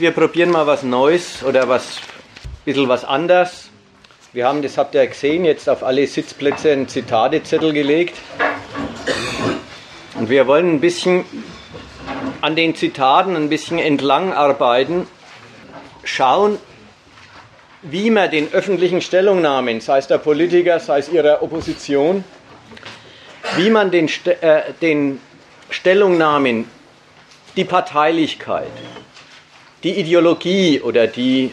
Wir probieren mal was Neues oder was bisschen was anders. Wir haben, das habt ihr gesehen, jetzt auf alle Sitzplätze einen Zitatezettel gelegt. Und wir wollen ein bisschen an den Zitaten ein bisschen entlang arbeiten, schauen, wie man den öffentlichen Stellungnahmen, sei es der Politiker, sei es ihrer Opposition, wie man den, äh, den Stellungnahmen die Parteilichkeit, die Ideologie oder die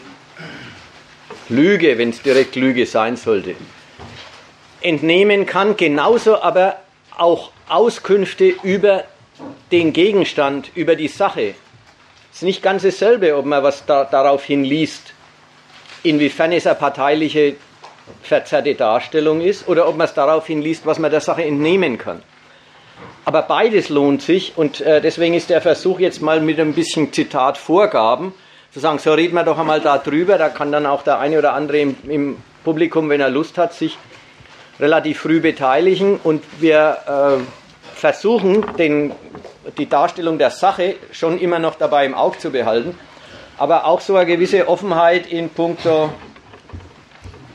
Lüge, wenn es direkt Lüge sein sollte, entnehmen kann, genauso aber auch Auskünfte über den Gegenstand, über die Sache. Es ist nicht ganz dasselbe, ob man was da, darauf hinliest, inwiefern es eine parteiliche verzerrte Darstellung ist oder ob man es darauf hinliest, was man der Sache entnehmen kann. Aber beides lohnt sich und äh, deswegen ist der Versuch jetzt mal mit ein bisschen Zitat Vorgaben zu sagen, so reden wir doch einmal da drüber, da kann dann auch der eine oder andere im, im Publikum, wenn er Lust hat, sich relativ früh beteiligen. Und wir äh, versuchen, den, die Darstellung der Sache schon immer noch dabei im Auge zu behalten, aber auch so eine gewisse Offenheit in puncto,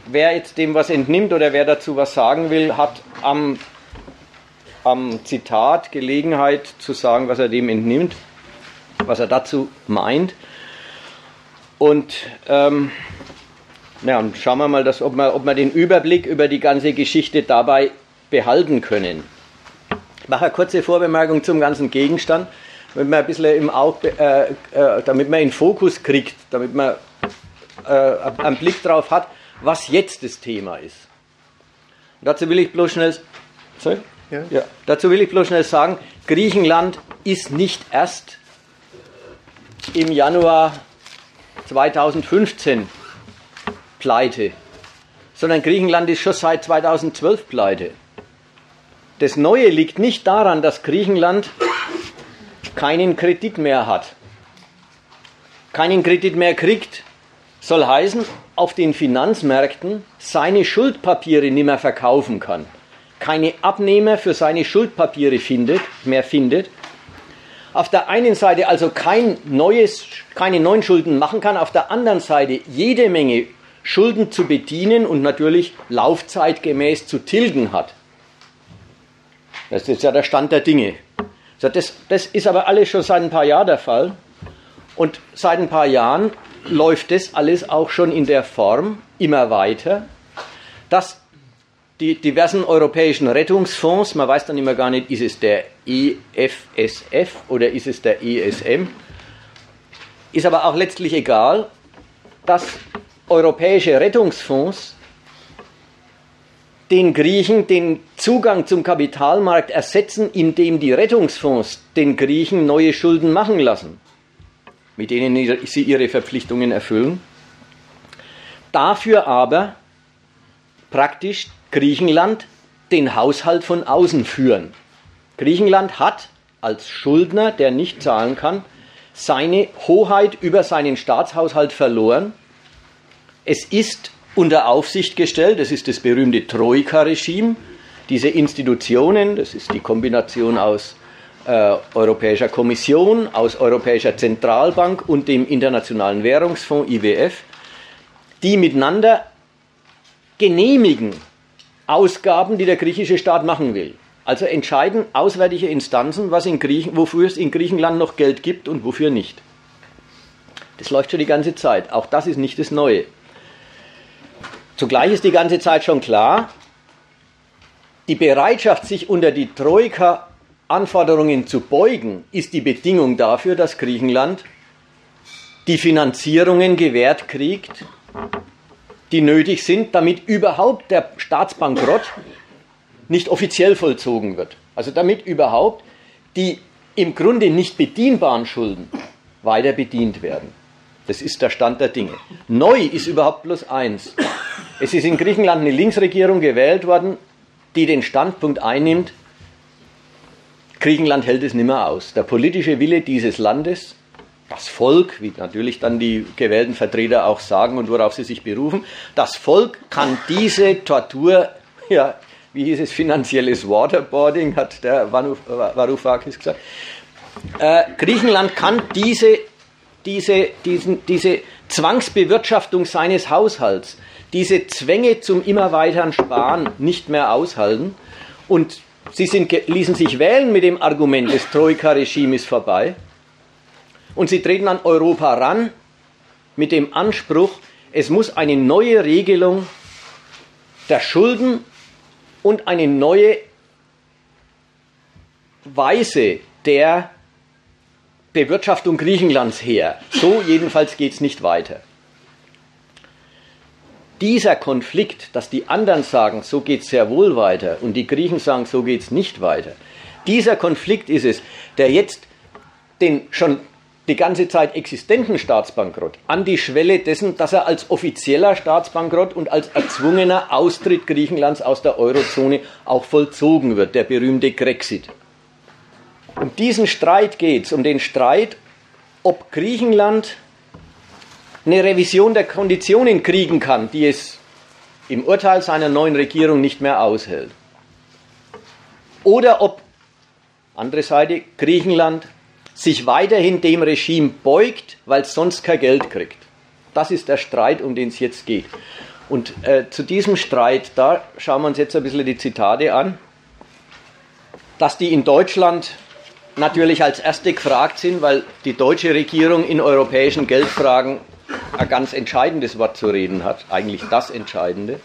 wer jetzt dem was entnimmt oder wer dazu was sagen will, hat am am Zitat Gelegenheit zu sagen, was er dem entnimmt, was er dazu meint. Und ähm, ja, und schauen wir mal, dass, ob, wir, ob wir den Überblick über die ganze Geschichte dabei behalten können. Ich mache eine kurze Vorbemerkung zum ganzen Gegenstand, damit man ein bisschen im Auge, äh, äh, damit man in Fokus kriegt, damit man äh, einen Blick darauf hat, was jetzt das Thema ist. Und dazu will ich bloß schnell. Sorry? Ja. ja. Dazu will ich bloß schnell sagen, Griechenland ist nicht erst im Januar 2015 pleite, sondern Griechenland ist schon seit 2012 pleite. Das Neue liegt nicht daran, dass Griechenland keinen Kredit mehr hat, keinen Kredit mehr kriegt, soll heißen, auf den Finanzmärkten seine Schuldpapiere nicht mehr verkaufen kann keine Abnehmer für seine Schuldpapiere findet, mehr findet, auf der einen Seite also kein neues, keine neuen Schulden machen kann, auf der anderen Seite jede Menge Schulden zu bedienen und natürlich laufzeitgemäß zu tilgen hat. Das ist ja der Stand der Dinge. Das, das ist aber alles schon seit ein paar Jahren der Fall. Und seit ein paar Jahren läuft das alles auch schon in der Form immer weiter, dass die diversen europäischen Rettungsfonds, man weiß dann immer gar nicht, ist es der EFSF oder ist es der ESM, ist aber auch letztlich egal, dass europäische Rettungsfonds den Griechen den Zugang zum Kapitalmarkt ersetzen, indem die Rettungsfonds den Griechen neue Schulden machen lassen, mit denen sie ihre Verpflichtungen erfüllen. Dafür aber praktisch Griechenland den Haushalt von außen führen. Griechenland hat als Schuldner, der nicht zahlen kann, seine Hoheit über seinen Staatshaushalt verloren. Es ist unter Aufsicht gestellt, das ist das berühmte Troika-Regime, diese Institutionen, das ist die Kombination aus äh, Europäischer Kommission, aus Europäischer Zentralbank und dem Internationalen Währungsfonds IWF, die miteinander genehmigen, Ausgaben, die der griechische Staat machen will. Also entscheiden auswärtige Instanzen, was in Griechen, wofür es in Griechenland noch Geld gibt und wofür nicht. Das läuft schon die ganze Zeit. Auch das ist nicht das Neue. Zugleich ist die ganze Zeit schon klar, die Bereitschaft, sich unter die Troika-Anforderungen zu beugen, ist die Bedingung dafür, dass Griechenland die Finanzierungen gewährt kriegt, die nötig sind, damit überhaupt der Staatsbankrott nicht offiziell vollzogen wird. Also damit überhaupt die im Grunde nicht bedienbaren Schulden weiter bedient werden. Das ist der Stand der Dinge. Neu ist überhaupt bloß eins. Es ist in Griechenland eine Linksregierung gewählt worden, die den Standpunkt einnimmt, Griechenland hält es nicht mehr aus. Der politische Wille dieses Landes das Volk, wie natürlich dann die gewählten Vertreter auch sagen und worauf sie sich berufen, das Volk kann diese Tortur, ja, wie hieß es, finanzielles Waterboarding, hat der Varoufakis gesagt, äh, Griechenland kann diese diese, diesen, diese Zwangsbewirtschaftung seines Haushalts, diese Zwänge zum immer weiteren Sparen nicht mehr aushalten. Und sie sind, ließen sich wählen mit dem Argument, das Troika-Regime ist vorbei und sie treten an Europa ran mit dem Anspruch, es muss eine neue Regelung der Schulden und eine neue Weise der Bewirtschaftung Griechenlands her. So jedenfalls geht es nicht weiter. Dieser Konflikt, dass die anderen sagen, so geht es sehr wohl weiter und die Griechen sagen, so geht es nicht weiter, dieser Konflikt ist es, der jetzt den schon die ganze Zeit existenten Staatsbankrott an die Schwelle dessen, dass er als offizieller Staatsbankrott und als erzwungener Austritt Griechenlands aus der Eurozone auch vollzogen wird, der berühmte Grexit. Um diesen Streit geht es, um den Streit, ob Griechenland eine Revision der Konditionen kriegen kann, die es im Urteil seiner neuen Regierung nicht mehr aushält. Oder ob, andere Seite, Griechenland sich weiterhin dem Regime beugt, weil es sonst kein Geld kriegt. Das ist der Streit, um den es jetzt geht. Und äh, zu diesem Streit, da schauen wir uns jetzt ein bisschen die Zitate an, dass die in Deutschland natürlich als erste gefragt sind, weil die deutsche Regierung in europäischen Geldfragen ein ganz entscheidendes Wort zu reden hat, eigentlich das Entscheidende,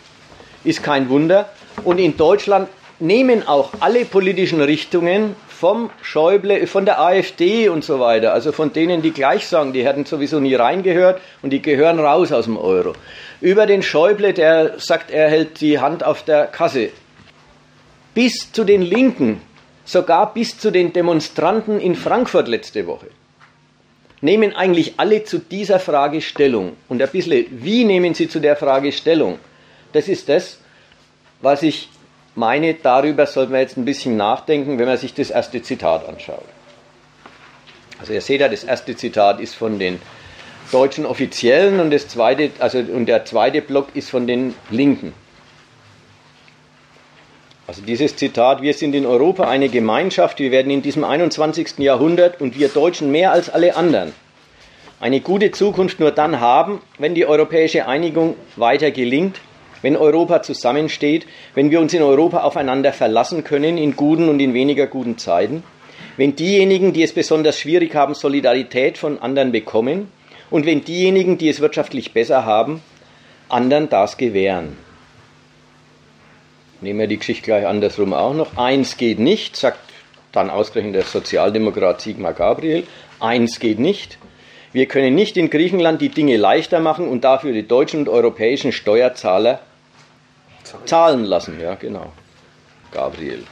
ist kein Wunder. Und in Deutschland nehmen auch alle politischen Richtungen vom Schäuble, von der AfD und so weiter, also von denen, die gleich sagen, die hätten sowieso nie reingehört und die gehören raus aus dem Euro. Über den Schäuble, der sagt, er hält die Hand auf der Kasse. Bis zu den Linken, sogar bis zu den Demonstranten in Frankfurt letzte Woche, nehmen eigentlich alle zu dieser Frage Stellung. Und ein bisschen, wie nehmen sie zu der Frage Stellung? Das ist das, was ich meine, darüber sollte man jetzt ein bisschen nachdenken, wenn man sich das erste Zitat anschaut. Also ihr seht ja, das erste Zitat ist von den deutschen Offiziellen und das zweite, also und der zweite Block ist von den Linken. Also dieses Zitat, wir sind in Europa eine Gemeinschaft, wir werden in diesem 21. Jahrhundert und wir Deutschen mehr als alle anderen eine gute Zukunft nur dann haben, wenn die europäische Einigung weiter gelingt, wenn Europa zusammensteht, wenn wir uns in Europa aufeinander verlassen können in guten und in weniger guten Zeiten, wenn diejenigen, die es besonders schwierig haben, Solidarität von anderen bekommen und wenn diejenigen, die es wirtschaftlich besser haben, anderen das gewähren. Nehmen wir die Geschichte gleich andersrum auch noch. Eins geht nicht, sagt dann ausgerechnet der Sozialdemokrat Sigmar Gabriel. Eins geht nicht. Wir können nicht in Griechenland die Dinge leichter machen und dafür die deutschen und europäischen Steuerzahler zahlen lassen. Ja, genau. Gabriel.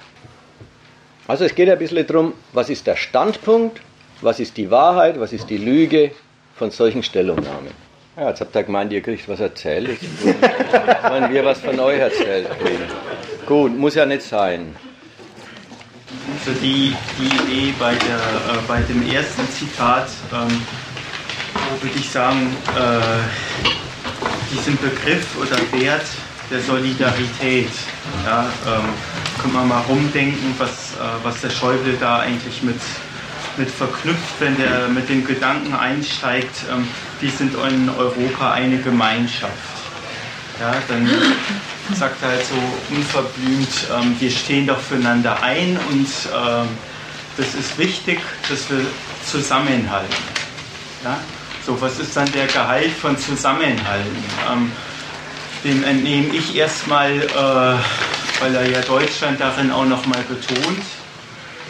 Also es geht ein bisschen darum, was ist der Standpunkt, was ist die Wahrheit, was ist die Lüge von solchen Stellungnahmen. Ja, jetzt habt ihr gemeint, ihr kriegt was erzählt. Wollen wir was von euch erzählt kriegen. Gut, muss ja nicht sein. Also die, die Idee bei, der, äh, bei dem ersten Zitat, ähm, würde ich sagen, äh, diesen Begriff oder Wert der Solidarität, ja, ähm, können wir mal rumdenken, was, äh, was der Schäuble da eigentlich mit, mit verknüpft, wenn der mit dem Gedanken einsteigt, ähm, wir sind in Europa eine Gemeinschaft. Ja, dann sagt er halt so unverblümt, ähm, wir stehen doch füreinander ein und ähm, das ist wichtig, dass wir zusammenhalten. Ja? So, was ist dann der Gehalt von Zusammenhalten? Dem entnehme ich erstmal, äh, weil er ja Deutschland darin auch nochmal betont,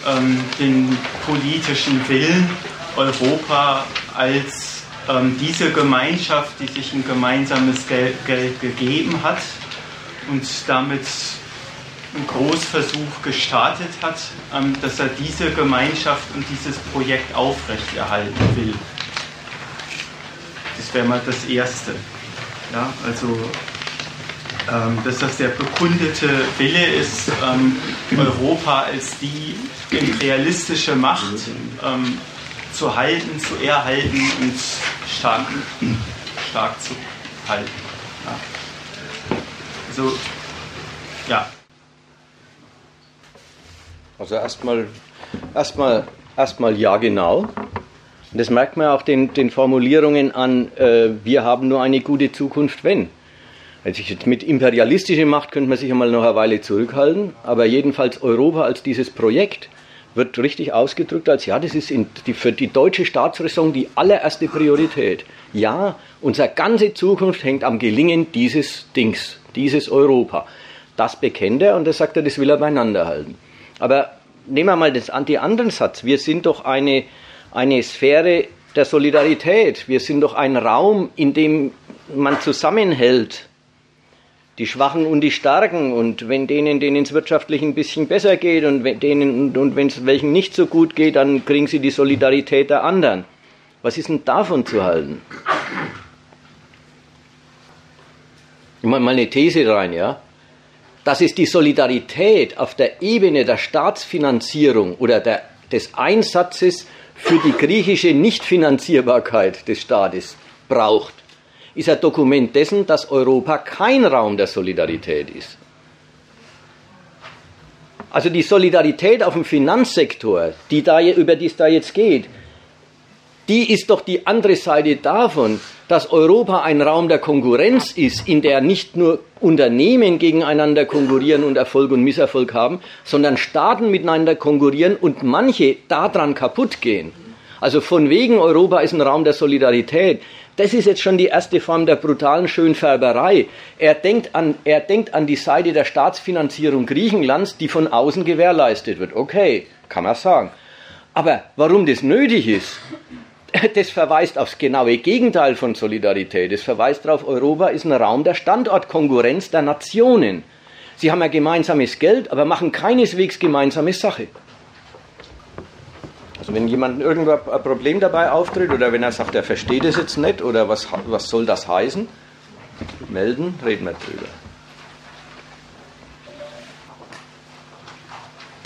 ähm, den politischen Willen, Europa als ähm, diese Gemeinschaft, die sich ein gemeinsames Geld, Geld gegeben hat und damit einen Großversuch gestartet hat, ähm, dass er diese Gemeinschaft und dieses Projekt aufrechterhalten will. Das wäre mal das Erste. Ja, also, dass das der bekundete Wille ist, ähm, Europa als die imperialistische Macht ähm, zu halten, zu erhalten und stark, stark zu halten. Ja. Also, ja. Also erstmal, erstmal, erstmal ja genau. Das merkt man auch den, den Formulierungen an, äh, wir haben nur eine gute Zukunft, wenn. Also mit imperialistischer Macht könnte man sich einmal noch eine Weile zurückhalten, aber jedenfalls Europa als dieses Projekt wird richtig ausgedrückt als, ja, das ist die, für die deutsche Staatsräson die allererste Priorität. Ja, unsere ganze Zukunft hängt am Gelingen dieses Dings, dieses Europa. Das bekennt er und das sagt er, das will er beieinander halten. Aber nehmen wir mal das, die anderen Satz. Wir sind doch eine, eine Sphäre der Solidarität. Wir sind doch ein Raum, in dem man zusammenhält. Die Schwachen und die Starken. Und wenn denen, denen es wirtschaftlich ein bisschen besser geht und wenn und wenn es welchen nicht so gut geht, dann kriegen sie die Solidarität der anderen. Was ist denn davon zu halten? Ich mache mal eine These rein, ja dass es die Solidarität auf der Ebene der Staatsfinanzierung oder der, des Einsatzes für die griechische Nichtfinanzierbarkeit des Staates braucht, ist ein Dokument dessen, dass Europa kein Raum der Solidarität ist. Also die Solidarität auf dem Finanzsektor, die da, über die es da jetzt geht, die ist doch die andere Seite davon, dass Europa ein Raum der Konkurrenz ist, in der nicht nur Unternehmen gegeneinander konkurrieren und Erfolg und Misserfolg haben, sondern Staaten miteinander konkurrieren und manche daran kaputt gehen. Also von wegen Europa ist ein Raum der Solidarität. Das ist jetzt schon die erste Form der brutalen Schönfärberei. Er denkt an, er denkt an die Seite der Staatsfinanzierung Griechenlands, die von außen gewährleistet wird. Okay, kann man sagen. Aber warum das nötig ist, das verweist aufs genaue Gegenteil von Solidarität. Es verweist darauf, Europa ist ein Raum der Standortkonkurrenz der Nationen. Sie haben ja gemeinsames Geld, aber machen keineswegs gemeinsame Sache. Also wenn jemand irgendwo ein Problem dabei auftritt oder wenn er sagt, er versteht es jetzt nicht oder was, was soll das heißen, melden, reden wir drüber.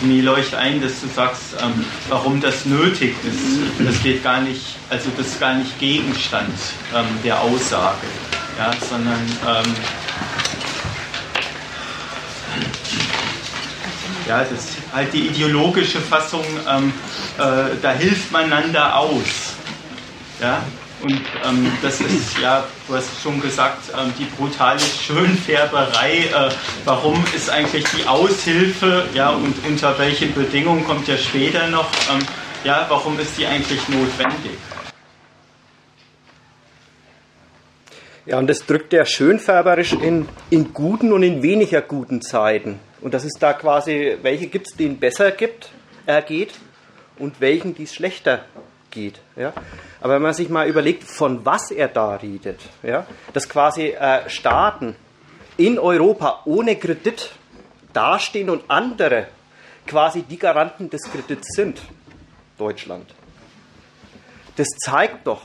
Mir leuchtet ein, dass du sagst, ähm, warum das nötig ist. Das geht gar nicht, also das ist gar nicht Gegenstand ähm, der Aussage, ja, sondern ähm, ja, das ist halt die ideologische Fassung, ähm, äh, da hilft man einander aus. Ja? Und ähm, das ist, ja, du hast schon gesagt, ähm, die brutale Schönfärberei. Äh, warum ist eigentlich die Aushilfe, ja, und unter welchen Bedingungen kommt ja später noch, ähm, ja, warum ist die eigentlich notwendig? Ja, und das drückt er schönfärberisch in, in guten und in weniger guten Zeiten. Und das ist da quasi, welche gibt es, denen besser gibt, äh, geht und welchen, die es schlechter geht. Ja? Aber wenn man sich mal überlegt, von was er da redet, ja, dass quasi äh, Staaten in Europa ohne Kredit dastehen und andere quasi die Garanten des Kredits sind, Deutschland. Das zeigt doch,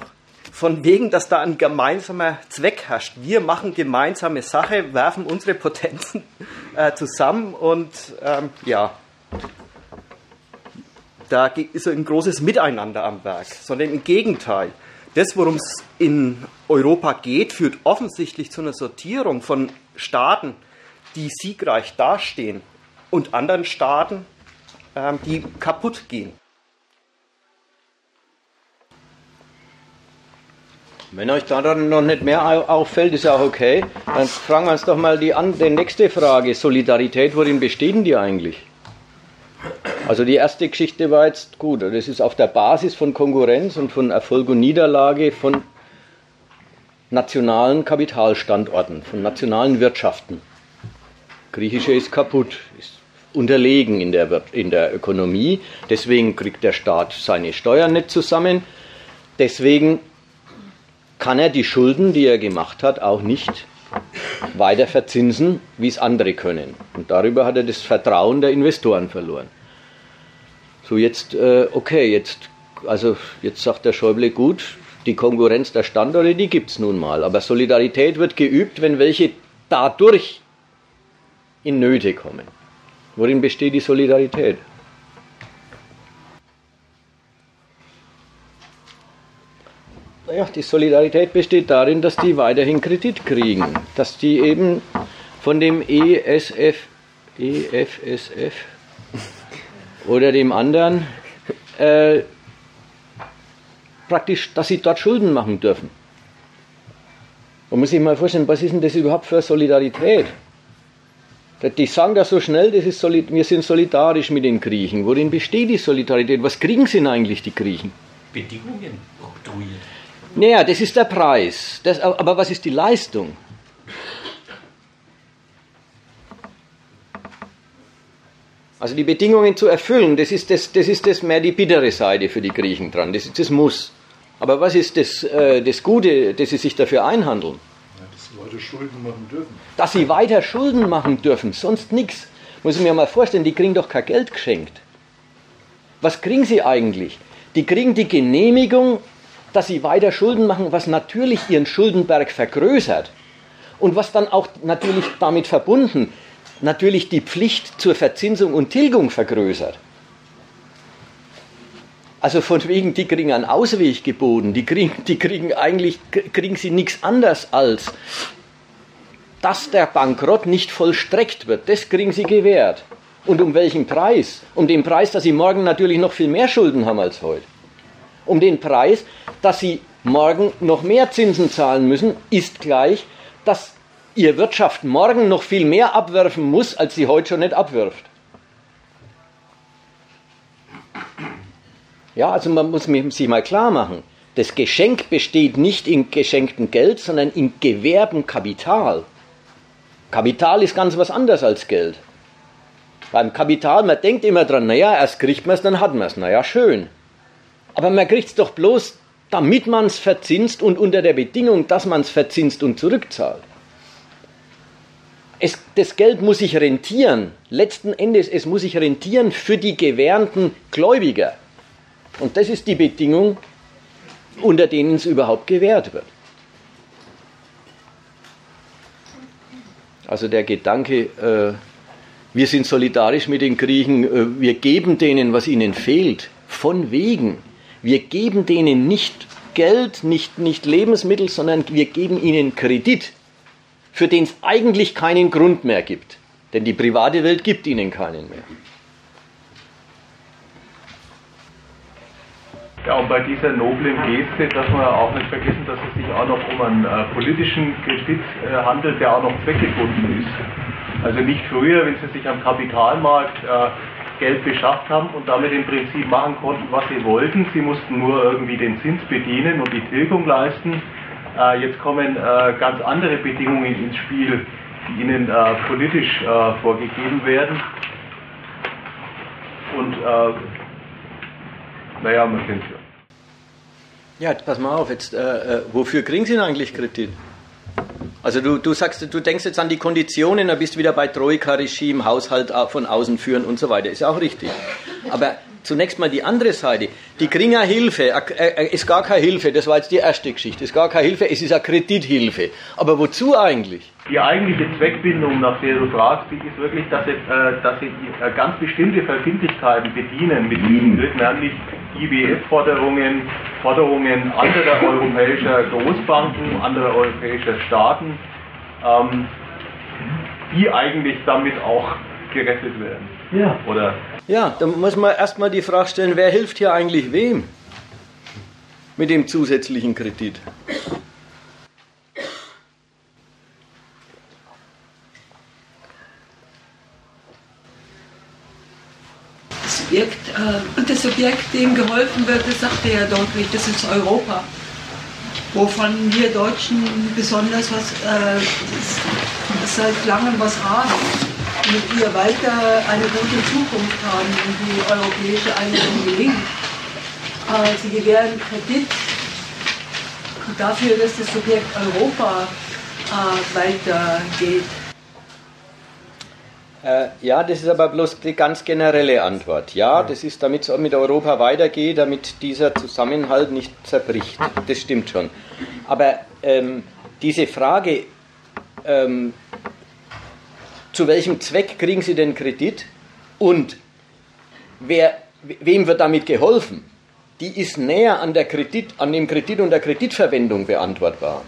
von wegen, dass da ein gemeinsamer Zweck herrscht. Wir machen gemeinsame Sache, werfen unsere Potenzen äh, zusammen und ähm, ja, da ist ein großes Miteinander am Werk, sondern im Gegenteil. Das, worum es in Europa geht, führt offensichtlich zu einer Sortierung von Staaten, die siegreich dastehen und anderen Staaten, ähm, die kaputt gehen. Wenn euch da dann noch nicht mehr auffällt, ist ja auch okay. Dann fragen wir uns doch mal die, die nächste Frage. Solidarität, worin besteht denn die eigentlich? Also die erste Geschichte war jetzt gut. Das ist auf der Basis von Konkurrenz und von Erfolg und Niederlage von nationalen Kapitalstandorten, von nationalen Wirtschaften. Griechische ist kaputt, ist unterlegen in der, in der Ökonomie. Deswegen kriegt der Staat seine Steuern nicht zusammen. Deswegen kann er die Schulden, die er gemacht hat, auch nicht weiter verzinsen, wie es andere können. Und darüber hat er das Vertrauen der Investoren verloren. So jetzt, äh, okay, jetzt, also jetzt sagt der Schäuble, gut, die Konkurrenz der Standorte, die gibt es nun mal. Aber Solidarität wird geübt, wenn welche dadurch in Nöte kommen. Worin besteht die Solidarität? Naja, die Solidarität besteht darin, dass die weiterhin Kredit kriegen. Dass die eben von dem ESF, EFSF, oder dem anderen äh, praktisch, dass sie dort Schulden machen dürfen. Man muss sich mal vorstellen, was ist denn das überhaupt für Solidarität? Die sagen das so schnell, das ist wir sind solidarisch mit den Griechen. Worin besteht die Solidarität? Was kriegen sie denn eigentlich, die Griechen? Bedingungen oktroyiert. Naja, das ist der Preis. Das, aber was ist die Leistung? Also die Bedingungen zu erfüllen, das ist, das, das ist das mehr die bittere Seite für die Griechen dran. Das ist das Muss. Aber was ist das, äh, das Gute, dass sie sich dafür einhandeln? Ja, dass sie weiter Schulden machen dürfen. Dass sie weiter Schulden machen dürfen, sonst nichts. Muss ich mir mal vorstellen, die kriegen doch kein Geld geschenkt. Was kriegen sie eigentlich? Die kriegen die Genehmigung, dass sie weiter Schulden machen, was natürlich ihren Schuldenberg vergrößert. Und was dann auch natürlich damit verbunden natürlich die Pflicht zur Verzinsung und Tilgung vergrößert. Also von wegen, die kriegen einen Ausweg geboten, die kriegen, die kriegen eigentlich, kriegen sie nichts anderes als, dass der Bankrott nicht vollstreckt wird. Das kriegen sie gewährt. Und um welchen Preis? Um den Preis, dass sie morgen natürlich noch viel mehr Schulden haben als heute. Um den Preis, dass sie morgen noch mehr Zinsen zahlen müssen, ist gleich, dass ihr Wirtschaft morgen noch viel mehr abwerfen muss, als sie heute schon nicht abwirft. Ja, also man muss sich mal klar machen, das Geschenk besteht nicht in geschenktem Geld, sondern in gewährtem Kapital. Kapital ist ganz was anderes als Geld. Beim Kapital, man denkt immer dran, naja, erst kriegt man es, dann hat man es. Naja, schön. Aber man kriegt es doch bloß, damit man es verzinst und unter der Bedingung, dass man es verzinst und zurückzahlt es, das Geld muss sich rentieren. Letzten Endes, es muss sich rentieren für die gewährten Gläubiger. Und das ist die Bedingung, unter denen es überhaupt gewährt wird. Also der Gedanke, äh, wir sind solidarisch mit den Griechen, äh, wir geben denen, was ihnen fehlt, von wegen. Wir geben denen nicht Geld, nicht, nicht Lebensmittel, sondern wir geben ihnen Kredit für den es eigentlich keinen Grund mehr gibt. Denn die private Welt gibt ihnen keinen mehr. Ja, und bei dieser noblen Geste darf man auch nicht vergessen, dass es sich auch noch um einen äh, politischen Kredit äh, handelt, der auch noch zweckgebunden ist. Also nicht früher, wenn sie sich am Kapitalmarkt äh, Geld beschafft haben und damit im Prinzip machen konnten, was sie wollten. Sie mussten nur irgendwie den Zins bedienen und die Tilgung leisten. Äh, jetzt kommen äh, ganz andere Bedingungen ins Spiel, die ihnen äh, politisch äh, vorgegeben werden. Und äh, naja, man kennt ja. Ja, pass mal auf, jetzt, äh, wofür kriegen Sie denn eigentlich Kredit? Also du, du sagst, du denkst jetzt an die Konditionen, da bist du wieder bei Troika-Regime, Haushalt von außen führen und so weiter. Ist ja auch richtig. Aber zunächst mal die andere Seite. Die kriegen eine Hilfe, ist gar keine Hilfe, das war jetzt die erste Geschichte, ist gar keine Hilfe, es ist eine Kredithilfe. Aber wozu eigentlich? Die eigentliche Zweckbindung, nach der du fragst, ist wirklich, dass sie, äh, dass sie äh, ganz bestimmte Verbindlichkeiten bedienen mit diesem Geld, nämlich IWF-Forderungen, Forderungen anderer europäischer Großbanken, anderer europäischer Staaten, ähm, die eigentlich damit auch gerettet werden. Ja. Oder ja, da muss man erstmal die Frage stellen, wer hilft hier eigentlich wem mit dem zusätzlichen Kredit? Das Subjekt, äh, das Subjekt, dem geholfen wird, das sagte ja deutlich, das ist Europa. Wovon wir Deutschen besonders was, äh, seit langem was haben damit wir weiter eine gute Zukunft haben und die europäische Einigung gelingt. Äh, sie gewähren Kredit dafür, dass das Subjekt Europa äh, weitergeht. Äh, ja, das ist aber bloß die ganz generelle Antwort. Ja, das ist, damit es mit Europa weitergeht, damit dieser Zusammenhalt nicht zerbricht. Das stimmt schon. Aber ähm, diese Frage, ähm, zu welchem Zweck kriegen Sie den Kredit und wer, wem wird damit geholfen, die ist näher an, der Kredit, an dem Kredit und der Kreditverwendung beantwortbar.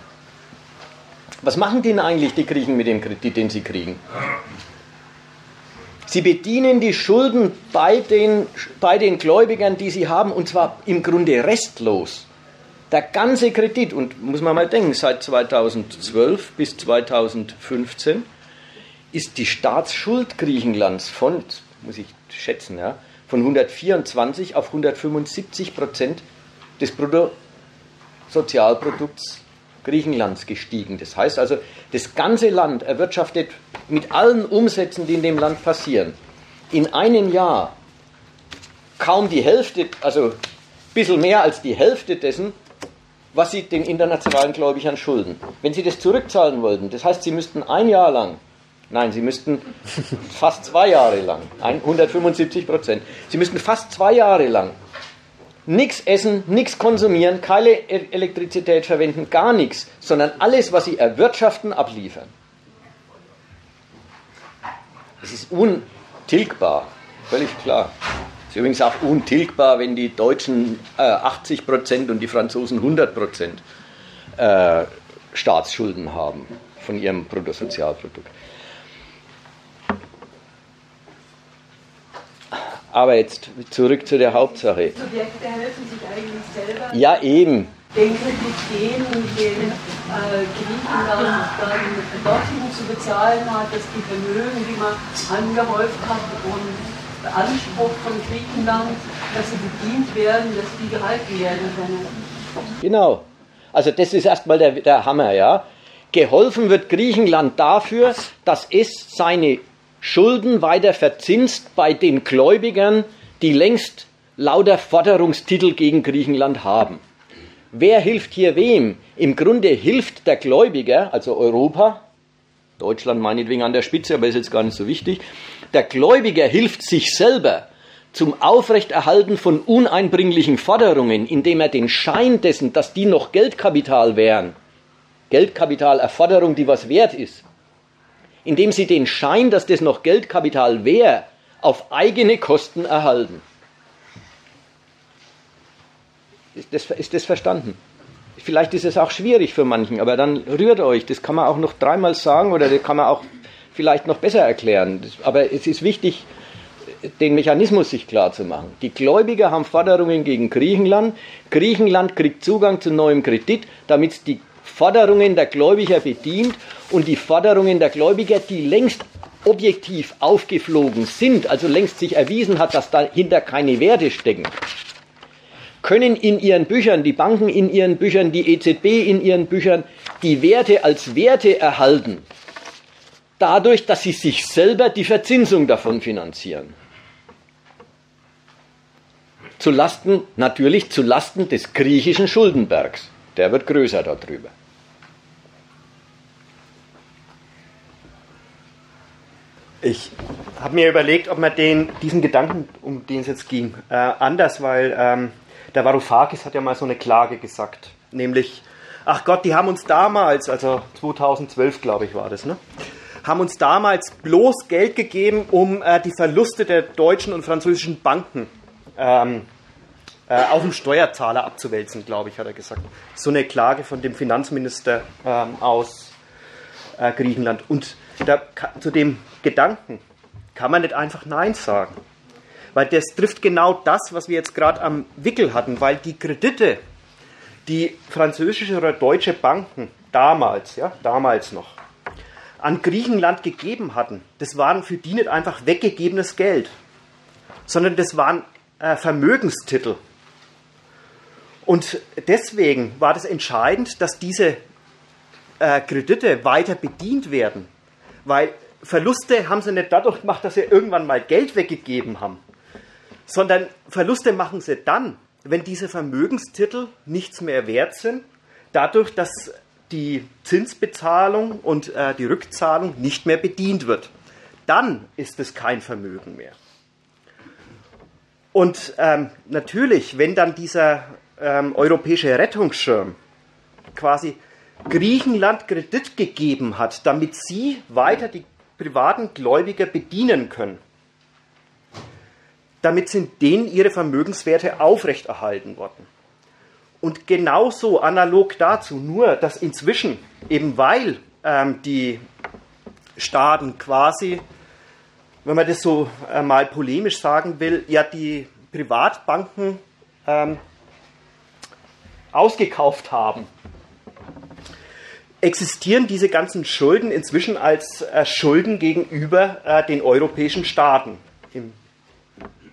Was machen denn eigentlich die Griechen mit dem Kredit, den sie kriegen? Sie bedienen die Schulden bei den, bei den Gläubigern, die sie haben, und zwar im Grunde restlos. Der ganze Kredit, und muss man mal denken, seit 2012 bis 2015 ist die Staatsschuld Griechenlands von, muss ich schätzen, ja, von 124 auf 175 Prozent des Bruttosozialprodukts Griechenlands gestiegen. Das heißt also, das ganze Land erwirtschaftet mit allen Umsätzen, die in dem Land passieren, in einem Jahr kaum die Hälfte, also ein bisschen mehr als die Hälfte dessen, was sie den internationalen Gläubigern schulden. Wenn sie das zurückzahlen wollten, das heißt, sie müssten ein Jahr lang, nein, sie müssten fast zwei Jahre lang, 175 Prozent, sie müssten fast zwei Jahre lang nichts essen, nichts konsumieren, keine e- Elektrizität verwenden, gar nichts, sondern alles, was sie erwirtschaften, abliefern. Das ist untilgbar, völlig klar. Das ist übrigens auch untilgbar, wenn die Deutschen äh, 80 Prozent und die Franzosen 100 Prozent äh, Staatsschulden haben von ihrem Bruttosozialprodukt. Aber jetzt zurück zu der Hauptsache. Subjekte helfen sich eigentlich selber. Ja, eben. Den Kredit geben, den äh, Griechenland dann dorthin zu bezahlen hat, dass die Vermögen, die man angehäuft hat und Anspruch von Griechenland, dass sie bedient werden, dass die gehalten werden können. Genau. Also das ist erstmal der, der Hammer, ja. Geholfen wird Griechenland dafür, dass es seine Schulden weiter verzinst bei den Gläubigern, die längst lauter Forderungstitel gegen Griechenland haben. Wer hilft hier wem? Im Grunde hilft der Gläubiger, also Europa, Deutschland meinetwegen an der Spitze, aber ist jetzt gar nicht so wichtig, der Gläubiger hilft sich selber zum Aufrechterhalten von uneinbringlichen Forderungen, indem er den Schein dessen, dass die noch Geldkapital wären, Geldkapitalerforderung, die was wert ist, indem sie den Schein, dass das noch Geldkapital wäre, auf eigene Kosten erhalten. Ist das, ist das verstanden? Vielleicht ist es auch schwierig für manchen, aber dann rührt euch. Das kann man auch noch dreimal sagen oder das kann man auch vielleicht noch besser erklären. Aber es ist wichtig, den Mechanismus sich klar zu machen. Die Gläubiger haben Forderungen gegen Griechenland. Griechenland kriegt Zugang zu neuem Kredit, damit die Forderungen der Gläubiger bedient und die Forderungen der Gläubiger, die längst objektiv aufgeflogen sind, also längst sich erwiesen hat, dass dahinter keine Werte stecken, können in ihren Büchern, die Banken in ihren Büchern, die EZB in ihren Büchern, die Werte als Werte erhalten, dadurch, dass sie sich selber die Verzinsung davon finanzieren. Zu Lasten, natürlich zu Lasten des griechischen Schuldenbergs. Der wird größer darüber. Ich habe mir überlegt, ob man den, diesen Gedanken, um den es jetzt ging, äh, anders, weil ähm, der Varoufakis hat ja mal so eine Klage gesagt, nämlich, ach Gott, die haben uns damals, also 2012 glaube ich war das, ne? haben uns damals bloß Geld gegeben, um äh, die Verluste der deutschen und französischen Banken ähm, äh, auf den Steuerzahler abzuwälzen, glaube ich, hat er gesagt. So eine Klage von dem Finanzminister ähm, aus äh, Griechenland. Und da, zu dem Gedanken kann man nicht einfach Nein sagen. Weil das trifft genau das, was wir jetzt gerade am Wickel hatten, weil die Kredite, die französische oder deutsche Banken damals, ja, damals noch, an Griechenland gegeben hatten, das waren für die nicht einfach weggegebenes Geld, sondern das waren äh, Vermögenstitel. Und deswegen war das entscheidend, dass diese äh, Kredite weiter bedient werden. Weil Verluste haben sie nicht dadurch gemacht, dass sie irgendwann mal Geld weggegeben haben, sondern Verluste machen sie dann, wenn diese Vermögenstitel nichts mehr wert sind, dadurch, dass die Zinsbezahlung und äh, die Rückzahlung nicht mehr bedient wird. Dann ist es kein Vermögen mehr. Und ähm, natürlich, wenn dann dieser ähm, europäische Rettungsschirm quasi Griechenland Kredit gegeben hat, damit sie weiter die privaten Gläubiger bedienen können. Damit sind denen ihre Vermögenswerte aufrechterhalten worden. Und genauso analog dazu, nur dass inzwischen, eben weil ähm, die Staaten quasi, wenn man das so äh, mal polemisch sagen will, ja die Privatbanken ähm, ausgekauft haben, existieren diese ganzen Schulden inzwischen als äh, Schulden gegenüber äh, den europäischen Staaten im,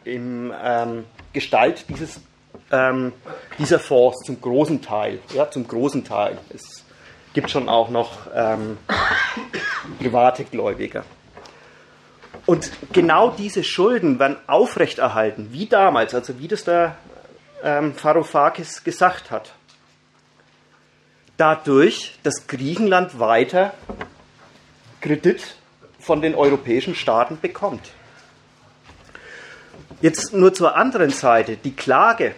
im ähm, Gestalt dieses, ähm, dieser Fonds zum großen Teil. Ja, zum großen Teil. Es gibt schon auch noch ähm, private Gläubiger. Und genau diese Schulden werden aufrechterhalten, wie damals, also wie das der ähm, Varoufakis gesagt hat. Dadurch, dass Griechenland weiter Kredit von den europäischen Staaten bekommt. Jetzt nur zur anderen Seite, die Klage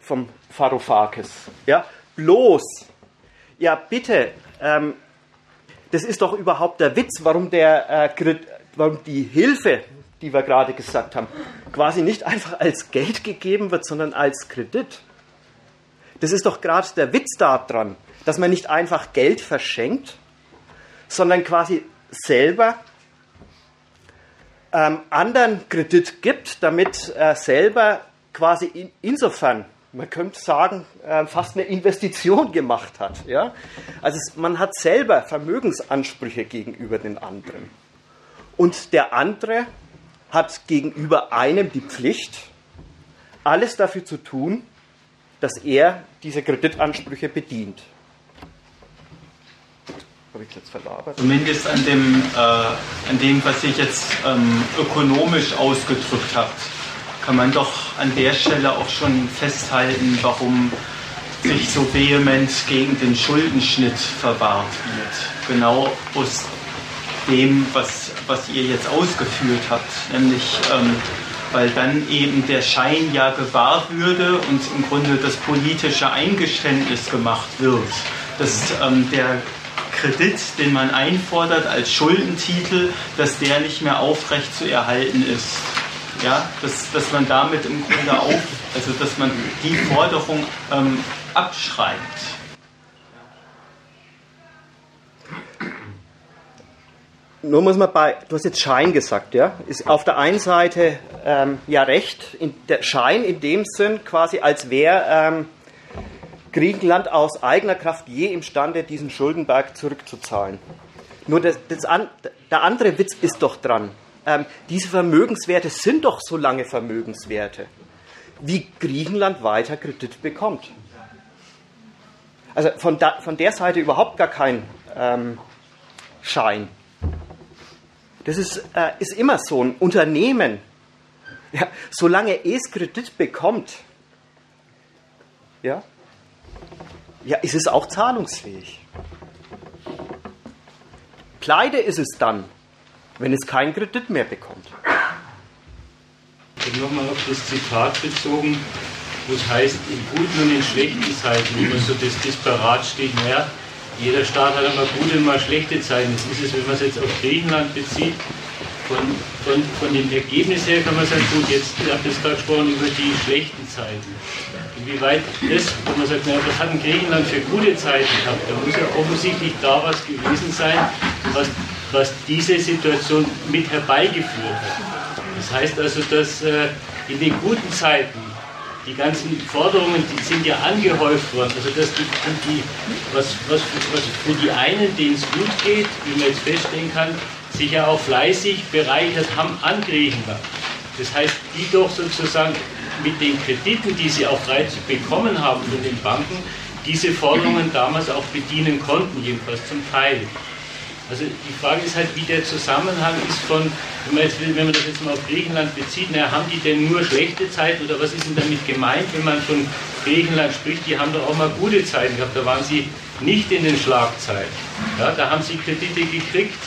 vom Varoufakis. Ja, bloß, ja bitte, ähm, das ist doch überhaupt der Witz, warum der äh, warum die Hilfe, die wir gerade gesagt haben, quasi nicht einfach als Geld gegeben wird, sondern als Kredit. Das ist doch gerade der Witz daran, dass man nicht einfach Geld verschenkt, sondern quasi selber ähm, anderen Kredit gibt, damit er selber quasi in, insofern, man könnte sagen, äh, fast eine Investition gemacht hat. Ja? Also es, man hat selber Vermögensansprüche gegenüber den anderen. Und der andere hat gegenüber einem die Pflicht, alles dafür zu tun, dass er diese Kreditansprüche bedient. Habe ich jetzt verlabert? Zumindest an dem, äh, an dem was ihr jetzt ähm, ökonomisch ausgedrückt habt, kann man doch an der Stelle auch schon festhalten, warum sich so vehement gegen den Schuldenschnitt verwahrt wird. Genau aus dem, was, was ihr jetzt ausgeführt habt, nämlich ähm, weil dann eben der Schein ja gewahrt würde und im Grunde das politische Eingeständnis gemacht wird, dass ähm, der Kredit, den man einfordert als Schuldentitel, dass der nicht mehr aufrecht zu erhalten ist. Ja, dass, dass man damit im Grunde auf, also dass man die Forderung ähm, abschreibt. Nur muss man bei, du hast jetzt Schein gesagt, ja, ist auf der einen Seite ähm, ja recht, in, der Schein in dem Sinn quasi, als wäre ähm, Griechenland aus eigener Kraft je imstande, diesen Schuldenberg zurückzuzahlen. Nur das, das an, der andere Witz ist doch dran. Ähm, diese Vermögenswerte sind doch so lange Vermögenswerte, wie Griechenland weiter Kredit bekommt. Also von, da, von der Seite überhaupt gar kein ähm, Schein. Das ist, äh, ist immer so. Ein Unternehmen, ja, solange es Kredit bekommt, ja, ja, ist es auch zahlungsfähig. Pleite ist es dann, wenn es keinen Kredit mehr bekommt. Und nochmal auf das Zitat bezogen, wo es heißt, in guten und in schlechten Zeiten, wo man so das Disparat steht, naja, jeder Staat hat einmal gute und mal schlechte Zeiten. Jetzt ist es, wenn man es jetzt auf Griechenland bezieht, von, von, von dem Ergebnis her kann man sagen, gut, jetzt habt ihr es gerade gesprochen über die schlechten Zeiten. Inwieweit das, wenn man sagt, naja, was hat ein Griechenland für gute Zeiten gehabt? Da muss ja offensichtlich da was gewesen sein, was, was diese Situation mit herbeigeführt hat. Das heißt also, dass äh, in den guten Zeiten die ganzen Forderungen, die sind ja angehäuft worden. Also dass die, die was, was, was für die einen, denen es gut geht, wie man jetzt feststellen kann, sich ja auch fleißig bereichert haben an Griechenland. Das heißt, die doch sozusagen mit den Krediten, die sie auch frei bekommen haben von den Banken, diese Forderungen damals auch bedienen konnten, jedenfalls zum Teil. Also die Frage ist halt, wie der Zusammenhang ist von, wenn man, jetzt, wenn man das jetzt mal auf Griechenland bezieht, na, haben die denn nur schlechte Zeiten oder was ist denn damit gemeint, wenn man von Griechenland spricht, die haben doch auch mal gute Zeiten gehabt, da waren sie nicht in den Schlagzeilen. Ja, da haben sie Kredite gekriegt.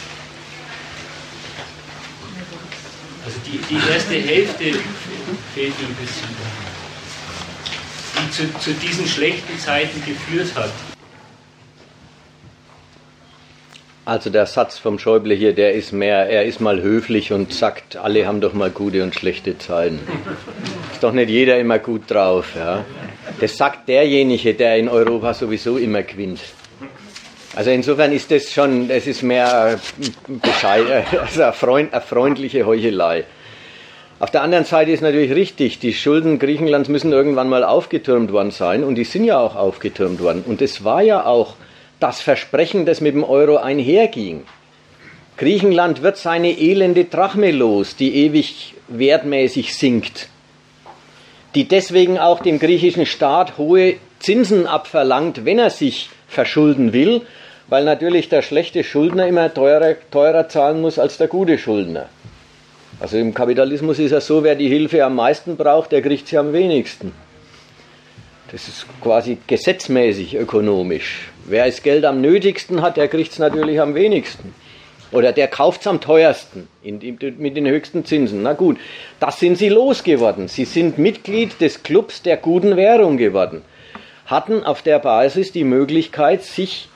Also die, die erste Hälfte fehlt ein bisschen, die zu, zu diesen schlechten Zeiten geführt hat. Also der Satz vom Schäuble hier, der ist mehr, er ist mal höflich und sagt, alle haben doch mal gute und schlechte Zeiten. Ist doch nicht jeder immer gut drauf. Ja? Das sagt derjenige, der in Europa sowieso immer gewinnt. Also insofern ist das schon, es ist mehr Bescheid, also eine, freund, eine freundliche Heuchelei. Auf der anderen Seite ist natürlich richtig, die Schulden Griechenlands müssen irgendwann mal aufgetürmt worden sein und die sind ja auch aufgetürmt worden. Und es war ja auch das Versprechen, das mit dem Euro einherging. Griechenland wird seine elende Drachme los, die ewig wertmäßig sinkt, die deswegen auch dem griechischen Staat hohe Zinsen abverlangt, wenn er sich verschulden will, weil natürlich der schlechte Schuldner immer teurer, teurer zahlen muss als der gute Schuldner. Also im Kapitalismus ist es so, wer die Hilfe am meisten braucht, der kriegt sie am wenigsten. Das ist quasi gesetzmäßig ökonomisch. Wer das Geld am nötigsten hat, der kriegt es natürlich am wenigsten. Oder der kauft es am teuersten in, mit den höchsten Zinsen. Na gut, das sind sie losgeworden. Sie sind Mitglied des Clubs der guten Währung geworden. Hatten auf der Basis die Möglichkeit, sich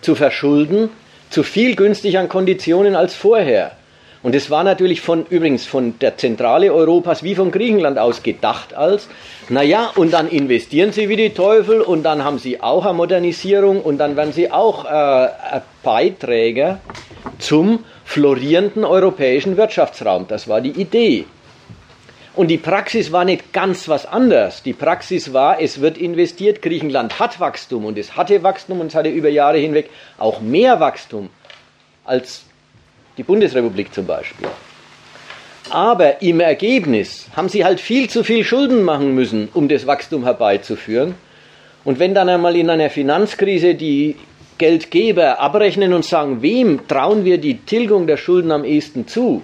zu verschulden, zu viel günstigeren Konditionen als vorher. Und es war natürlich von, übrigens von der Zentrale Europas wie von Griechenland aus gedacht als, naja, und dann investieren sie wie die Teufel und dann haben sie auch eine Modernisierung und dann werden sie auch äh, Beiträger zum florierenden europäischen Wirtschaftsraum. Das war die Idee. Und die Praxis war nicht ganz was anderes. Die Praxis war, es wird investiert, Griechenland hat Wachstum und es hatte Wachstum und es hatte über Jahre hinweg auch mehr Wachstum als die Bundesrepublik zum Beispiel. Aber im Ergebnis haben sie halt viel zu viel Schulden machen müssen, um das Wachstum herbeizuführen. Und wenn dann einmal in einer Finanzkrise die Geldgeber abrechnen und sagen, wem trauen wir die Tilgung der Schulden am ehesten zu,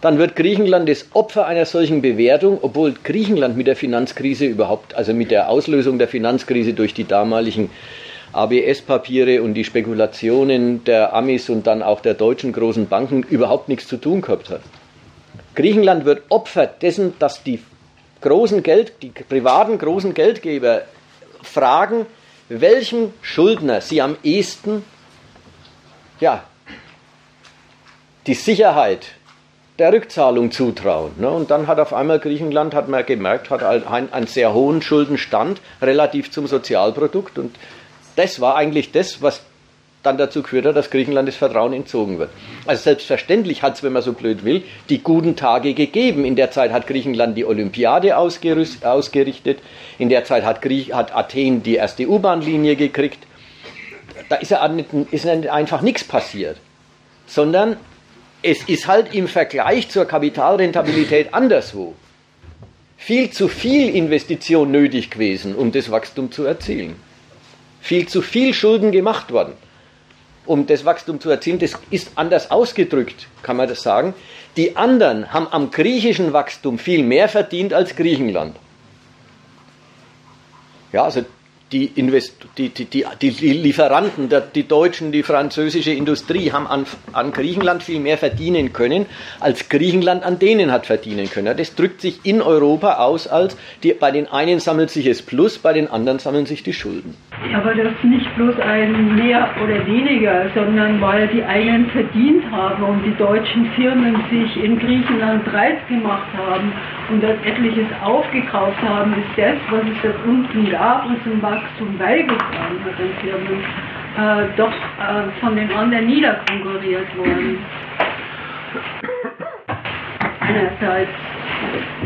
dann wird Griechenland das Opfer einer solchen Bewertung, obwohl Griechenland mit der Finanzkrise überhaupt, also mit der Auslösung der Finanzkrise durch die damaligen ABS-Papiere und die Spekulationen der Amis und dann auch der deutschen großen Banken überhaupt nichts zu tun gehabt hat. Griechenland wird Opfer dessen, dass die großen Geld, die privaten großen Geldgeber fragen, welchem Schuldner sie am ehesten ja, die Sicherheit der Rückzahlung zutrauen. Ne? Und dann hat auf einmal Griechenland, hat man gemerkt, hat einen, einen sehr hohen Schuldenstand relativ zum Sozialprodukt und das war eigentlich das, was dann dazu geführt hat, dass Griechenland das Vertrauen entzogen wird. Also selbstverständlich hat es, wenn man so blöd will, die guten Tage gegeben. In der Zeit hat Griechenland die Olympiade ausgerichtet, in der Zeit hat, Griech hat Athen die erste U-Bahn-Linie gekriegt. Da ist, ja nicht, ist einfach nichts passiert, sondern es ist halt im Vergleich zur Kapitalrentabilität anderswo viel zu viel Investition nötig gewesen, um das Wachstum zu erzielen viel zu viel Schulden gemacht worden, um das Wachstum zu erzielen. Das ist anders ausgedrückt, kann man das sagen. Die anderen haben am griechischen Wachstum viel mehr verdient als Griechenland. Ja, also die, Invest die, die, die, die Lieferanten, die deutschen, die französische Industrie haben an, an Griechenland viel mehr verdienen können, als Griechenland an denen hat verdienen können. Das drückt sich in Europa aus, als die, bei den einen sammelt sich es Plus, bei den anderen sammeln sich die Schulden. Aber das ist nicht bloß ein mehr oder weniger, sondern weil die einen verdient haben und die deutschen Firmen sich in Griechenland breit gemacht haben und dort etliches aufgekauft haben, ist das, was es dort unten gab und zum Wachstum beigetragen hat den Firmen, äh, doch äh, von den anderen niederkonkurriert worden. Einerseits.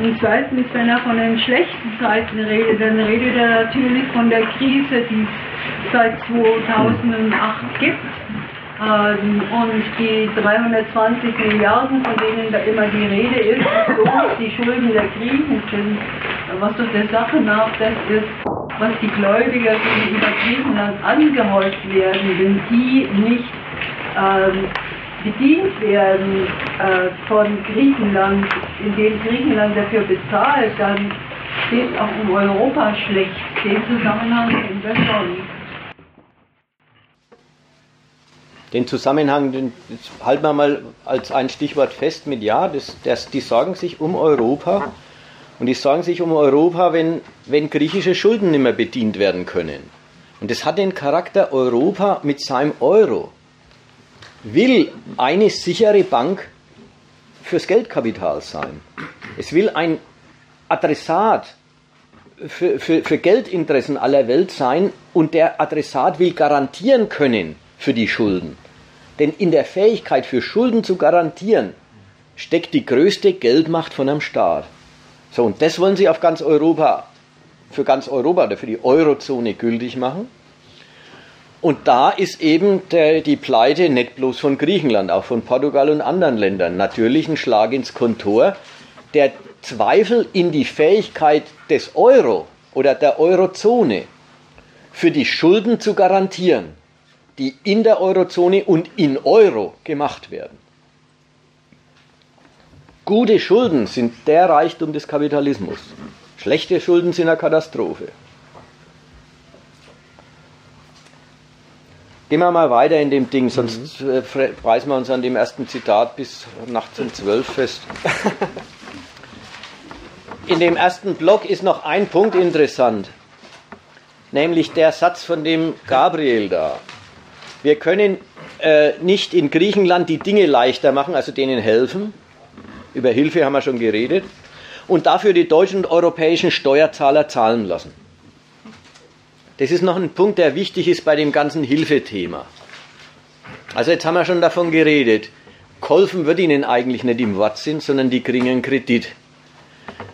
Und zweitens, wenn er von den schlechten Zeiten redet, dann redet er natürlich von der Krise, die es seit 2008 gibt ähm, und die 320 Milliarden, von denen da immer die Rede ist, so die Schulden der Griechen sind, was doch der Sache nach das ist, was die Gläubiger gegenüber Griechenland angehäuft werden, wenn die nicht ähm, bedient werden äh, von Griechenland, indem Griechenland dafür bezahlt, dann steht auch um Europa schlecht. Den Zusammenhang kennen wir schon. Den Zusammenhang den halten wir mal als ein Stichwort fest mit Ja, das, das, die sorgen sich um Europa und die sorgen sich um Europa, wenn, wenn griechische Schulden nicht mehr bedient werden können. Und das hat den Charakter Europa mit seinem Euro. Will eine sichere Bank fürs Geldkapital sein. Es will ein Adressat für, für, für Geldinteressen aller Welt sein und der Adressat will garantieren können, für die Schulden. Denn in der Fähigkeit für Schulden zu garantieren, steckt die größte Geldmacht von einem Staat. So, und das wollen sie auf ganz Europa, für ganz Europa oder für die Eurozone gültig machen. Und da ist eben der, die Pleite nicht bloß von Griechenland, auch von Portugal und anderen Ländern natürlich ein Schlag ins Kontor. Der Zweifel in die Fähigkeit des Euro oder der Eurozone für die Schulden zu garantieren, die in der Eurozone und in Euro gemacht werden. Gute Schulden sind der Reichtum des Kapitalismus. Schlechte Schulden sind eine Katastrophe. Gehen wir mal weiter in dem Ding, sonst mhm. preisen wir uns an dem ersten Zitat bis nachts um zwölf fest. in dem ersten Block ist noch ein Punkt interessant, nämlich der Satz von dem Gabriel da. Wir können äh, nicht in Griechenland die Dinge leichter machen, also denen helfen. Über Hilfe haben wir schon geredet. Und dafür die deutschen und europäischen Steuerzahler zahlen lassen. Das ist noch ein Punkt, der wichtig ist bei dem ganzen Hilfethema. Also jetzt haben wir schon davon geredet. Kolfen wird ihnen eigentlich nicht im Wortsinn, sondern die kriegen einen Kredit.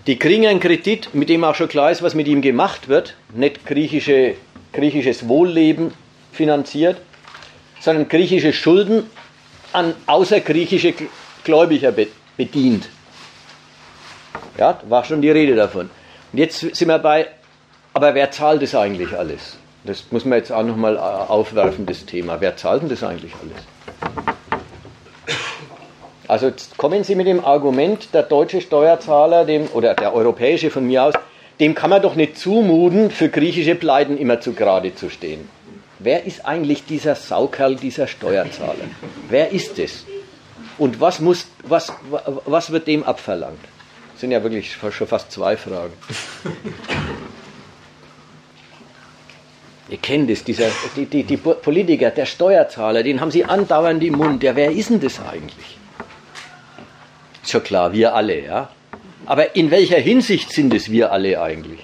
Die kriegen einen Kredit, mit dem auch schon klar ist, was mit ihm gemacht wird. Nicht griechische, griechisches Wohlleben finanziert, sondern griechische Schulden an außergriechische Gläubiger bedient. Ja, war schon die Rede davon. Und jetzt sind wir bei aber wer zahlt das eigentlich alles? Das muss man jetzt auch nochmal äh, aufwerfen, das Thema. Wer zahlt denn das eigentlich alles? Also kommen Sie mit dem Argument, der deutsche Steuerzahler, dem, oder der europäische von mir aus, dem kann man doch nicht zumuten, für griechische Pleiten immer zu gerade zu stehen. Wer ist eigentlich dieser Saukerl, dieser Steuerzahler? Wer ist es? Und was, muss, was, was wird dem abverlangt? Das sind ja wirklich schon fast zwei Fragen. Ihr kennt es, dieser, die, die, die Politiker, der Steuerzahler, den haben sie andauernd im Mund. Ja, wer ist denn das eigentlich? Ist schon klar, wir alle, ja. Aber in welcher Hinsicht sind es wir alle eigentlich?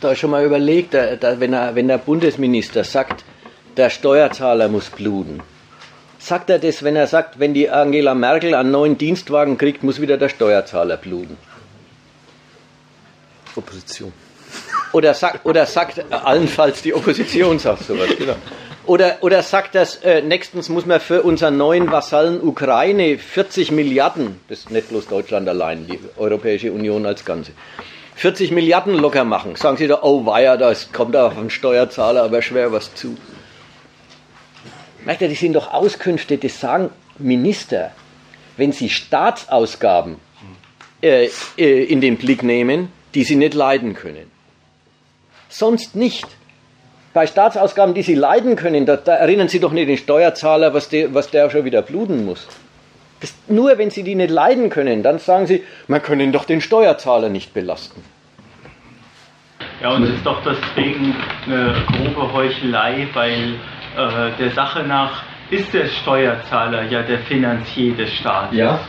Da schon mal überlegt, da, da, wenn, er, wenn der Bundesminister sagt, der Steuerzahler muss bluten. Sagt er das, wenn er sagt, wenn die Angela Merkel einen neuen Dienstwagen kriegt, muss wieder der Steuerzahler bluten? Opposition. Oder sagt, oder sagt allenfalls die Opposition sagt sowas, genau. Oder, oder sagt das, äh, nächstens muss man für unseren neuen Vasallen Ukraine 40 Milliarden, das ist nicht bloß Deutschland allein, die Europäische Union als Ganze, 40 Milliarden locker machen. Sagen Sie da, oh weia, da kommt auf einen Steuerzahler aber schwer was zu. Merkt ihr, das sind doch Auskünfte, das sagen Minister, wenn sie Staatsausgaben äh, äh, in den Blick nehmen, die sie nicht leiden können sonst nicht. Bei Staatsausgaben, die Sie leiden können, da, da erinnern Sie doch nicht den Steuerzahler, was, de, was der schon wieder bluten muss. Das, nur wenn Sie die nicht leiden können, dann sagen Sie, man können doch den Steuerzahler nicht belasten. Ja, und es ist doch deswegen eine grobe Heuchelei, weil äh, der Sache nach ist der Steuerzahler ja der Finanzier des Staates. Ja.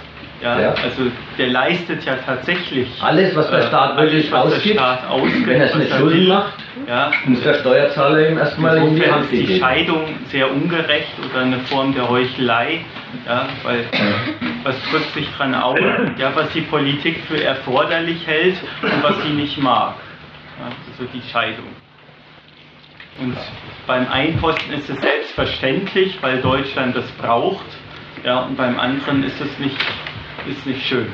Ja, ja, also der leistet ja tatsächlich alles, was der Staat äh, wirklich alles, ausgibt, Staat ausgibt, wenn er es nicht Schulden macht, ja, muss der Steuerzahler ihm erstmal in die Hand ist die Scheidung sehr ungerecht oder eine Form der Heuchelei, ja, weil was drückt sich dran auf, ja, was die Politik für erforderlich hält und was sie nicht mag, ja, also die Scheidung. Und beim Einposten ist es selbstverständlich, weil Deutschland das braucht, ja, und beim anderen ist es nicht ist nicht schön.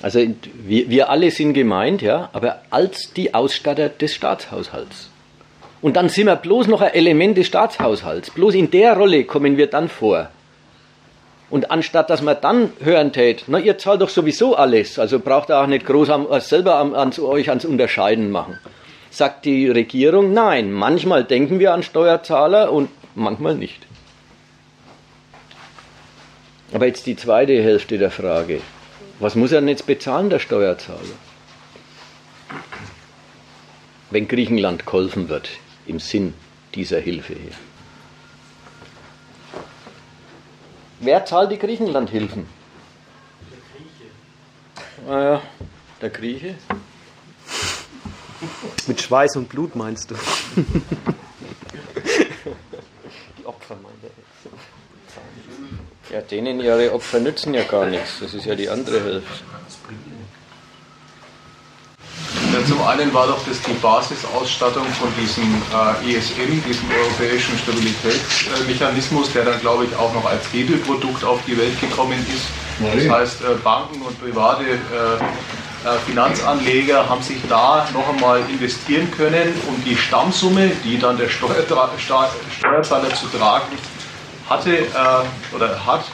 Also wir, wir alle sind gemeint, ja, aber als die Ausstatter des Staatshaushalts. Und dann sind wir bloß noch ein Element des Staatshaushalts. Bloß in der Rolle kommen wir dann vor. Und anstatt dass man dann hören tät, na ihr zahlt doch sowieso alles, also braucht ihr auch nicht groß am, äh, selber an, an, euch ans Unterscheiden machen, sagt die Regierung, nein, manchmal denken wir an Steuerzahler und manchmal nicht. Aber jetzt die zweite Hälfte der Frage. Was muss er denn jetzt bezahlen, der Steuerzahler? Wenn Griechenland geholfen wird, im Sinn dieser Hilfe hier. Wer zahlt die Griechenlandhilfen? Der Grieche. Ah ja, der Grieche. Mit Schweiß und Blut meinst du? denen ihre Opfer nützen ja gar nichts. Das ist ja die andere Hälfte. Ja, zum einen war doch das die Basisausstattung von diesem äh, ESM, diesem Europäischen Stabilitätsmechanismus, der dann, glaube ich, auch noch als Hebelprodukt auf die Welt gekommen ist. Das heißt, äh, Banken und private äh, äh, Finanzanleger haben sich da noch einmal investieren können und die Stammsumme, die dann der Steuerzahler zu tragen hatte äh, oder hat,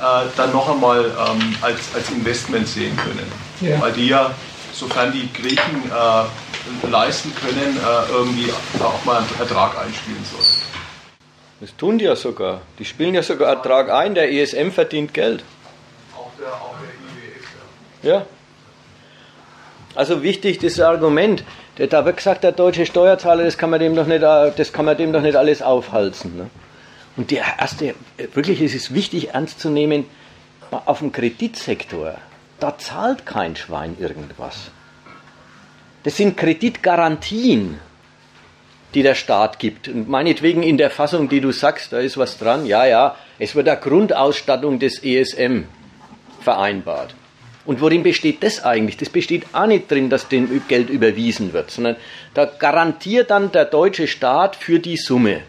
äh, dann noch einmal ähm, als, als Investment sehen können. Ja. Weil die ja sofern die Griechen äh, leisten können, äh, irgendwie auch mal einen Ertrag einspielen sollen. Das tun die ja sogar. Die spielen ja sogar Ertrag ein. Der ESM verdient Geld. Auch der, auch der IWF. Ja. ja. Also wichtig das Argument. Da wird gesagt, der deutsche Steuerzahler, das kann man dem doch nicht, das kann man dem doch nicht alles aufhalsen. Ne? Und der erste, wirklich ist es wichtig ernst zu nehmen, auf dem Kreditsektor da zahlt kein Schwein irgendwas. Das sind Kreditgarantien, die der Staat gibt. Und meinetwegen in der Fassung, die du sagst, da ist was dran. Ja, ja, es wird eine Grundausstattung des ESM vereinbart. Und worin besteht das eigentlich? Das besteht auch nicht drin, dass dem Geld überwiesen wird, sondern da garantiert dann der deutsche Staat für die Summe.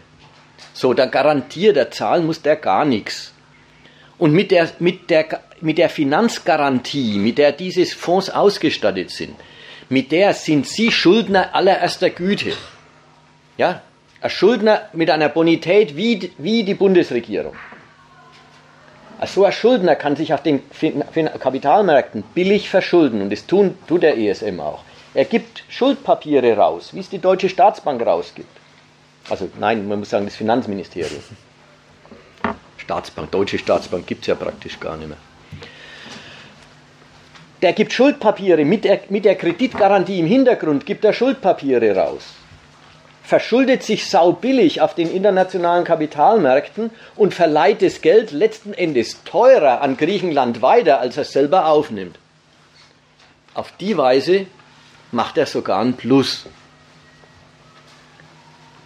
So, da garantiert, der zahlen muss der gar nichts. Und mit der, mit der mit der Finanzgarantie, mit der diese Fonds ausgestattet sind, mit der sind Sie Schuldner allererster Güte. Ja, ein Schuldner mit einer Bonität wie, wie die Bundesregierung. Also ein Schuldner kann sich auf den Kapitalmärkten billig verschulden und das tun, tut der ESM auch. Er gibt Schuldpapiere raus, wie es die Deutsche Staatsbank rausgibt. Also nein, man muss sagen, das Finanzministerium. Staatsbank, Deutsche Staatsbank gibt es ja praktisch gar nicht mehr der gibt Schuldpapiere mit der, mit der Kreditgarantie im Hintergrund, gibt er Schuldpapiere raus. Verschuldet sich saubillig auf den internationalen Kapitalmärkten und verleiht das Geld letzten Endes teurer an Griechenland weiter, als er selber aufnimmt. Auf die Weise macht er sogar ein Plus.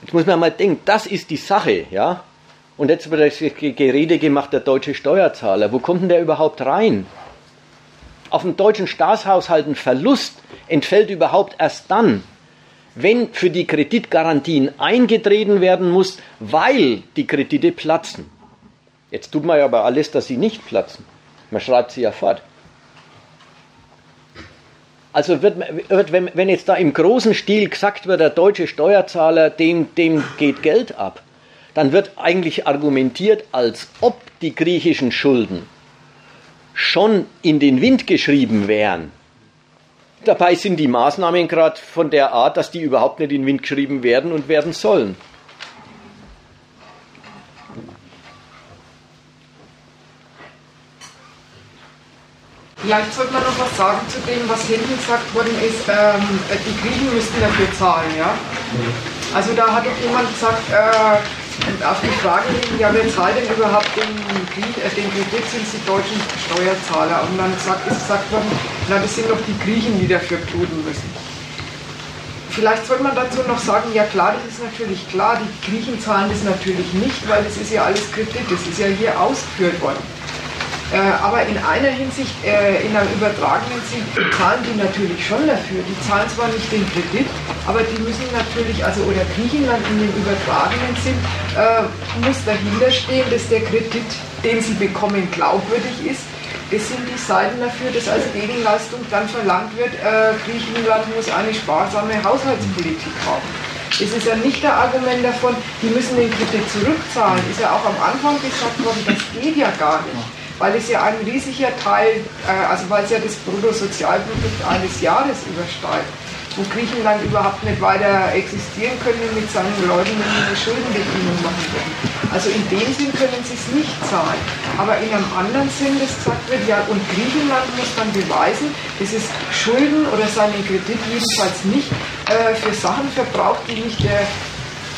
Jetzt muss man mal denken, das ist die Sache, ja? Und jetzt wird das Gerede gemacht, der deutsche Steuerzahler. Wo kommt denn der überhaupt rein? auf dem deutschen Staatshaushalt ein Verlust entfällt überhaupt erst dann, wenn für die Kreditgarantien eingetreten werden muss, weil die Kredite platzen. Jetzt tut man ja aber alles, dass sie nicht platzen. Man schreibt sie ja fort. Also wird, wird, wenn jetzt da im großen Stil gesagt wird, der deutsche Steuerzahler, dem, dem geht Geld ab, dann wird eigentlich argumentiert, als ob die griechischen Schulden schon in den Wind geschrieben wären. Dabei sind die Maßnahmen gerade von der Art, dass die überhaupt nicht in den Wind geschrieben werden und werden sollen. Vielleicht sollte man noch was sagen zu dem, was hinten gesagt worden ist, ähm, die Griechen müssten dafür zahlen. Ja? Also da hat doch jemand gesagt, äh, auf die Frage ja, wer zahlt denn überhaupt den, äh, den Kredit, sind die deutschen Steuerzahler. Und dann sagt, ist gesagt worden, na, das sind doch die Griechen, die dafür bluten müssen. Vielleicht sollte man dazu noch sagen, ja klar, das ist natürlich klar, die Griechen zahlen das natürlich nicht, weil das ist ja alles Kredit, das ist ja hier ausgeführt worden. Äh, aber in einer Hinsicht, äh, in einem übertragenen Sinn, zahlen die natürlich schon dafür. Die zahlen zwar nicht den Kredit, aber die müssen natürlich, also oder Griechenland in dem übertragenen Sinn, äh, muss dahinter stehen, dass der Kredit, den sie bekommen, glaubwürdig ist. Das sind die Seiten dafür, dass als Gegenleistung dann verlangt wird, Griechenland muss eine sparsame Haushaltspolitik haben. Es ist ja nicht der Argument davon, die müssen den Kredit zurückzahlen. Ist ja auch am Anfang gesagt worden, das geht ja gar nicht weil es ja ein riesiger Teil, äh, also weil es ja das Bruttosozialprodukt eines Jahres übersteigt, wo Griechenland überhaupt nicht weiter existieren könnte mit seinen Leuten, wenn sie eine Schuldenbedienung machen würden. Also in dem Sinn können sie es nicht zahlen. Aber in einem anderen Sinn, das gesagt wird, ja, und Griechenland muss dann beweisen, dass es Schulden oder seinen Kredit jedenfalls nicht äh, für Sachen verbraucht, die nicht der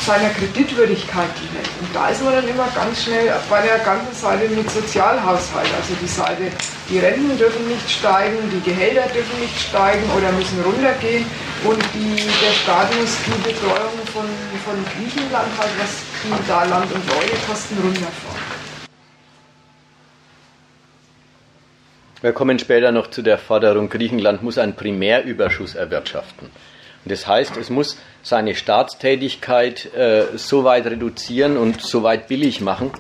seiner Kreditwürdigkeit dienen. Und da ist man dann immer ganz schnell bei der ganzen Seite mit Sozialhaushalt. Also die Seite, die Renten dürfen nicht steigen, die Gehälter dürfen nicht steigen oder müssen runtergehen und die, der Staat muss die Betreuung von, von Griechenland halt, was die da Land und Leute kosten, runterfahren. Wir kommen später noch zu der Forderung, Griechenland muss einen Primärüberschuss erwirtschaften. Das heißt, es muss seine Staatstätigkeit äh, so weit reduzieren und so weit billig machen,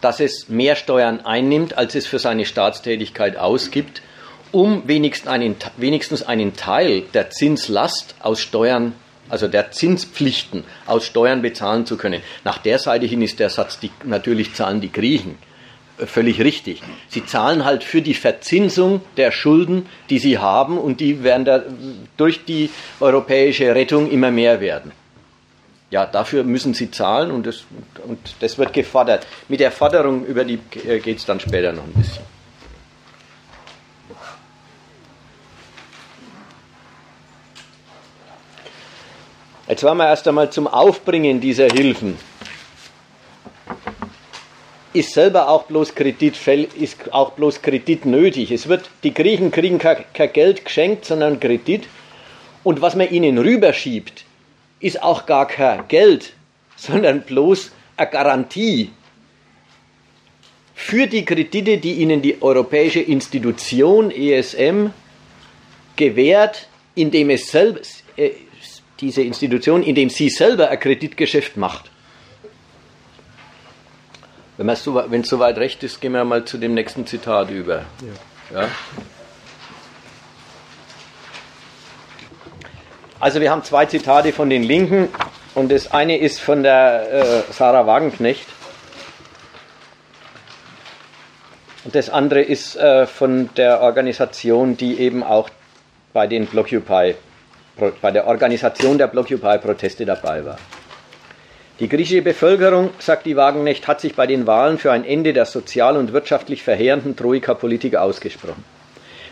dass es mehr Steuern einnimmt, als es für seine Staatstätigkeit ausgibt, um wenigstens einen, wenigstens einen Teil der Zinslast aus Steuern, also der Zinspflichten aus Steuern bezahlen zu können. Nach der Seite hin ist der Satz, die, natürlich zahlen die Griechen völlig richtig. Sie zahlen halt für die Verzinsung der Schulden, die sie haben und die werden da durch die europäische Rettung immer mehr werden. Ja, dafür müssen sie zahlen und das, und das wird gefordert. Mit der Forderung über die äh, geht es dann später noch ein bisschen. Jetzt waren wir erst einmal zum Aufbringen dieser Hilfen ist selber auch bloß Kredit, ist auch bloß Kredit nötig. Es wird, die Griechen kriegen kein, Geld geschenkt, sondern Kredit. Und was man ihnen rüberschiebt, ist auch gar kein Geld, sondern bloß eine Garantie für die Kredite, die ihnen die europäische Institution ESM gewährt, indem es selbst, äh, diese Institution, indem sie selber ein Kreditgeschäft macht. Wenn es so, soweit recht ist, gehen wir mal zu dem nächsten Zitat über. Ja. ja. Also wir haben zwei Zitate von den Linken und das eine ist von der äh, Sarah Wagenknecht und das andere ist äh, von der Organisation, die eben auch bei den Blockupy, bei der Organisation der Blockupy-Proteste dabei war. Die griechische Bevölkerung, sagt die Wagenknecht, hat sich bei den Wahlen für ein Ende der sozial und wirtschaftlich verheerenden Troika-Politik ausgesprochen.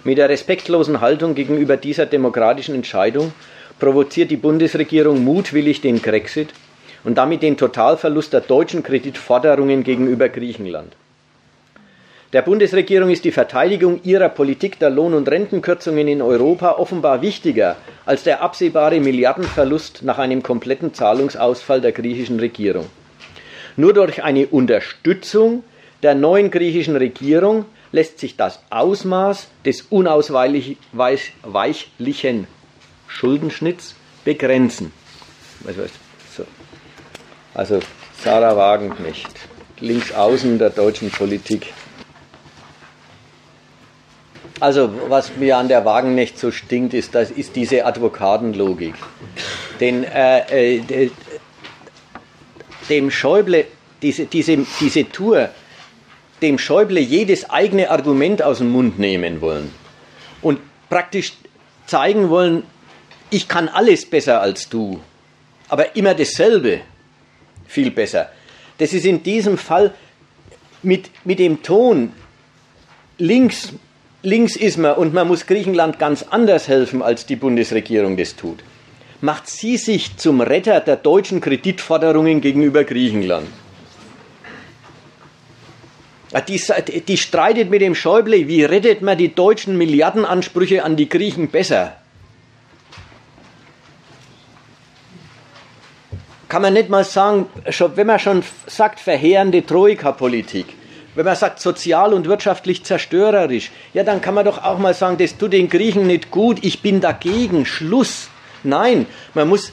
Mit der respektlosen Haltung gegenüber dieser demokratischen Entscheidung provoziert die Bundesregierung mutwillig den Grexit und damit den Totalverlust der deutschen Kreditforderungen gegenüber Griechenland. Der Bundesregierung ist die Verteidigung ihrer Politik der Lohn- und Rentenkürzungen in Europa offenbar wichtiger als der absehbare Milliardenverlust nach einem kompletten Zahlungsausfall der griechischen Regierung. Nur durch eine Unterstützung der neuen griechischen Regierung lässt sich das Ausmaß des unausweichlichen Schuldenschnitts begrenzen. Also Sarah Wagenknecht, links außen der deutschen Politik. Also, was mir an der Wagen nicht so stinkt, ist, das ist diese Advokatenlogik. Denn äh, äh, dem Schäuble, diese, diese, diese Tour, dem Schäuble jedes eigene Argument aus dem Mund nehmen wollen und praktisch zeigen wollen, ich kann alles besser als du, aber immer dasselbe viel besser. Das ist in diesem Fall mit, mit dem Ton links links ist man und man muss Griechenland ganz anders helfen, als die Bundesregierung das tut. Macht sie sich zum Retter der deutschen Kreditforderungen gegenüber Griechenland. Die, die streitet mit dem Schäuble, wie rettet man die deutschen Milliardenansprüche an die Griechen besser? Kann man nicht mal sagen, wenn man schon sagt, verheerende Troika-Politik, wenn man sagt, sozial und wirtschaftlich zerstörerisch, ja, dann kann man doch auch mal sagen, das tut den Griechen nicht gut, ich bin dagegen, Schluss. Nein, man muss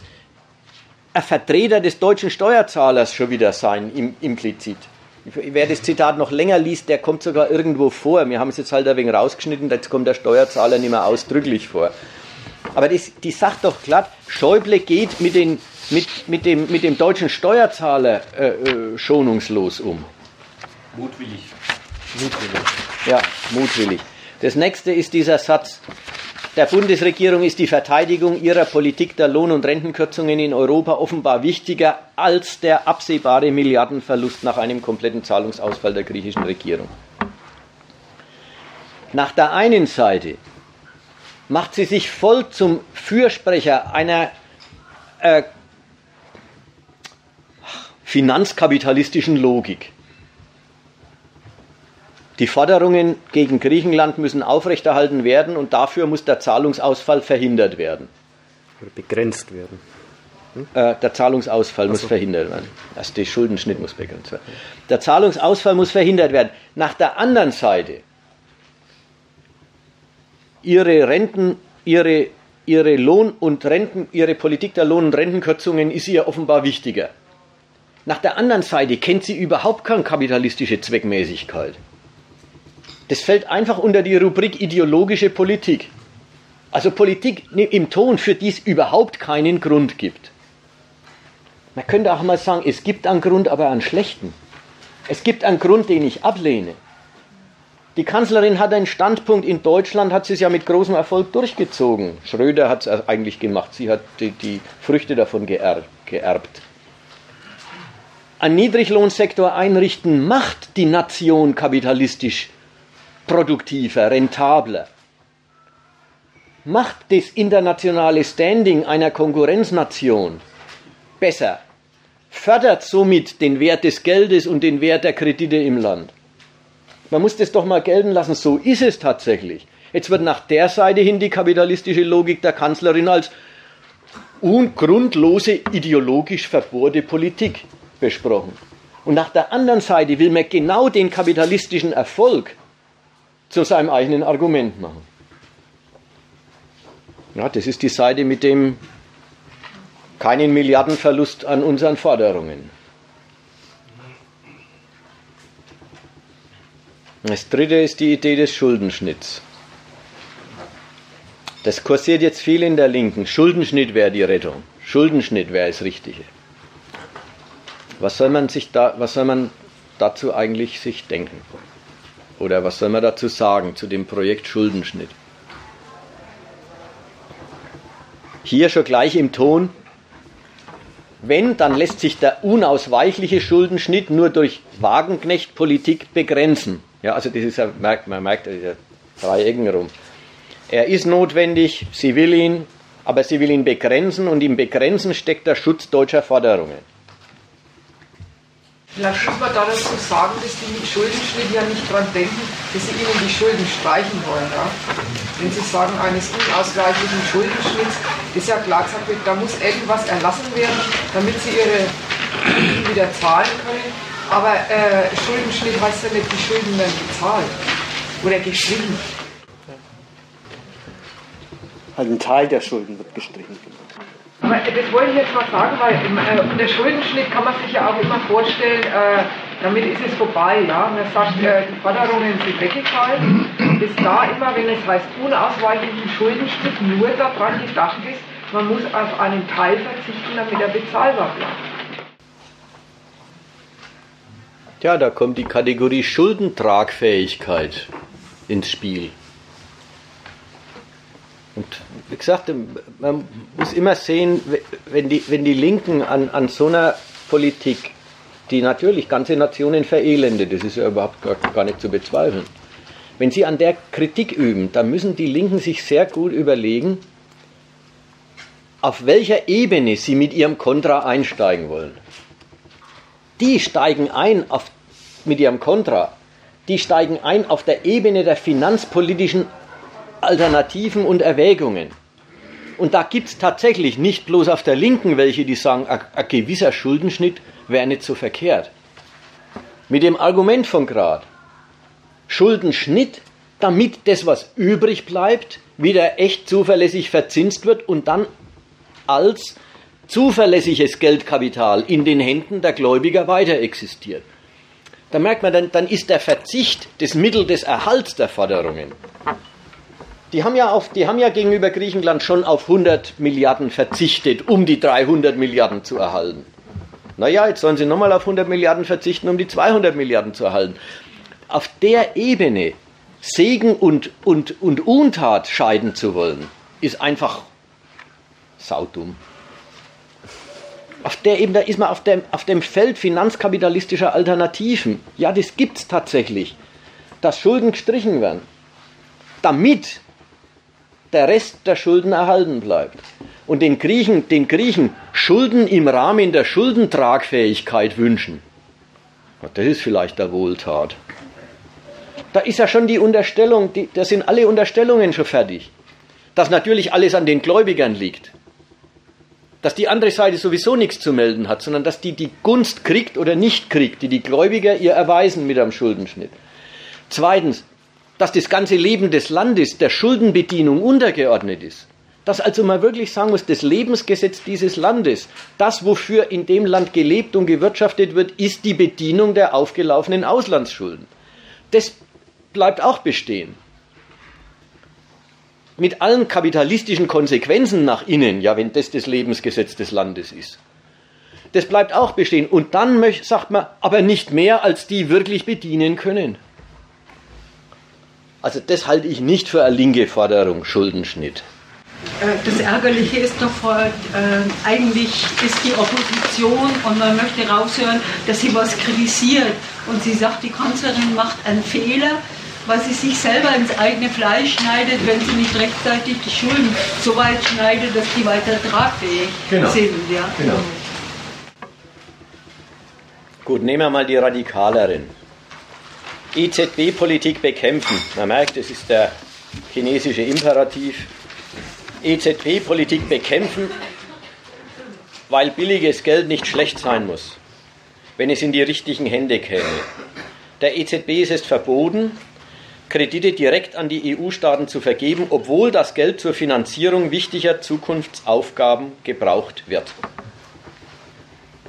ein Vertreter des deutschen Steuerzahlers schon wieder sein, im, implizit. Wer das Zitat noch länger liest, der kommt sogar irgendwo vor. Wir haben es jetzt halt ein wenig rausgeschnitten, jetzt kommt der Steuerzahler nicht mehr ausdrücklich vor. Aber das, die sagt doch glatt, Schäuble geht mit, den, mit, mit, dem, mit dem deutschen Steuerzahler äh, äh, schonungslos um. Mutwillig. Mutwillig. Ja, mutwillig. Das nächste ist dieser Satz. Der Bundesregierung ist die Verteidigung ihrer Politik der Lohn- und Rentenkürzungen in Europa offenbar wichtiger als der absehbare Milliardenverlust nach einem kompletten Zahlungsausfall der griechischen Regierung. Nach der einen Seite macht sie sich voll zum Fürsprecher einer äh, finanzkapitalistischen Logik. Die Forderungen gegen Griechenland müssen aufrechterhalten werden und dafür muss der Zahlungsausfall verhindert werden. Oder begrenzt werden. Hm? Äh, der Zahlungsausfall so. muss verhindert werden. Also der Schuldenschnitt muss begrenzt werden. Der Zahlungsausfall muss verhindert werden. Nach der anderen Seite ihre Renten, ihre, ihre Lohn- und Renten, ihre Politik der Lohn- und Rentenkürzungen ist ihr offenbar wichtiger. Nach der anderen Seite kennt sie überhaupt keine kapitalistische Zweckmäßigkeit. Das fällt einfach unter die Rubrik ideologische Politik. Also Politik im Ton, für die es überhaupt keinen Grund gibt. Man könnte auch mal sagen, es gibt einen Grund, aber einen schlechten. Es gibt einen Grund, den ich ablehne. Die Kanzlerin hat einen Standpunkt in Deutschland, hat sie es ja mit großem Erfolg durchgezogen. Schröder hat es eigentlich gemacht, sie hat die, die Früchte davon geerbt. Ein Niedriglohnsektor einrichten macht die Nation kapitalistisch produktiver, rentabler. Macht das internationale Standing einer Konkurrenznation besser, fördert somit den Wert des Geldes und den Wert der Kredite im Land. Man muss das doch mal gelten lassen, so ist es tatsächlich. Jetzt wird nach der Seite hin die kapitalistische Logik der Kanzlerin als ungrundlose, ideologisch verbohrte Politik besprochen. Und nach der anderen Seite will man genau den kapitalistischen Erfolg zu seinem eigenen Argument machen. Ja, das ist die Seite mit dem keinen Milliardenverlust an unseren Forderungen. Das dritte ist die Idee des Schuldenschnitts. Das kursiert jetzt viel in der Linken. Schuldenschnitt wäre die Rettung. Schuldenschnitt wäre das Richtige. Was soll man sich da, was soll man dazu eigentlich sich denken? Oder was soll man dazu sagen zu dem Projekt Schuldenschnitt? Hier schon gleich im Ton, wenn, dann lässt sich der unausweichliche Schuldenschnitt nur durch Wagenknechtpolitik begrenzen. Ja, also das ist ja, merkt, man merkt, ja drei Ecken rum. Er ist notwendig, sie will ihn, aber sie will ihn begrenzen und im Begrenzen steckt der Schutz deutscher Forderungen. Vielleicht muss man da dazu sagen, dass die mit ja nicht dran denken, dass sie ihnen die Schulden streichen wollen. Ja? Wenn sie sagen, eines unausgleichlichen Schuldenschnitts, ist ja klar gesagt, da muss irgendwas erlassen werden, damit sie ihre Schulden wieder zahlen können. Aber äh, Schuldenschnitt heißt ja nicht, die Schulden werden bezahlt oder gestrichen. Also ein Teil der Schulden wird gestrichen. Aber das wollte ich jetzt mal sagen, weil äh, der Schuldenschnitt kann man sich ja auch immer vorstellen, äh, damit ist es vorbei. Ja? Man sagt, äh, die Forderungen sind weggefallen. Bis da immer, wenn es heißt unausweichlichen Schuldenschnitt, nur daran gedacht ist, man muss auf einen Teil verzichten, damit er bezahlbar bleibt. Ja, da kommt die Kategorie Schuldentragfähigkeit ins Spiel. Und wie gesagt, man muss immer sehen, wenn die, wenn die Linken an, an so einer Politik, die natürlich ganze Nationen verelendet, das ist ja überhaupt gar, gar nicht zu bezweifeln, wenn sie an der Kritik üben, dann müssen die Linken sich sehr gut überlegen, auf welcher Ebene sie mit ihrem Kontra einsteigen wollen. Die steigen ein auf, mit ihrem Kontra, die steigen ein auf der Ebene der finanzpolitischen Alternativen und Erwägungen. Und da gibt es tatsächlich nicht bloß auf der Linken welche, die sagen, ein gewisser Schuldenschnitt wäre nicht so verkehrt. Mit dem Argument von Grad, Schuldenschnitt, damit das, was übrig bleibt, wieder echt zuverlässig verzinst wird und dann als zuverlässiges Geldkapital in den Händen der Gläubiger weiter existiert. Da merkt man, dann, dann ist der Verzicht des Mittel des Erhalts der Forderungen die haben, ja auf, die haben ja gegenüber Griechenland schon auf 100 Milliarden verzichtet, um die 300 Milliarden zu erhalten. Naja, jetzt sollen sie nochmal auf 100 Milliarden verzichten, um die 200 Milliarden zu erhalten. Auf der Ebene Segen und, und, und Untat scheiden zu wollen, ist einfach saudumm. Auf der Ebene ist man auf dem, auf dem Feld finanzkapitalistischer Alternativen. Ja, das gibt es tatsächlich. Dass Schulden gestrichen werden. Damit der Rest der Schulden erhalten bleibt. Und den Griechen, den Griechen Schulden im Rahmen der Schuldentragfähigkeit wünschen, das ist vielleicht der Wohltat. Da ist ja schon die Unterstellung, die, da sind alle Unterstellungen schon fertig. Dass natürlich alles an den Gläubigern liegt. Dass die andere Seite sowieso nichts zu melden hat, sondern dass die die Gunst kriegt oder nicht kriegt, die die Gläubiger ihr erweisen mit einem Schuldenschnitt. Zweitens, dass das ganze Leben des Landes der Schuldenbedienung untergeordnet ist. Dass also man wirklich sagen muss, das Lebensgesetz dieses Landes, das, wofür in dem Land gelebt und gewirtschaftet wird, ist die Bedienung der aufgelaufenen Auslandsschulden. Das bleibt auch bestehen. Mit allen kapitalistischen Konsequenzen nach innen, ja, wenn das das Lebensgesetz des Landes ist. Das bleibt auch bestehen. Und dann sagt man, aber nicht mehr, als die wirklich bedienen können. Also das halte ich nicht für eine linke Forderung, Schuldenschnitt. Äh, das Ärgerliche ist doch, äh, eigentlich ist die Opposition und man möchte raushören, dass sie was kritisiert. Und sie sagt, die Kanzlerin macht einen Fehler, weil sie sich selber ins eigene Fleisch schneidet, wenn sie nicht rechtzeitig die Schulden so weit schneidet, dass die weiter tragfähig genau. sind. Ja. Genau. Gut, nehmen wir mal die radikaleren. EZB-Politik bekämpfen. Man merkt, es ist der chinesische Imperativ. EZB-Politik bekämpfen, weil billiges Geld nicht schlecht sein muss, wenn es in die richtigen Hände käme. Der EZB ist es verboten, Kredite direkt an die EU-Staaten zu vergeben, obwohl das Geld zur Finanzierung wichtiger Zukunftsaufgaben gebraucht wird.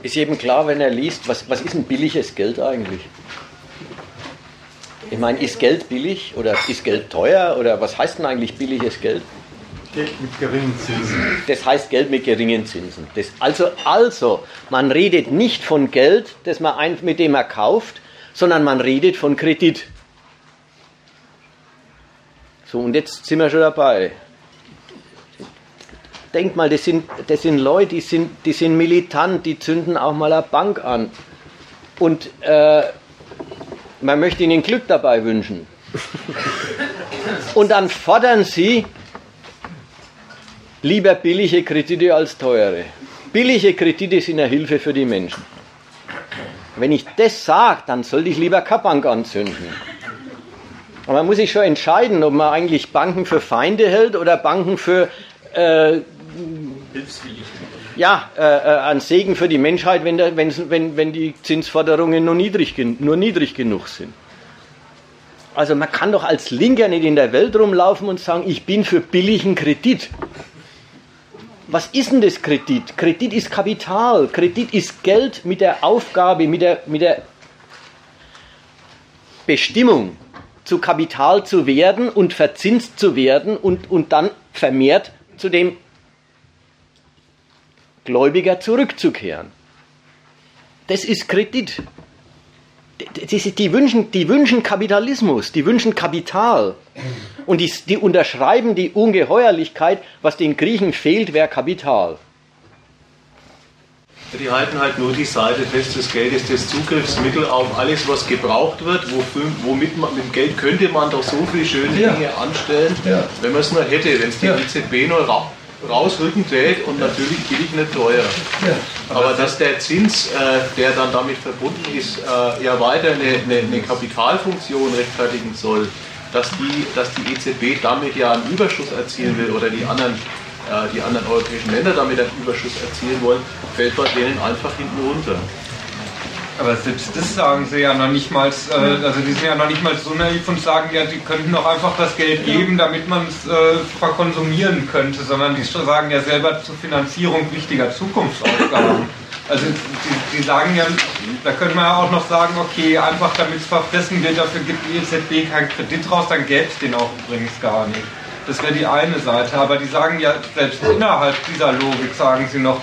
Ist jedem klar, wenn er liest, was, was ist ein billiges Geld eigentlich? Ich meine, ist Geld billig oder ist Geld teuer oder was heißt denn eigentlich billiges Geld? Geld mit geringen Zinsen. Das heißt Geld mit geringen Zinsen. Das, also, also, man redet nicht von Geld, das man ein, mit dem man kauft, sondern man redet von Kredit. So, und jetzt sind wir schon dabei. Denk mal, das sind, das sind Leute, die sind, die sind militant, die zünden auch mal eine Bank an. Und äh, man möchte ihnen Glück dabei wünschen. Und dann fordern sie, Lieber billige Kredite als teure. Billige Kredite sind eine Hilfe für die Menschen. Wenn ich das sage, dann sollte ich lieber keine Bank anzünden. Aber man muss sich schon entscheiden, ob man eigentlich Banken für Feinde hält oder Banken für äh, ja, äh, äh ein Segen für die Menschheit, wenn, der, wenn, wenn, wenn die Zinsforderungen nur niedrig, nur niedrig genug sind. Also man kann doch als Linker nicht in der Welt rumlaufen und sagen, ich bin für billigen Kredit. Was ist denn das Kredit? Kredit ist Kapital. Kredit ist Geld mit der Aufgabe, mit der, mit der Bestimmung, zu Kapital zu werden und verzinst zu werden und, und dann vermehrt zu dem Gläubiger zurückzukehren. Das ist Kredit. Die, wünschen, die wünschen Kapitalismus, die wünschen Kapital. Und die, die unterschreiben die Ungeheuerlichkeit, was den Griechen fehlt, wäre Kapital. Die halten halt nur die Seite fest, das Geld ist das Zugriffsmittel auf alles, was gebraucht wird. Wofür, womit man, mit dem Geld könnte man doch so viele schöne ja. Dinge anstellen, ja. wenn man es nur hätte, wenn es die ja. EZB nur rausrücken tät und natürlich billig nicht teuer. Ja. Aber dass der Zins, äh, der dann damit verbunden ist, äh, ja weiter eine, eine, eine, Kapitalfunktion rechtfertigen soll, dass die, dass die EZB damit ja einen Überschuss erzielen will oder die anderen, äh, die anderen europäischen Länder damit einen Überschuss erzielen wollen, fällt bei denen einfach hinten runter. Aber selbst das sagen sie ja noch nicht mal, äh, also die sind ja noch nicht mal so naiv und sagen, ja, die könnten doch einfach das Geld geben, damit man es äh, verkonsumieren könnte, sondern die sagen ja selber zur Finanzierung wichtiger Zukunftsaufgaben. Also die, die, sagen ja, da könnte man ja auch noch sagen, okay, einfach damit es verfressen wird, dafür gibt die EZB keinen Kredit raus, dann gäbe es den auch übrigens gar nicht. Das wäre die eine Seite. Aber die sagen ja, selbst innerhalb dieser Logik sagen sie noch,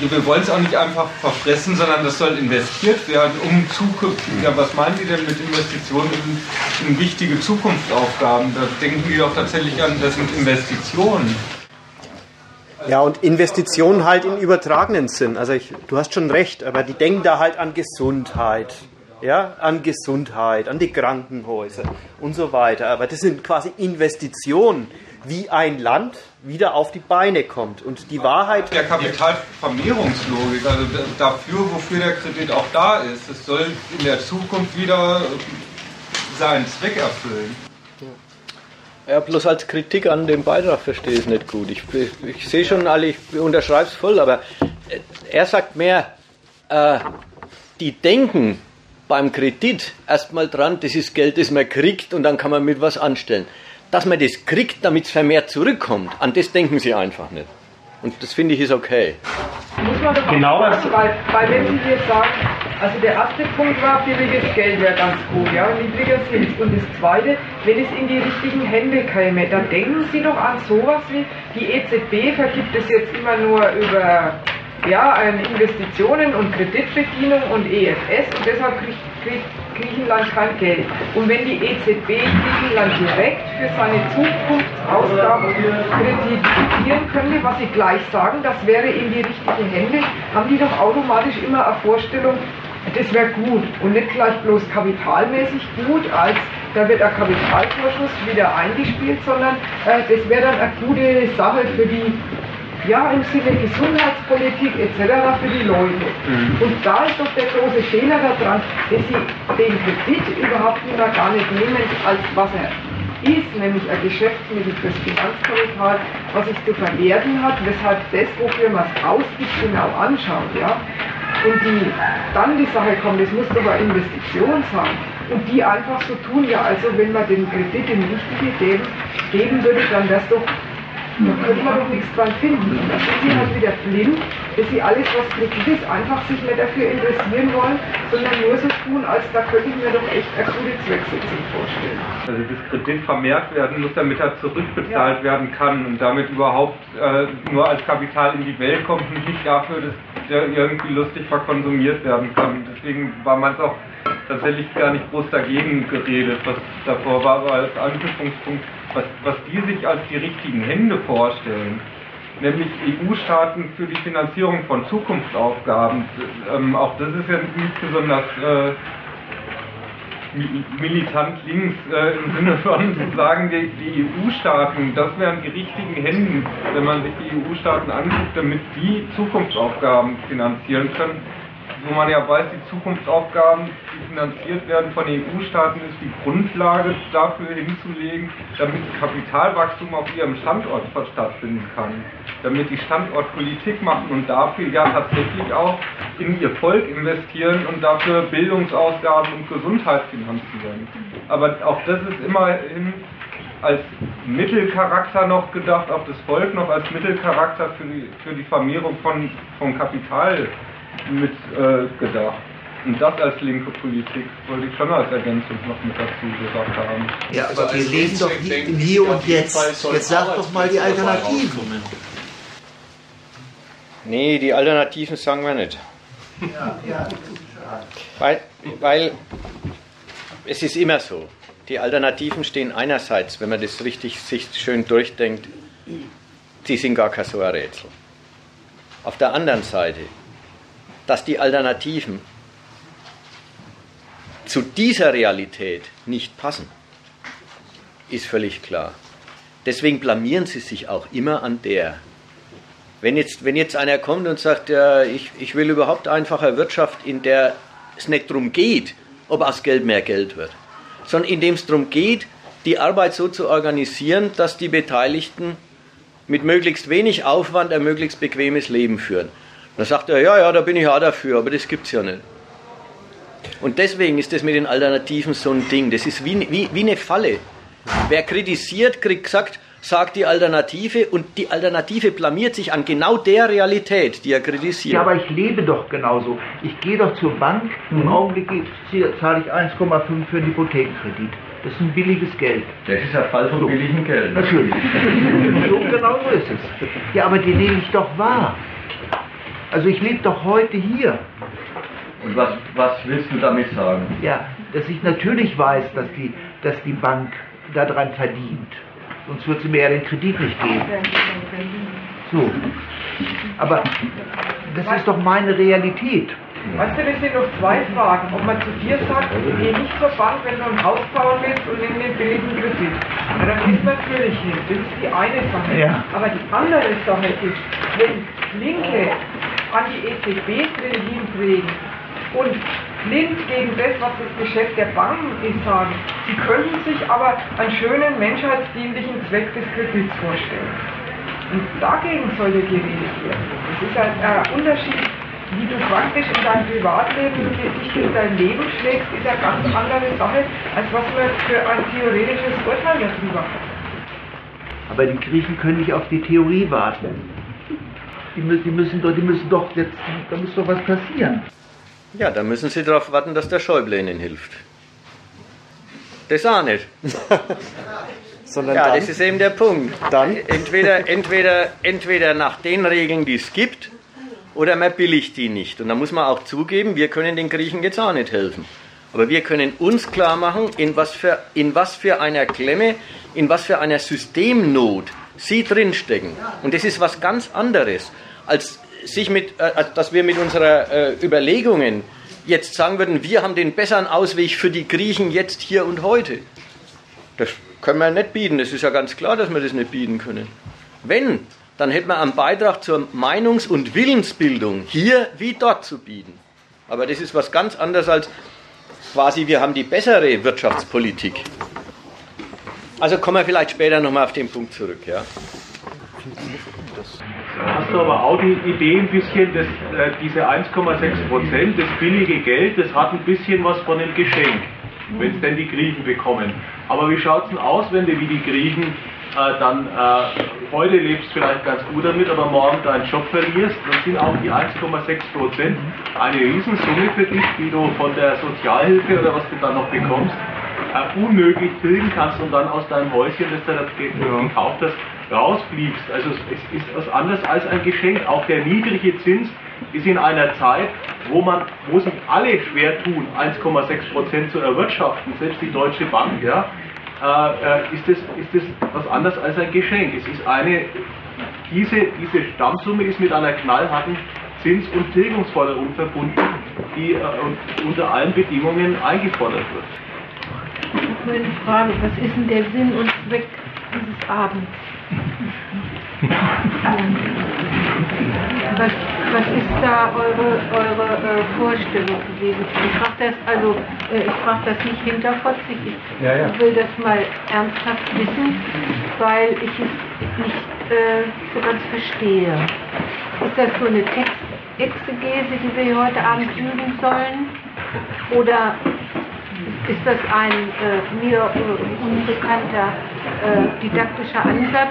wir wollen es auch nicht einfach verfressen, sondern das soll investiert werden, um zukünftig, ja, was meinen Sie denn mit Investitionen in, in wichtige Zukunftsaufgaben? Da denken die doch tatsächlich an, das sind Investitionen. Ja, und Investitionen halt im übertragenen Sinn. Also ich, du hast schon recht, aber die denken da halt an Gesundheit, ja, an Gesundheit, an die Krankenhäuser und so weiter. Aber das sind quasi Investitionen, wie ein Land wieder auf die Beine kommt. Und die Wahrheit. Der Kapitalvermehrungslogik, also dafür, wofür der Kredit auch da ist, es soll in der Zukunft wieder seinen Zweck erfüllen. Ja, bloß als Kritik an dem Beitrag verstehe ich es nicht gut. Ich, ich, ich sehe schon alle, ich unterschreibe es voll, aber er sagt mehr, äh, die denken beim Kredit erstmal dran, das ist Geld, das man kriegt und dann kann man mit was anstellen. Dass man das kriegt, damit es vermehrt zurückkommt, an das denken sie einfach nicht. Und das finde ich ist okay. Muss man doch Genau sagen, weil, weil wenn Sie hier sagen, also der erste Punkt war, billiges Geld wäre ganz gut, ja, niedriger Zins. Und das zweite, wenn es in die richtigen Hände käme, dann denken Sie doch an sowas wie, die EZB vergibt es jetzt immer nur über ja, Investitionen und Kreditbedienung und EFS und deshalb kriegt, kriegt Griechenland kein Geld. Und wenn die EZB Griechenland direkt für seine Zukunftsausgaben kreditieren könnte, was sie gleich sagen, das wäre in die richtigen Hände, haben die doch automatisch immer eine Vorstellung, das wäre gut und nicht gleich bloß kapitalmäßig gut, als da wird ein Kapitalvorschuss wieder eingespielt, sondern äh, das wäre dann eine gute Sache für die ja, im Sinne Gesundheitspolitik etc. für die Leute. Und da ist doch der große Fehler daran, dass sie den Kredit überhaupt immer gar nicht nehmen, als was er ist, nämlich ein Geschäftsmittel fürs Finanzkapital, was sich zu verwerten hat, weshalb das, wofür man es ausgibt, genau anschaut. Ja? Und die, dann die Sache kommt, es muss doch eine Investition sein. Und die einfach so tun, ja, also wenn man den Kredit in Richtige geben, geben würde, dann wäre es doch da könnte man doch nichts dran finden. Und da sind sie halt wieder blind, dass sie alles, was Kredit ist, einfach sich nicht dafür interessieren wollen, sondern nur so tun, als da könnte ich mir doch echt eine gute Zwecksetzung vorstellen. Also das Kredit vermehrt werden muss, damit er zurückbezahlt werden kann und damit überhaupt äh, nur als Kapital in die Welt kommt und nicht dafür, dass der irgendwie lustig verkonsumiert werden kann. Deswegen war man es auch tatsächlich gar nicht groß dagegen geredet, was davor war, aber als Anknüpfungspunkt, was, was die sich als die richtigen Hände vorstellen, nämlich EU-Staaten für die Finanzierung von Zukunftsaufgaben. Ähm, auch das ist ja nicht besonders äh, mi- militant links äh, im Sinne von zu sagen, die, die EU-Staaten, das wären die richtigen Hände, wenn man sich die EU-Staaten anguckt, damit die Zukunftsaufgaben finanzieren können. Wo man ja weiß, die Zukunftsaufgaben, die finanziert werden von den EU-Staaten, ist die Grundlage dafür hinzulegen, damit Kapitalwachstum auf ihrem Standort stattfinden kann. Damit die Standortpolitik machen und dafür ja tatsächlich auch in ihr Volk investieren und dafür Bildungsausgaben und Gesundheit finanzieren. Aber auch das ist immerhin als Mittelcharakter noch gedacht, auch das Volk noch als Mittelcharakter für die, für die Vermehrung von, von Kapital mit äh, gedacht. Und das als linke Politik wollte ich schon als Ergänzung noch mit dazu gesagt haben. Ja, Also aber wir als leben doch denke im Hier und Jetzt. Jetzt sag doch mal die Alternativen. Nee, die Alternativen sagen wir nicht. Ja, ja. Weil, weil es ist immer so. Die Alternativen stehen einerseits, wenn man das richtig sich schön durchdenkt, die sind gar kein so ein Rätsel. Auf der anderen Seite, dass die Alternativen zu dieser Realität nicht passen, ist völlig klar. Deswegen blamieren sie sich auch immer an der. Wenn jetzt, wenn jetzt einer kommt und sagt, ja, ich, ich will überhaupt einfache Wirtschaft, in der es nicht darum geht, ob aus Geld mehr Geld wird, sondern in dem es darum geht, die Arbeit so zu organisieren, dass die Beteiligten mit möglichst wenig Aufwand ein möglichst bequemes Leben führen. Dann sagt er, ja, ja, da bin ich auch dafür, aber das gibt es ja nicht. Und deswegen ist das mit den Alternativen so ein Ding. Das ist wie, wie, wie eine Falle. Wer kritisiert, kriegt gesagt, sagt die Alternative und die Alternative blamiert sich an genau der Realität, die er kritisiert. Ja, aber ich lebe doch genauso. Ich gehe doch zur Bank, im Augenblick zahle ich 1,5 für einen Hypothekenkredit. Das ist ein billiges Geld. Das ist der Fall von So. billigem Geld. Natürlich. so genau so ist es. Ja, aber die nehme ich doch wahr. Also ich lebe doch heute hier. Und was, was willst du damit sagen? Ja, dass ich natürlich weiß, dass die, dass die Bank daran verdient. Sonst würde sie mir ja den Kredit nicht geben. So. Aber das ist doch meine Realität. Weißt du, das sind noch zwei Fragen. Ob man zu dir sagt, geh nicht zur Bank, wenn du ein Haus bauen willst und nimm den billigen Kredit. Ja, dann gehst du natürlich hin. Das ist die eine Sache. Ja. Aber die andere Sache ist, wenn Linke an die EZB hintreten und blind gegen das, was das Geschäft der Banken ist, sagen, sie könnten sich aber einen schönen menschheitsdienlichen Zweck des Kredits vorstellen. Und dagegen sollte geredet werden. Das ist halt ein Unterschied wie du praktisch in deinem Privatleben dich durch dein Leben schlägst, ist eine ganz andere Sache, als was man für ein theoretisches Urteil darüber hat. Aber die Griechen können nicht auf die Theorie warten. Die, die, müssen, doch, die müssen doch jetzt, da muss doch was passieren. Ja, da müssen Sie darauf warten, dass der Schäuble Ihnen hilft. Das auch nicht. Sondern ja, dann, das ist eben der Punkt. Dann? Entweder, entweder, entweder nach den Regeln, die es gibt, oder man billigt die nicht. Und da muss man auch zugeben, wir können den Griechen jetzt auch nicht helfen. Aber wir können uns klar machen, in was für, in was für einer Klemme, in was für einer Systemnot sie drinstecken. Und das ist was ganz anderes, als, sich mit, äh, dass wir mit unseren äh, Überlegungen jetzt sagen würden, wir haben den besseren Ausweg für die Griechen jetzt, hier und heute. Das können wir nicht bieten. Das ist ja ganz klar, dass wir das nicht bieten können. Wenn, dann hätten wir einen Beitrag zur Meinungs- und Willensbildung hier wie dort zu bieten. Aber das ist was ganz anderes als quasi, wir haben die bessere Wirtschaftspolitik. Also kommen wir vielleicht später nochmal auf den Punkt zurück. Ja. hast du aber auch die Idee ein bisschen, dass äh, diese 1,6 Prozent, das billige Geld, das hat ein bisschen was von einem Geschenk, wenn es denn die Griechen bekommen. Aber wie schaut es denn aus, wenn du wie die Griechen äh, dann äh, heute lebst vielleicht ganz gut damit, aber morgen deinen Job verlierst, dann sind auch die 1,6 Prozent eine Riesensumme für dich, die du von der Sozialhilfe oder was du dann noch bekommst, äh, unmöglich tilgen kannst und dann aus deinem Häuschen, das du da ge- gekauft hast, rausfliegst. Also es ist was anderes als ein Geschenk. Auch der niedrige Zins ist in einer Zeit, wo man, wo sich alle schwer tun, 1,6 Prozent zu erwirtschaften, selbst die Deutsche Bank, ja, äh, äh, ist das, ist das was anderes als ein Geschenk. Es ist eine, diese, diese Stammsumme ist mit einer knallharten Zins- und Tilgungsforderung verbunden, die äh, unter allen Bedingungen eingefordert wird. Meine Frage, was ist denn der Sinn und Zweck dieses Abends? Was, was ist da eure, eure äh, Vorstellung gewesen? Ich frage das also, äh, ich frage das nicht hinterfotzig, ich Ja, ja. will das mal ernsthaft wissen, weil ich es nicht äh, so ganz verstehe. Ist das so eine Textexegese, die wir heute Abend üben sollen? Oder ist das ein äh, mir äh, unbekannter äh, didaktischer Ansatz?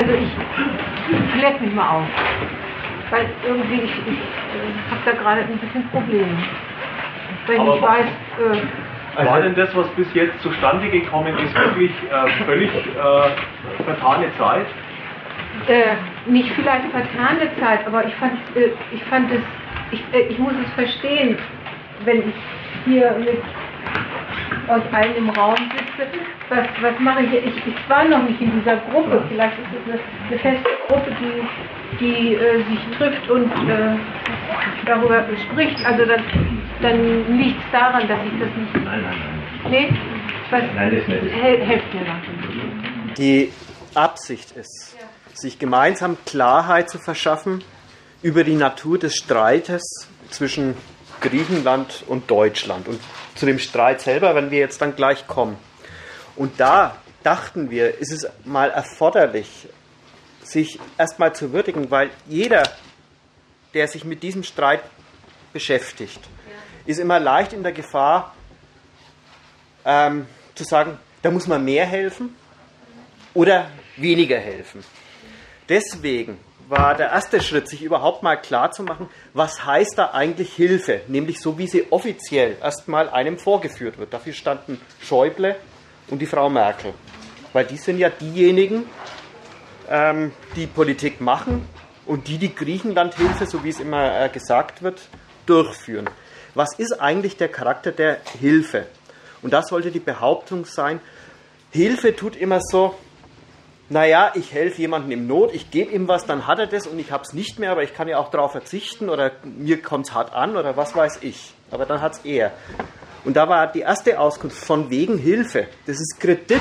Also ich klärt mich mal auf, weil irgendwie ich, ich äh, habe da gerade ein bisschen Probleme. Weil ich weiß, äh, War denn das, was bis jetzt zustande gekommen ist, wirklich äh, völlig äh, vertane Zeit? äh, nicht vielleicht vertane Zeit, aber ich fand, äh, ich fand es, ich, ich muss es verstehen, wenn ich hier mit euch allen im Raum sitze. Was, was mache ich? ich? Ich war noch nicht in dieser Gruppe. Vielleicht ist es eine, eine feste Gruppe, die, die äh, sich trifft und äh, darüber spricht. Also dann, dann liegt es daran, dass ich das nicht. Nein, nein, nein. Nee? Was, Nein, das nicht. Hel helft mir mal. Die Absicht ist, sich gemeinsam Klarheit zu verschaffen über die Natur des Streites zwischen Griechenland und Deutschland. Und zu dem Streit selber werden wir jetzt dann gleich kommen. Und da dachten wir, ist es mal erforderlich, sich erstmal zu würdigen, weil jeder, der sich mit diesem Streit beschäftigt, ist immer leicht in der Gefahr, ähm, zu sagen, da muss man mehr helfen oder weniger helfen. Deswegen war der erste Schritt, sich überhaupt mal klar zu machen, was heißt da eigentlich Hilfe, nämlich so wie sie offiziell erstmal einem vorgeführt wird. Dafür standen Schäuble und die Frau Merkel, weil die sind ja diejenigen, ähm, die Politik machen und die die Griechenlandhilfe, so wie es immer äh, gesagt wird, durchführen. Was ist eigentlich der Charakter der Hilfe? Und das sollte die Behauptung sein, Hilfe tut immer so, naja, ich helfe jemandem im Not, ich gebe ihm was, dann hat er das und ich habe es nicht mehr, aber ich kann ja auch darauf verzichten oder mir kommt es hart an oder was weiß ich. Aber dann hat es er. Und da war die erste Auskunft von wegen Hilfe. Das ist Kredit,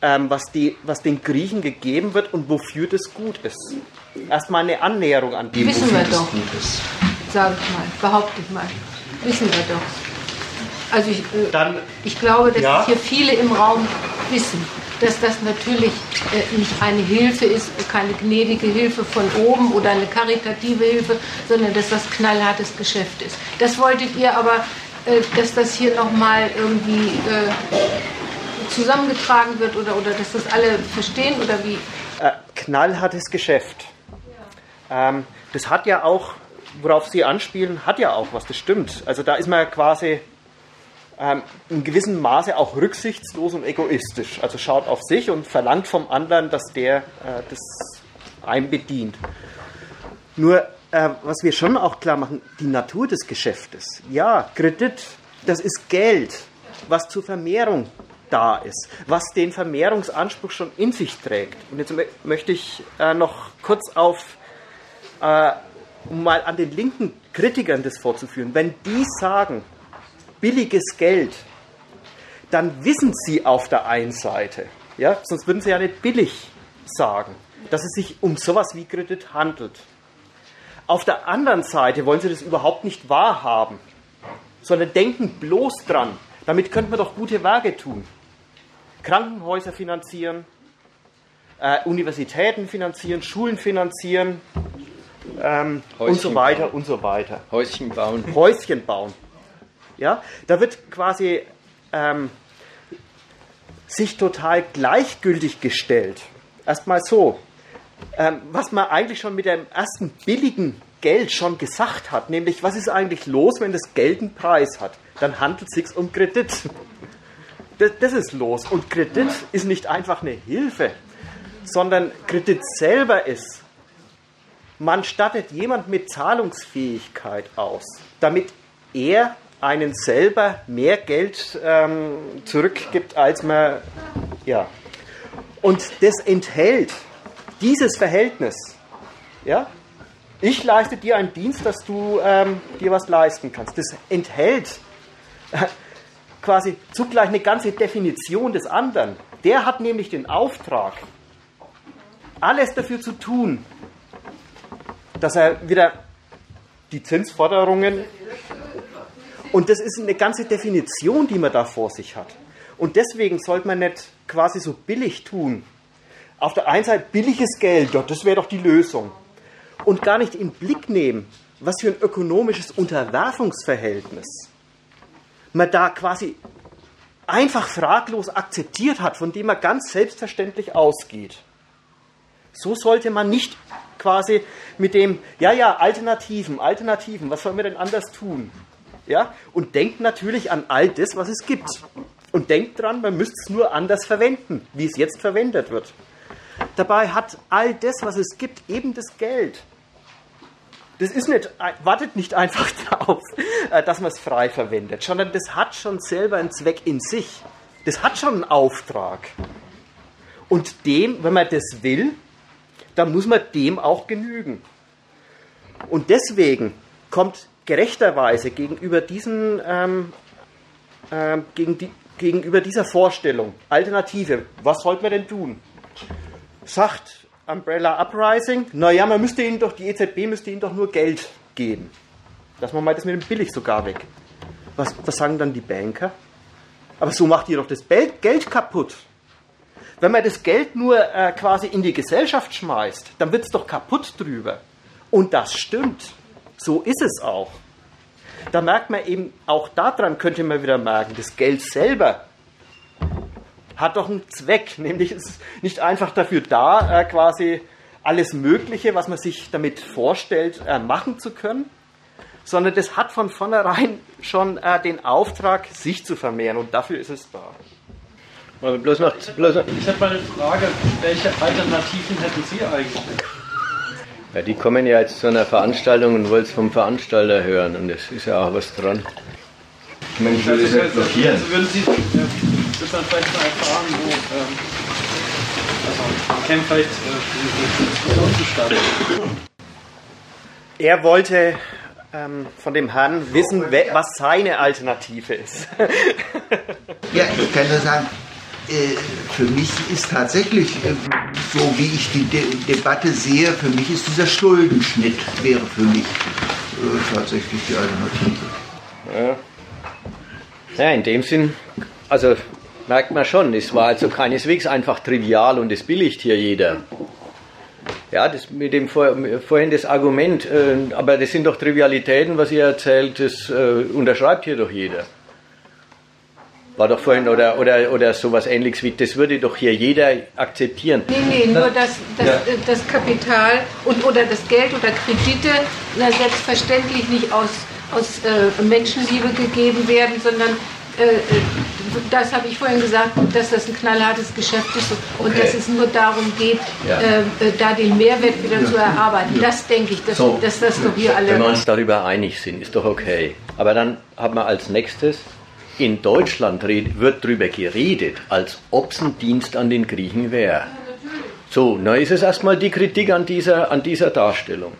ähm, was, die, was den Griechen gegeben wird und wofür das gut ist. Erstmal eine Annäherung an die Wissen wir wofür das doch. gut ist. Sag ich mal, behaupte ich mal. Wissen wir doch. Also ich, äh, Dann, ich glaube, dass ja. es hier viele im Raum wissen. Dass das natürlich äh, nicht eine Hilfe ist, keine gnädige Hilfe von oben oder eine karitative Hilfe, sondern dass das knallhartes Geschäft ist. Das wolltet ihr aber, äh, dass das hier nochmal irgendwie äh, zusammengetragen wird oder, oder dass das alle verstehen oder wie? Äh, knallhartes Geschäft. Ähm, das hat ja auch, worauf Sie anspielen, hat ja auch was, das stimmt. Also da ist man quasi ähm, in gewissem Maße auch rücksichtslos und egoistisch. Also schaut auf sich und verlangt vom anderen, dass der äh, das einem bedient. Nur, äh, was wir schon auch klar machen, die Natur des Geschäftes. Ja, Kredit, das ist Geld, was zur Vermehrung da ist, was den Vermehrungsanspruch schon in sich trägt. Und jetzt möchte ich äh, noch kurz auf, äh, um mal an den linken Kritikern das vorzuführen, wenn die sagen, billiges Geld, dann wissen sie auf der einen Seite, ja, sonst würden sie ja nicht billig sagen, dass es sich um sowas wie Kredit handelt. Auf der anderen Seite wollen sie das überhaupt nicht wahrhaben, sondern denken bloß dran, damit könnte man doch gute Werke tun. Krankenhäuser finanzieren, äh, Universitäten finanzieren, Schulen finanzieren ähm, und so weiter bauen. und so weiter. Häuschen bauen. Häuschen bauen. Ja, da wird quasi ähm, sich total gleichgültig gestellt. Erstmal so, ähm, was man eigentlich schon mit dem ersten billigen Geld schon gesagt hat, nämlich was ist eigentlich los, wenn das Geld einen Preis hat? Dann handelt es sich um Kredit. Das, das ist los. Und Kredit ist nicht einfach eine Hilfe, sondern Kredit selber ist, man stattet jemand mit Zahlungsfähigkeit aus, damit er einen selber mehr Geld ähm, zurückgibt, als man, ja. Und das enthält dieses Verhältnis, ja. Ich leiste dir einen Dienst, dass du ähm, dir was leisten kannst. Das enthält äh, quasi zugleich eine ganze Definition des anderen. Der hat nämlich den Auftrag, alles dafür zu tun, dass er wieder die Zinsforderungen und das ist eine ganze Definition, die man da vor sich hat. Und deswegen sollte man nicht quasi so billig tun. Auf der einen Seite billiges Geld, das wäre doch die Lösung. Und gar nicht in Blick nehmen, was für ein ökonomisches Unterwerfungsverhältnis man da quasi einfach fraglos akzeptiert hat, von dem man ganz selbstverständlich ausgeht. So sollte man nicht quasi mit dem, ja, ja, Alternativen, Alternativen, was sollen wir denn anders tun? Ja? Und denkt natürlich an all das, was es gibt. Und denkt dran, man müsste es nur anders verwenden, wie es jetzt verwendet wird. Dabei hat all das, was es gibt, eben das Geld. Das ist nicht, wartet nicht einfach darauf, äh, dass man es frei verwendet, sondern das hat schon selber einen Zweck in sich. Das hat schon einen Auftrag. Und dem, wenn man das will, dann muss man dem auch genügen. Und deswegen kommt gerechterweise gegenüber diesen ähm, äh, gegen die, gegenüber dieser Vorstellung Alternative, was sollte man denn tun? Sagt Umbrella Uprising, naja, man müsste ihnen doch, die EZB müsste ihnen doch nur Geld geben. Dass man mal das mit dem Billig sogar weg. Was, was sagen dann die Banker? Aber so macht ihr doch das Geld kaputt. Wenn man das Geld nur äh, quasi in die Gesellschaft schmeißt, dann wird es doch kaputt drüber. Und das stimmt. So ist es auch. Da merkt man eben, auch daran könnte man wieder merken, das Geld selber hat doch einen Zweck, nämlich ist es nicht einfach dafür da, äh, quasi alles Mögliche, was man sich damit vorstellt, äh, machen zu können, sondern das hat von vornherein schon äh, den Auftrag, sich zu vermehren und dafür ist es da. Bloß noch, bloß noch. Ich habe mal eine Frage, welche Alternativen hätten Sie eigentlich? Ja, die kommen ja jetzt zu einer Veranstaltung und wollen es vom Veranstalter hören und es ist ja auch was dran. Ich meine, ich würde es nicht blockieren. Also würden Sie das dann vielleicht mal erfahren, wo ähm, also, käme vielleicht äh, zustande. Er wollte ähm, von dem Herrn wissen, was seine Alternative ist. ja, ich kann nur sagen, für mich ist tatsächlich, äh, so wie ich die De Debatte sehe, für mich ist dieser Schuldenschnitt, wäre für mich äh, tatsächlich die Alternative. Ja. ja, in dem Sinn, also merkt man schon, es war also keineswegs einfach trivial und es billigt hier jeder. Ja, das mit dem vor, vorhin das Argument, äh, aber das sind doch Trivialitäten, was ihr erzählt, das äh, unterschreibt hier doch jeder. War doch vorhin, oder, oder, oder sowas ähnliches wie, das würde doch hier jeder akzeptieren. Nee, nee, nur dass, dass Ja. äh, das Kapital und, oder das Geld oder Kredite na, selbstverständlich nicht aus, aus äh, Menschenliebe gegeben werden, sondern äh, äh, das habe ich vorhin gesagt, dass das ein knallhartes Geschäft ist und Okay. dass es nur darum geht, Ja. äh, äh, da den Mehrwert wieder zu erarbeiten. Das denke ich, dass, So. dass das doch hier Wenn wir alle. uns darüber einig sind, ist doch okay. Aber dann haben wir als nächstes, in Deutschland wird darüber geredet, als ob es ein Dienst an den Griechen wäre. So, na ist es erstmal die Kritik an dieser, an dieser Darstellung.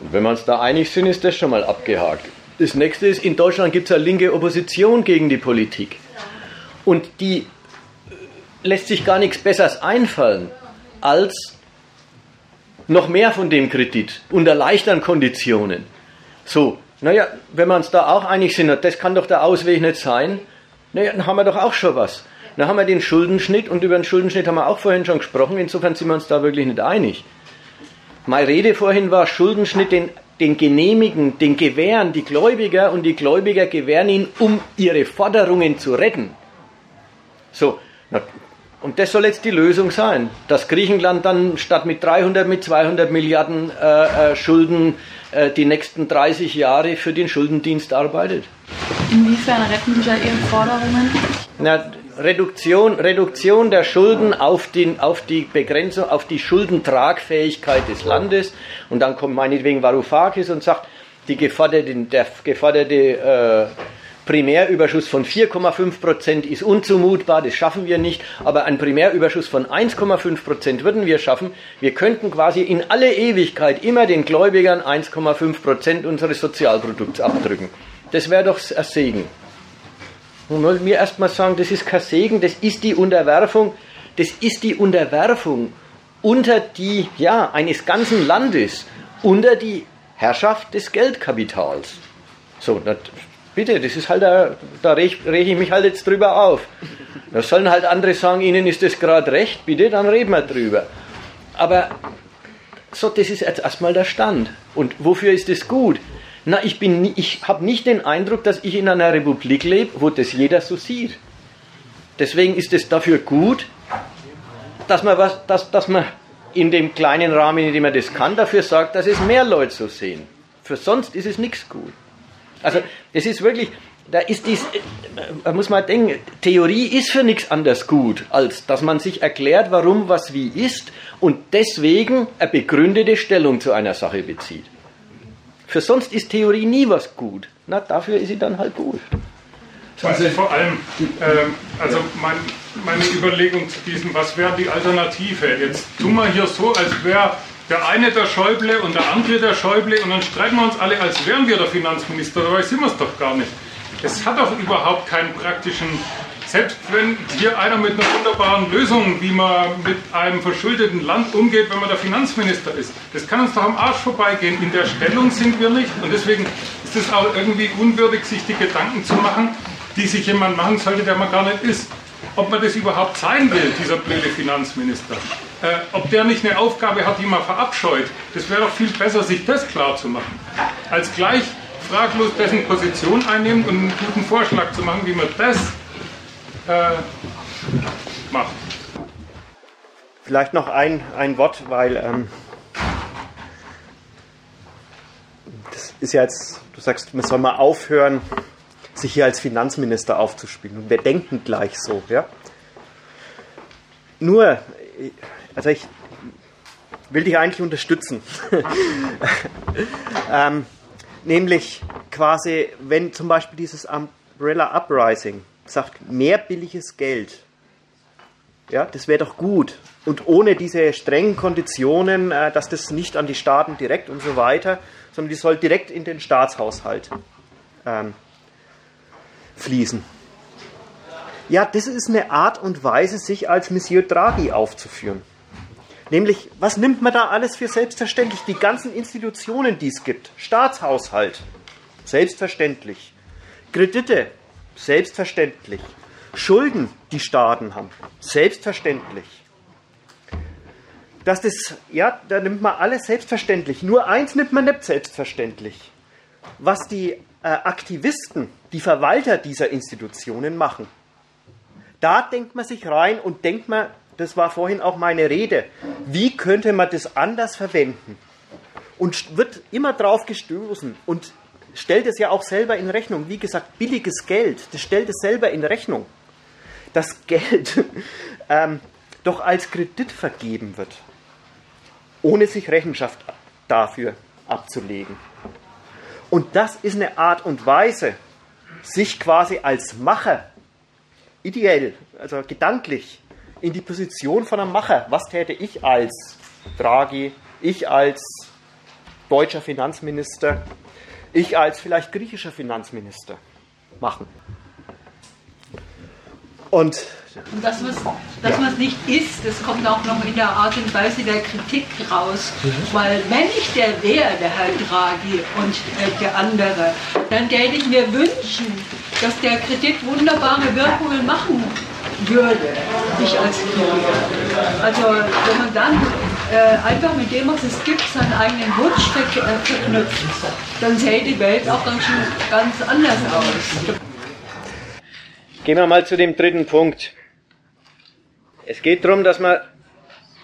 Und wenn wir uns da einig sind, ist das schon mal abgehakt. Das nächste ist, in Deutschland gibt es eine linke Opposition gegen die Politik. Und die äh, lässt sich gar nichts Besseres einfallen, als noch mehr von dem Kredit unter leichteren Konditionen. So, naja, wenn wir uns da auch einig sind, das kann doch der Ausweg nicht sein, naja, dann haben wir doch auch schon was. Dann haben wir den Schuldenschnitt und über den Schuldenschnitt haben wir auch vorhin schon gesprochen, insofern sind wir uns da wirklich nicht einig. Meine Rede vorhin war Schuldenschnitt, den, den genehmigen, den gewähren die Gläubiger und die Gläubiger gewähren ihn, um ihre Forderungen zu retten. So, na, und das soll jetzt die Lösung sein, dass Griechenland dann statt mit 300 mit 200 Milliarden äh, äh, Schulden äh, die nächsten 30 Jahre für den Schuldendienst arbeitet. Inwiefern retten die da ihre Forderungen? Na, Reduktion, Reduktion der Schulden auf, den, auf die Begrenzung, auf die Schuldentragfähigkeit des Landes. Und dann kommt meinetwegen Varoufakis und sagt, die geforderte, der geforderte äh, Primärüberschuss von 4,5 Prozent ist unzumutbar, das schaffen wir nicht, aber ein Primärüberschuss von 1,5 Prozent würden wir schaffen. Wir könnten quasi in alle Ewigkeit immer den Gläubigern 1,5 Prozent unseres Sozialprodukts abdrücken. Das wäre doch ein Segen. Und wollen mir erstmal sagen, das ist kein Segen, das ist die Unterwerfung, das ist die Unterwerfung unter die, ja, eines ganzen Landes, unter die Herrschaft des Geldkapitals. So, na, bitte, das ist halt, da, da reg, reg ich mich halt jetzt drüber auf. Da sollen halt andere sagen, ihnen ist das gerade recht, bitte, dann reden wir drüber. Aber so, das ist jetzt erstmal der Stand. Und wofür ist das gut? Na, ich, ich habe nicht den Eindruck, dass ich in einer Republik lebe, wo das jeder so sieht. Deswegen ist es dafür gut, dass man, was, dass, dass man in dem kleinen Rahmen, in dem man das kann, dafür sorgt, dass es mehr Leute so sehen. Für sonst ist es nichts gut. Also, es ist wirklich, da ist dies, da muss man denken, Theorie ist für nichts anderes gut, als dass man sich erklärt, warum was wie ist und deswegen eine begründete Stellung zu einer Sache bezieht. Für sonst ist Theorie nie was gut. Na, dafür ist sie dann halt gut. Also vor allem, ähm, also mein, meine Überlegung zu diesem, was wäre die Alternative? Jetzt tun wir hier so, als wäre der eine der Schäuble und der andere der Schäuble und dann streiten wir uns alle, als wären wir der Finanzminister. Dabei sind wir es doch gar nicht. Es hat doch überhaupt keinen praktischen, selbst wenn hier einer mit einer wunderbaren Lösung, wie man mit einem verschuldeten Land umgeht, wenn man der Finanzminister ist, das kann uns doch am Arsch vorbeigehen. In der Stellung sind wir nicht und deswegen ist es auch irgendwie unwürdig, sich die Gedanken zu machen, die sich jemand machen sollte, der man gar nicht ist. Ob man das überhaupt sein will, dieser blöde Finanzminister. Äh, ob der nicht eine Aufgabe hat, die man verabscheut, das wäre doch viel besser, sich das klar zu machen. Als gleich fraglos dessen Position einnehmen und einen guten Vorschlag zu machen, wie man das äh, macht. Vielleicht noch ein, ein Wort, weil ähm, das ist ja jetzt, du sagst, man soll mal aufhören, sich hier als Finanzminister aufzuspielen. Und wir denken gleich so, ja. Nur, also ich will dich eigentlich unterstützen. ähm, nämlich quasi, wenn zum Beispiel dieses Umbrella Uprising sagt, mehr billiges Geld, ja, das wäre doch gut. Und ohne diese strengen Konditionen, äh, dass das nicht an die Staaten direkt und so weiter, sondern die soll direkt in den Staatshaushalt ähm, fließen. Ja, das ist eine Art und Weise, sich als Monsieur Draghi aufzuführen. Nämlich, was nimmt man da alles für selbstverständlich? Die ganzen Institutionen, die es gibt. Staatshaushalt, selbstverständlich. Kredite, selbstverständlich. Schulden die Staaten haben. Selbstverständlich. Dass das, ja, da nimmt man alles selbstverständlich. Nur eins nimmt man nicht selbstverständlich. Was die Aktivisten, die Verwalter dieser Institutionen machen. Da denkt man sich rein und denkt man, das war vorhin auch meine Rede, wie könnte man das anders verwenden? Und wird immer drauf gestoßen und stellt es ja auch selber in Rechnung. Wie gesagt, billiges Geld, das stellt es selber in Rechnung. Das Geld ähm, doch als Kredit vergeben wird, ohne sich Rechenschaft dafür abzulegen. Und das ist eine Art und Weise, sich quasi als Macher, ideell, also gedanklich, in die Position von einem Macher, was täte ich als Draghi, ich als deutscher Finanzminister, ich als vielleicht griechischer Finanzminister machen. Und und dass man es dass ja. nicht ist, das kommt auch noch in der Art und Weise der Kritik raus. Mhm. Weil wenn ich der wäre, der Herr Draghi und äh, der andere, dann täte ich mir wünschen, dass der Kredit wunderbare Wirkungen machen würde, ich als Kritiker. Also wenn man dann äh, einfach mit dem, was es gibt, seinen eigenen Wunsch ver äh, verknüpft, dann sähe die Welt auch ganz, ganz anders aus. Gehen wir mal zu dem dritten Punkt. Es geht darum, dass man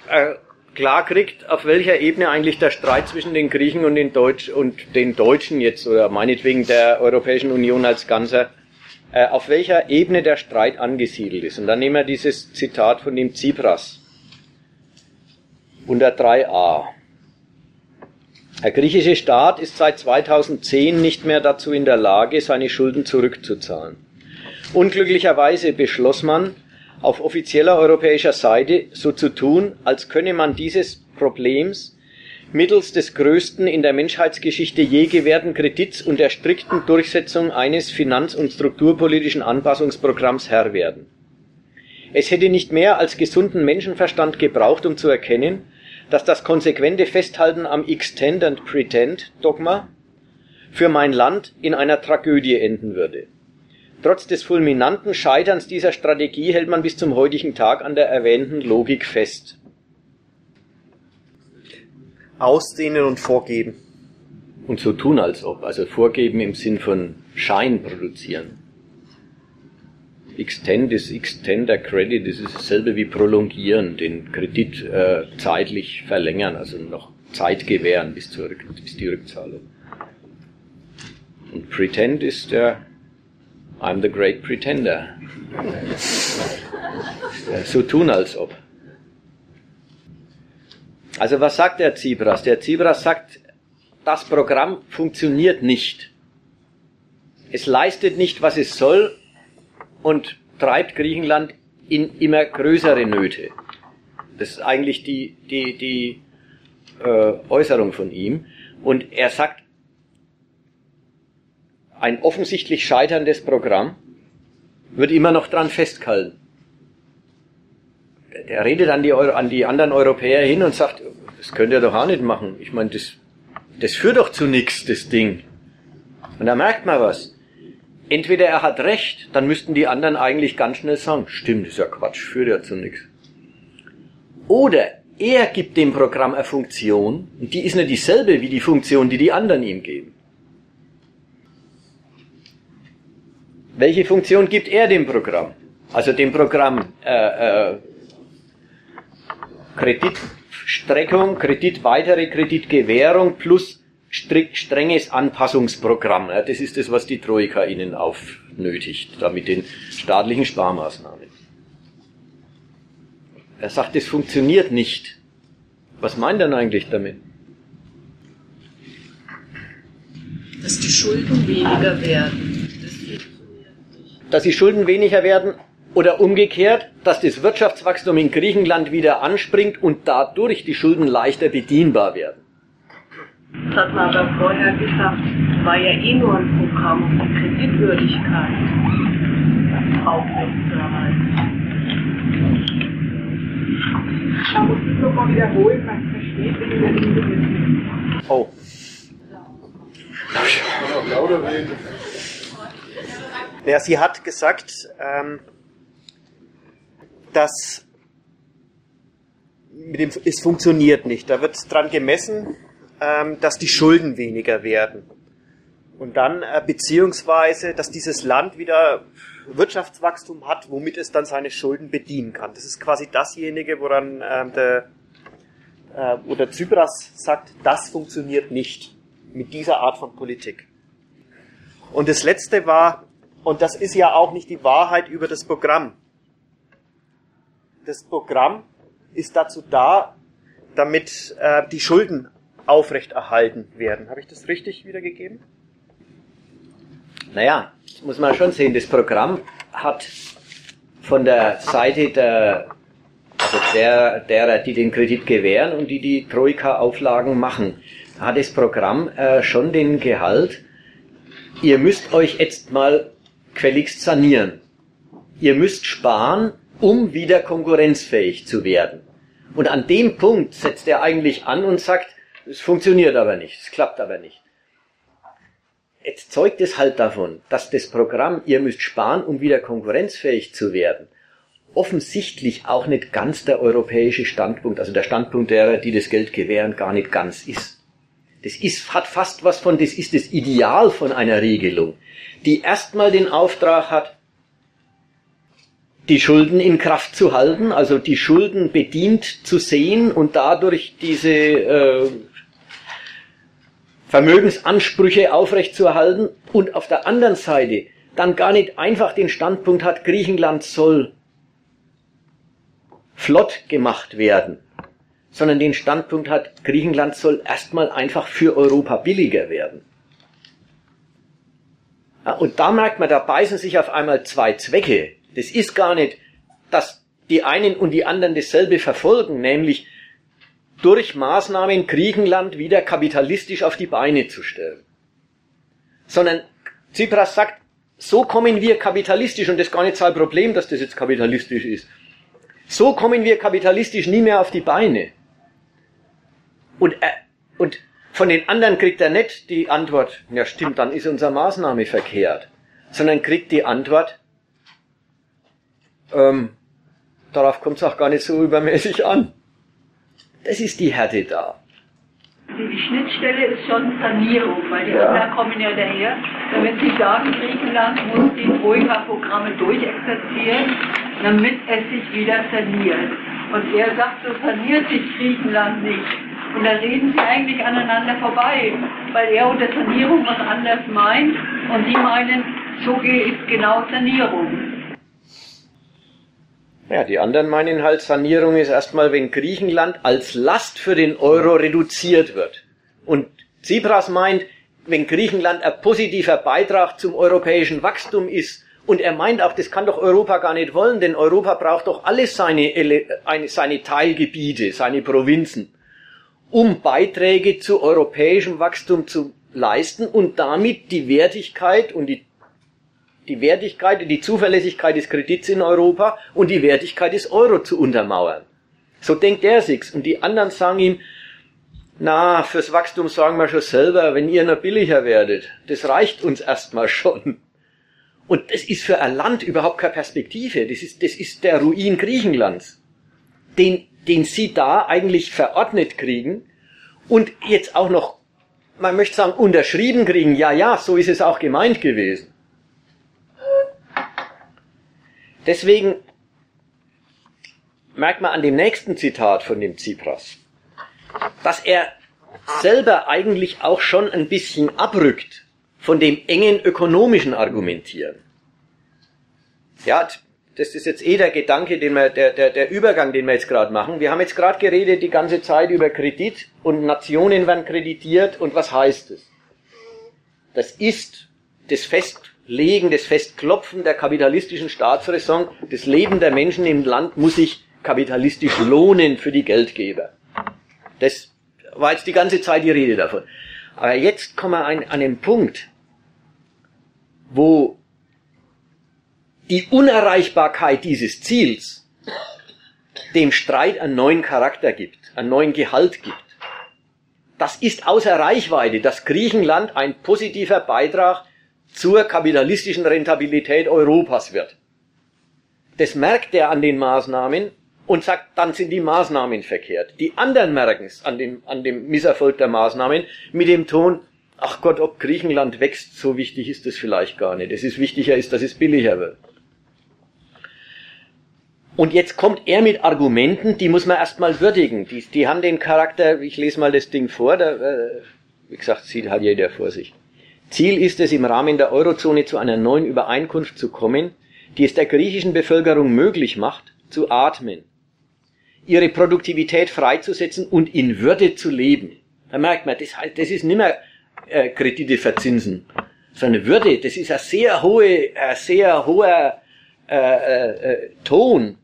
äh, klar kriegt, auf welcher Ebene eigentlich der Streit zwischen den Griechen und den, Deutsch und den Deutschen jetzt oder meinetwegen der Europäischen Union als Ganzer, äh, auf welcher Ebene der Streit angesiedelt ist. Und dann nehmen wir dieses Zitat von dem Tsipras unter 3a. Der griechische Staat ist seit 2010 nicht mehr dazu in der Lage, seine Schulden zurückzuzahlen. Unglücklicherweise beschloss man, auf offizieller europäischer Seite so zu tun, als könne man dieses Problems mittels des größten in der Menschheitsgeschichte je gewährten Kredits und der strikten Durchsetzung eines finanz- und strukturpolitischen Anpassungsprogramms Herr werden. Es hätte nicht mehr als gesunden Menschenverstand gebraucht, um zu erkennen, dass das konsequente Festhalten am Extend and Pretend Dogma für mein Land in einer Tragödie enden würde. Trotz des fulminanten Scheiterns dieser Strategie hält man bis zum heutigen Tag an der erwähnten Logik fest. Ausdehnen und vorgeben. Und so tun als ob, also vorgeben im Sinn von Schein produzieren. Extend ist Extend der Credit, das ist dasselbe wie prolongieren, den Kredit äh, zeitlich verlängern, also noch Zeit gewähren bis, zur, bis die Rückzahlung. Und Pretend ist der I'm the great pretender. so tun als ob. Also was sagt der Zibras? Der Zibras sagt, das Programm funktioniert nicht. Es leistet nicht, was es soll und treibt Griechenland in immer größere Nöte. Das ist eigentlich die, die, die äh, Äußerung von ihm. Und er sagt, ein offensichtlich scheiterndes Programm wird immer noch dran festgehalten. Der redet an die, an die anderen Europäer hin und sagt, das könnt ihr doch auch nicht machen. Ich meine, das, das führt doch zu nichts, das Ding. Und da merkt man was. Entweder er hat recht, dann müssten die anderen eigentlich ganz schnell sagen, stimmt, ist ja Quatsch, führt ja zu nichts. Oder er gibt dem Programm eine Funktion, und die ist nicht dieselbe wie die Funktion, die die anderen ihm geben. Welche Funktion gibt er dem Programm? Also dem Programm äh, äh, Kreditstreckung, Kredit weitere Kreditgewährung plus strenges Anpassungsprogramm. Ja, das ist das, was die Troika ihnen aufnötigt, da mit den staatlichen Sparmaßnahmen. Er sagt, es funktioniert nicht. Was meint er eigentlich damit? Dass die Schulden weniger werden dass die Schulden weniger werden oder umgekehrt, dass das Wirtschaftswachstum in Griechenland wieder anspringt und dadurch die Schulden leichter bedienbar werden. Das hat man aber vorher gesagt, war ja eh nur ein Programm, um die Kreditwürdigkeit aufrechtzuerhalten. Man muss es nochmal wiederholen, man versteht in der Linie Oh. Ja, sie hat gesagt, ähm, dass mit dem, es funktioniert nicht. Da wird dran gemessen, ähm, dass die Schulden weniger werden. Und dann äh, beziehungsweise, dass dieses Land wieder Wirtschaftswachstum hat, womit es dann seine Schulden bedienen kann. Das ist quasi dasjenige, woran ähm, der, äh, wo der Zypras sagt, das funktioniert nicht mit dieser Art von Politik. Und das letzte war, und das ist ja auch nicht die Wahrheit über das Programm. Das Programm ist dazu da, damit äh, die Schulden aufrechterhalten werden. Habe ich das richtig wiedergegeben? Naja, muss man schon sehen, das Programm hat von der Seite der, also der, derer, die den Kredit gewähren und die die Troika-Auflagen machen, hat das Programm äh, schon den Gehalt, ihr müsst euch jetzt mal quelligst sanieren. Ihr müsst sparen, um wieder konkurrenzfähig zu werden. Und an dem Punkt setzt er eigentlich an und sagt, es funktioniert aber nicht, es klappt aber nicht. Jetzt zeugt es halt davon, dass das Programm, ihr müsst sparen, um wieder konkurrenzfähig zu werden, offensichtlich auch nicht ganz der europäische Standpunkt, also der Standpunkt derer, die das Geld gewähren, gar nicht ganz ist. Das ist, hat fast was von, das ist das Ideal von einer Regelung, die erstmal den Auftrag hat, die Schulden in Kraft zu halten, also die Schulden bedient zu sehen und dadurch diese äh, Vermögensansprüche aufrechtzuerhalten und auf der anderen Seite dann gar nicht einfach den Standpunkt hat, Griechenland soll flott gemacht werden, sondern den Standpunkt hat, Griechenland soll erstmal einfach für Europa billiger werden. Ja, und da merkt man, da beißen sich auf einmal zwei Zwecke. Das ist gar nicht, dass die einen und die anderen dasselbe verfolgen, nämlich durch Maßnahmen Griechenland wieder kapitalistisch auf die Beine zu stellen. Sondern Tsipras sagt, so kommen wir kapitalistisch, und das ist gar nicht sein Problem, dass das jetzt kapitalistisch ist. So kommen wir kapitalistisch nie mehr auf die Beine. Und, er, und von den anderen kriegt er nicht die Antwort, ja stimmt, dann ist unsere Maßnahme verkehrt, sondern kriegt die Antwort, ähm, darauf kommt es auch gar nicht so übermäßig an. Das ist die Härte da. Die Schnittstelle ist schon Sanierung, weil die ja. anderen kommen ja daher, damit sie sagen, Griechenland muss die Troika-Programme durchexerzieren, damit es sich wieder saniert. Und er sagt, so saniert sich Griechenland nicht. Und da reden sie eigentlich aneinander vorbei, weil er unter Sanierung was anderes meint und die meinen, so ist genau Sanierung. Ja, die anderen meinen halt, Sanierung ist erstmal, wenn Griechenland als Last für den Euro reduziert wird. Und Tsipras meint, wenn Griechenland ein positiver Beitrag zum europäischen Wachstum ist, und er meint auch, das kann doch Europa gar nicht wollen, denn Europa braucht doch alles seine, seine Teilgebiete, seine Provinzen, um Beiträge zu europäischem Wachstum zu leisten und damit die Wertigkeit und die die Wertigkeit, die Zuverlässigkeit des Kredits in Europa und die Wertigkeit des Euro zu untermauern. So denkt er sich's. Und die anderen sagen ihm, na, fürs Wachstum sagen wir schon selber, wenn ihr nur billiger werdet, das reicht uns erstmal schon. Und das ist für ein Land überhaupt keine Perspektive. Das ist, das ist der Ruin Griechenlands, den, den sie da eigentlich verordnet kriegen und jetzt auch noch, man möchte sagen, unterschrieben kriegen. Ja, ja, so ist es auch gemeint gewesen. Deswegen merkt man an dem nächsten Zitat von dem Tsipras, dass er selber eigentlich auch schon ein bisschen abrückt von dem engen ökonomischen Argumentieren. Ja, das ist jetzt eh der Gedanke, den wir, der, der, der Übergang, den wir jetzt gerade machen. Wir haben jetzt gerade geredet die ganze Zeit über Kredit und Nationen werden kreditiert und was heißt es? Das ist das Fest Legen, das Festklopfen der kapitalistischen Staatsräson, das Leben der Menschen im Land muss sich kapitalistisch lohnen für die Geldgeber. Das war jetzt die ganze Zeit die Rede davon. Aber jetzt kommen wir an, an einen Punkt, wo die Unerreichbarkeit dieses Ziels dem Streit einen neuen Charakter gibt, einen neuen Gehalt gibt. Das ist außer Reichweite, dass Griechenland ein positiver Beitrag zur kapitalistischen Rentabilität Europas wird. Das merkt er an den Maßnahmen und sagt, dann sind die Maßnahmen verkehrt. Die anderen merken es an dem, an dem Misserfolg der Maßnahmen mit dem Ton, ach Gott, ob Griechenland wächst, so wichtig ist es vielleicht gar nicht. Es ist wichtiger ist, dass es billiger wird. Und jetzt kommt er mit Argumenten, die muss man erstmal würdigen. Die, die haben den Charakter, ich lese mal das Ding vor, da, äh, wie gesagt, sieht hat jeder vor sich. Ziel ist es, im Rahmen der Eurozone zu einer neuen Übereinkunft zu kommen, die es der griechischen Bevölkerung möglich macht, zu atmen, ihre Produktivität freizusetzen und in Würde zu leben. Da merkt man, das, das ist nicht mehr äh, Kredite verzinsen, sondern Würde, das ist ein sehr hohe, ein sehr hoher äh, äh, äh, Ton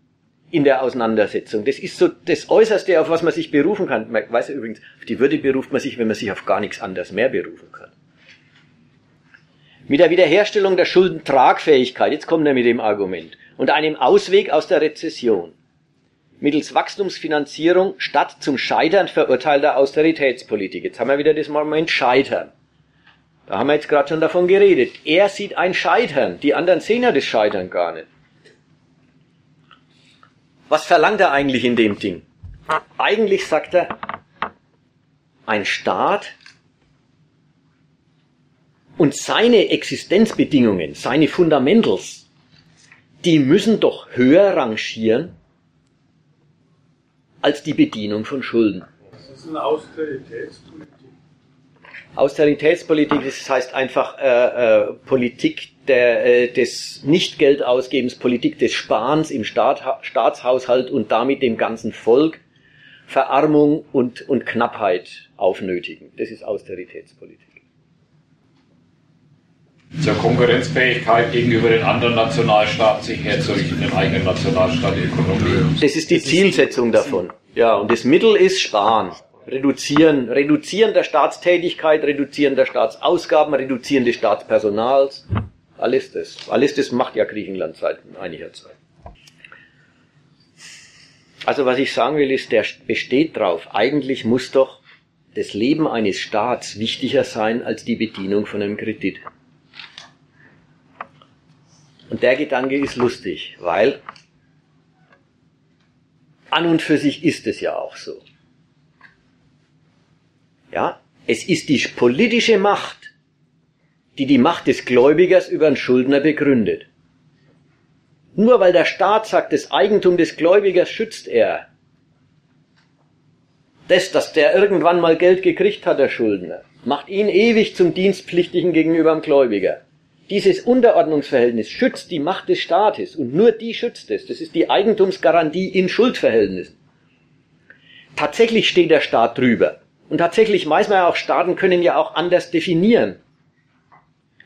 in der Auseinandersetzung. Das ist so das Äußerste, auf was man sich berufen kann. Man weiß ja übrigens, auf die Würde beruft man sich, wenn man sich auf gar nichts anderes mehr berufen kann. Mit der Wiederherstellung der Schuldentragfähigkeit, jetzt kommt er mit dem Argument, und einem Ausweg aus der Rezession, mittels Wachstumsfinanzierung statt zum Scheitern verurteilter Austeritätspolitik. Jetzt haben wir wieder das Moment Scheitern. Da haben wir jetzt gerade schon davon geredet. Er sieht ein Scheitern, die anderen sehen ja das Scheitern gar nicht. Was verlangt er eigentlich in dem Ding? Eigentlich sagt er, ein Staat und seine Existenzbedingungen, seine Fundamentals, die müssen doch höher rangieren als die Bedienung von Schulden. Das ist eine Austeritätspolitik. Austeritätspolitik, das heißt einfach äh, äh, Politik der, äh, des Nicht-Geldausgebens, Politik des Sparens im Staat, Staatshaushalt und damit dem ganzen Volk Verarmung und, und Knappheit aufnötigen. Das ist Austeritätspolitik. Zur Konkurrenzfähigkeit gegenüber den anderen Nationalstaaten sich herzurichten, den eigenen Nationalstaat, die Ökonomie. Das ist die Zielsetzung davon. Ja, und das Mittel ist Sparen. Reduzieren, Reduzieren der Staatstätigkeit, Reduzieren der Staatsausgaben, Reduzieren des Staatspersonals. Alles das macht ja Griechenland seit einiger Zeit. Also was ich sagen will, ist, der besteht drauf. Eigentlich muss doch das Leben eines Staats wichtiger sein als die Bedienung von einem Kredit. Und der Gedanke ist lustig, weil an und für sich ist es ja auch so. Ja, es ist die politische Macht, die die Macht des Gläubigers über den Schuldner begründet. Nur weil der Staat sagt, das Eigentum des Gläubigers schützt er. Das, dass der irgendwann mal Geld gekriegt hat, der Schuldner, macht ihn ewig zum Dienstpflichtigen gegenüber dem Gläubiger. Dieses Unterordnungsverhältnis schützt die Macht des Staates und nur die schützt es. Das ist die Eigentumsgarantie in Schuldverhältnissen. Tatsächlich steht der Staat drüber. Und tatsächlich weiß man ja auch, Staaten können ja auch anders definieren.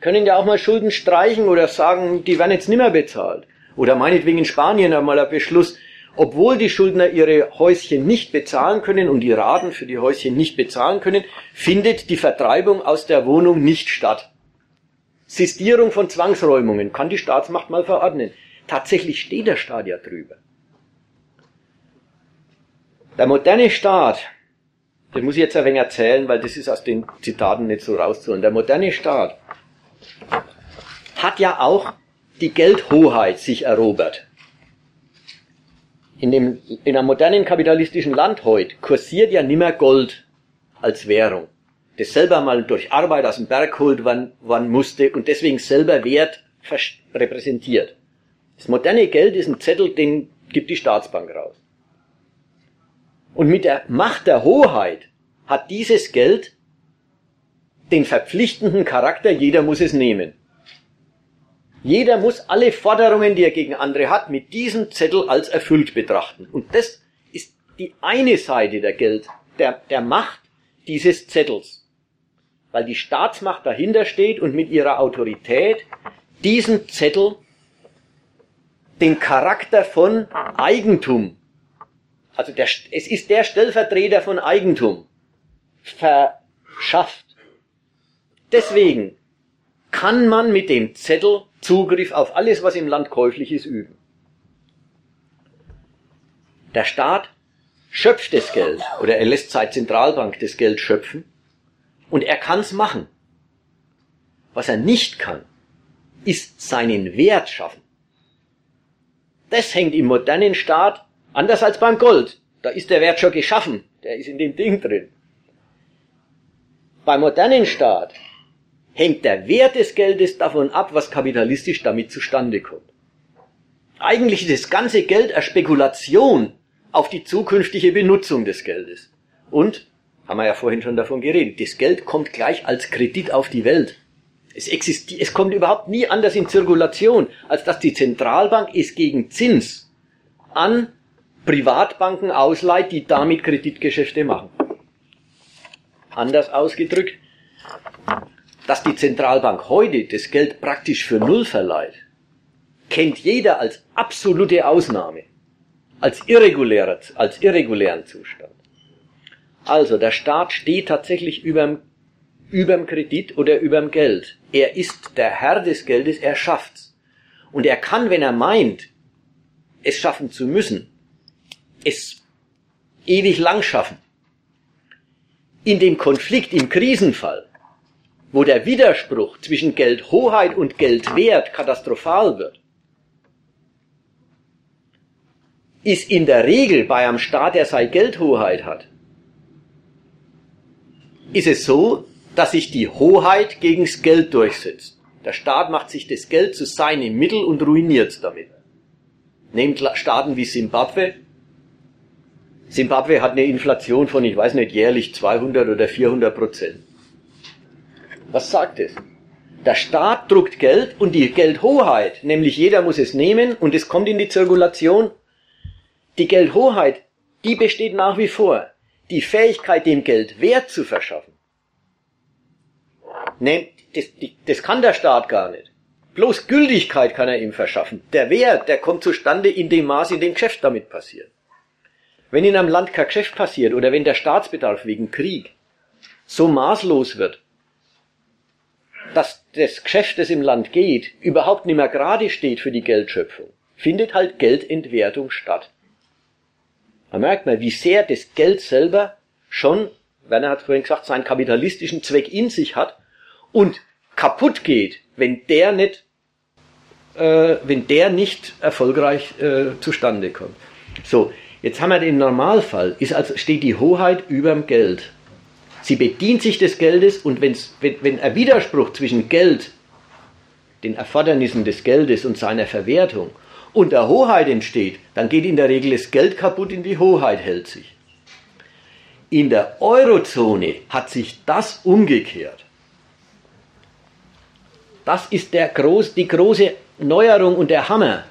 Können ja auch mal Schulden streichen oder sagen, die werden jetzt nimmer bezahlt. Oder meinetwegen in Spanien einmal ein Beschluss, obwohl die Schuldner ihre Häuschen nicht bezahlen können und die Raten für die Häuschen nicht bezahlen können, findet die Vertreibung aus der Wohnung nicht statt. Sistierung von Zwangsräumungen kann die Staatsmacht mal verordnen. Tatsächlich steht der Staat ja drüber. Der moderne Staat das muss ich jetzt ein wenig erzählen, weil das ist aus den Zitaten nicht so rauszuholen. Der moderne Staat hat ja auch die Geldhoheit sich erobert. In, dem, in einem modernen kapitalistischen Land heute kursiert ja nimmer Gold als Währung, das selber mal durch Arbeit aus dem Berg holt wann, wann musste und deswegen selber Wert repräsentiert. Das moderne Geld ist ein Zettel, den gibt die Staatsbank raus. Und mit der Macht der Hoheit hat dieses Geld den verpflichtenden Charakter, jeder muss es nehmen. Jeder muss alle Forderungen, die er gegen andere hat, mit diesem Zettel als erfüllt betrachten. Und das ist die eine Seite der Geld, der, der Macht dieses Zettels. Weil die Staatsmacht dahinter steht und mit ihrer Autorität diesen Zettel den Charakter von Eigentum also der, es ist der Stellvertreter von Eigentum, verschafft. Deswegen kann man mit dem Zettel Zugriff auf alles, was im Land käuflich ist, üben. Der Staat schöpft das Geld oder er lässt seine Zentralbank das Geld schöpfen und er kann es machen. Was er nicht kann, ist seinen Wert schaffen. Das hängt im modernen Staat anders als beim Gold. Da ist der Wert schon geschaffen. Der ist in dem Ding drin. Beim modernen Staat hängt der Wert des Geldes davon ab, was kapitalistisch damit zustande kommt. Eigentlich ist das ganze Geld eine Spekulation auf die zukünftige Benutzung des Geldes. Und, haben wir ja vorhin schon davon geredet, das Geld kommt gleich als Kredit auf die Welt. Es, existiert, es kommt überhaupt nie anders in Zirkulation, als dass die Zentralbank es gegen Zins an Privatbanken ausleiht, die damit Kreditgeschäfte machen. Anders ausgedrückt, dass die Zentralbank heute das Geld praktisch für Null verleiht, kennt jeder als absolute Ausnahme, als, irregulärer, als irregulären Zustand. Also der Staat steht tatsächlich überm, überm Kredit oder überm Geld. Er ist der Herr des Geldes, er schafft's. Und er kann, wenn er meint, es schaffen zu müssen, es ewig lang schaffen. In dem Konflikt, im Krisenfall, wo der Widerspruch zwischen Geldhoheit und Geldwert katastrophal wird, ist in der Regel bei einem Staat, der seine Geldhoheit hat, ist es so, dass sich die Hoheit gegens Geld durchsetzt. Der Staat macht sich das Geld zu seinem Mittel und ruiniert es damit. Nehmt Staaten wie Simbabwe. Simbabwe hat eine Inflation von, ich weiß nicht, jährlich 200 oder 400 Prozent. Was sagt es? Der Staat druckt Geld und die Geldhoheit, nämlich jeder muss es nehmen und es kommt in die Zirkulation die Geldhoheit, die besteht nach wie vor. Die Fähigkeit, dem Geld Wert zu verschaffen, ne, das, das kann der Staat gar nicht. Bloß Gültigkeit kann er ihm verschaffen. Der Wert, der kommt zustande in dem Maß, in dem Geschäft damit passiert. Wenn in einem Land kein Geschäft passiert oder wenn der Staatsbedarf wegen Krieg so maßlos wird, dass das Geschäft, das im Land geht, überhaupt nicht mehr gerade steht für die Geldschöpfung, findet halt Geldentwertung statt. Man merkt mal, wie sehr das Geld selber schon, Werner hat vorhin gesagt, seinen kapitalistischen Zweck in sich hat und kaputt geht, wenn der nicht, äh, wenn der nicht erfolgreich äh, zustande kommt. So, jetzt haben wir den Normalfall, ist also, steht die Hoheit überm Geld. Sie bedient sich des Geldes und wenn's, wenn, wenn ein Widerspruch zwischen Geld, den Erfordernissen des Geldes und seiner Verwertung und der Hoheit entsteht, dann geht in der Regel das Geld kaputt und die Hoheit hält sich. In der Eurozone hat sich das umgekehrt. Das ist der groß, die große Neuerung und der Hammer.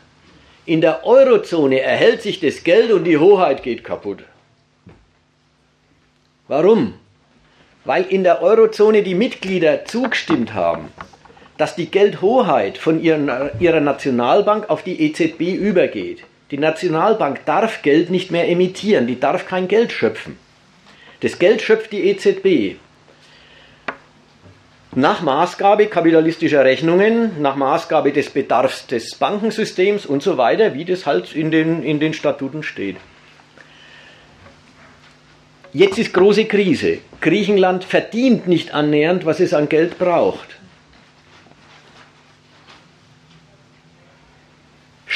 In der Eurozone erhält sich das Geld und die Hoheit geht kaputt. Warum? Weil in der Eurozone die Mitglieder zugestimmt haben, dass die Geldhoheit von ihrer Nationalbank auf die EZB übergeht. Die Nationalbank darf Geld nicht mehr emittieren, die darf kein Geld schöpfen. Das Geld schöpft die EZB. Nach Maßgabe kapitalistischer Rechnungen, nach Maßgabe des Bedarfs des Bankensystems und so weiter, wie das halt in den, in den Statuten steht. Jetzt ist große Krise. Griechenland verdient nicht annähernd, was es an Geld braucht.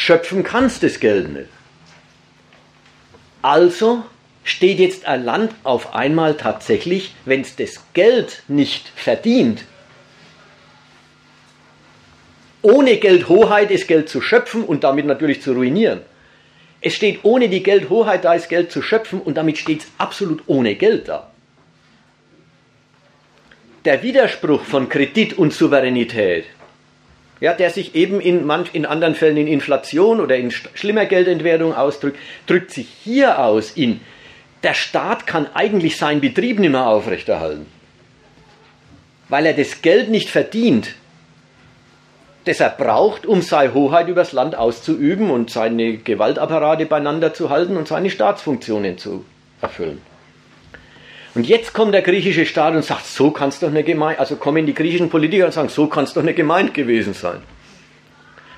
schöpfen kannst das Geld nicht. Also steht jetzt ein Land auf einmal tatsächlich, wenn es das Geld nicht verdient, ohne Geldhoheit das Geld zu schöpfen und damit natürlich zu ruinieren. Es steht ohne die Geldhoheit da, das Geld zu schöpfen und damit steht es absolut ohne Geld da. Der Widerspruch von Kredit und Souveränität ja, der sich eben in, manch, in anderen Fällen in Inflation oder in schlimmer Geldentwertung ausdrückt, drückt sich hier aus in, der Staat kann eigentlich seinen Betrieb nicht mehr aufrechterhalten, weil er das Geld nicht verdient, das er braucht, um seine Hoheit übers Land auszuüben und seine Gewaltapparate beieinander zu halten und seine Staatsfunktionen zu erfüllen. Und jetzt kommt der griechische Staat und sagt, so kann es doch eine Gemeinde, also kommen die griechischen Politiker und sagen, so kann es doch eine Gemeinde gewesen sein.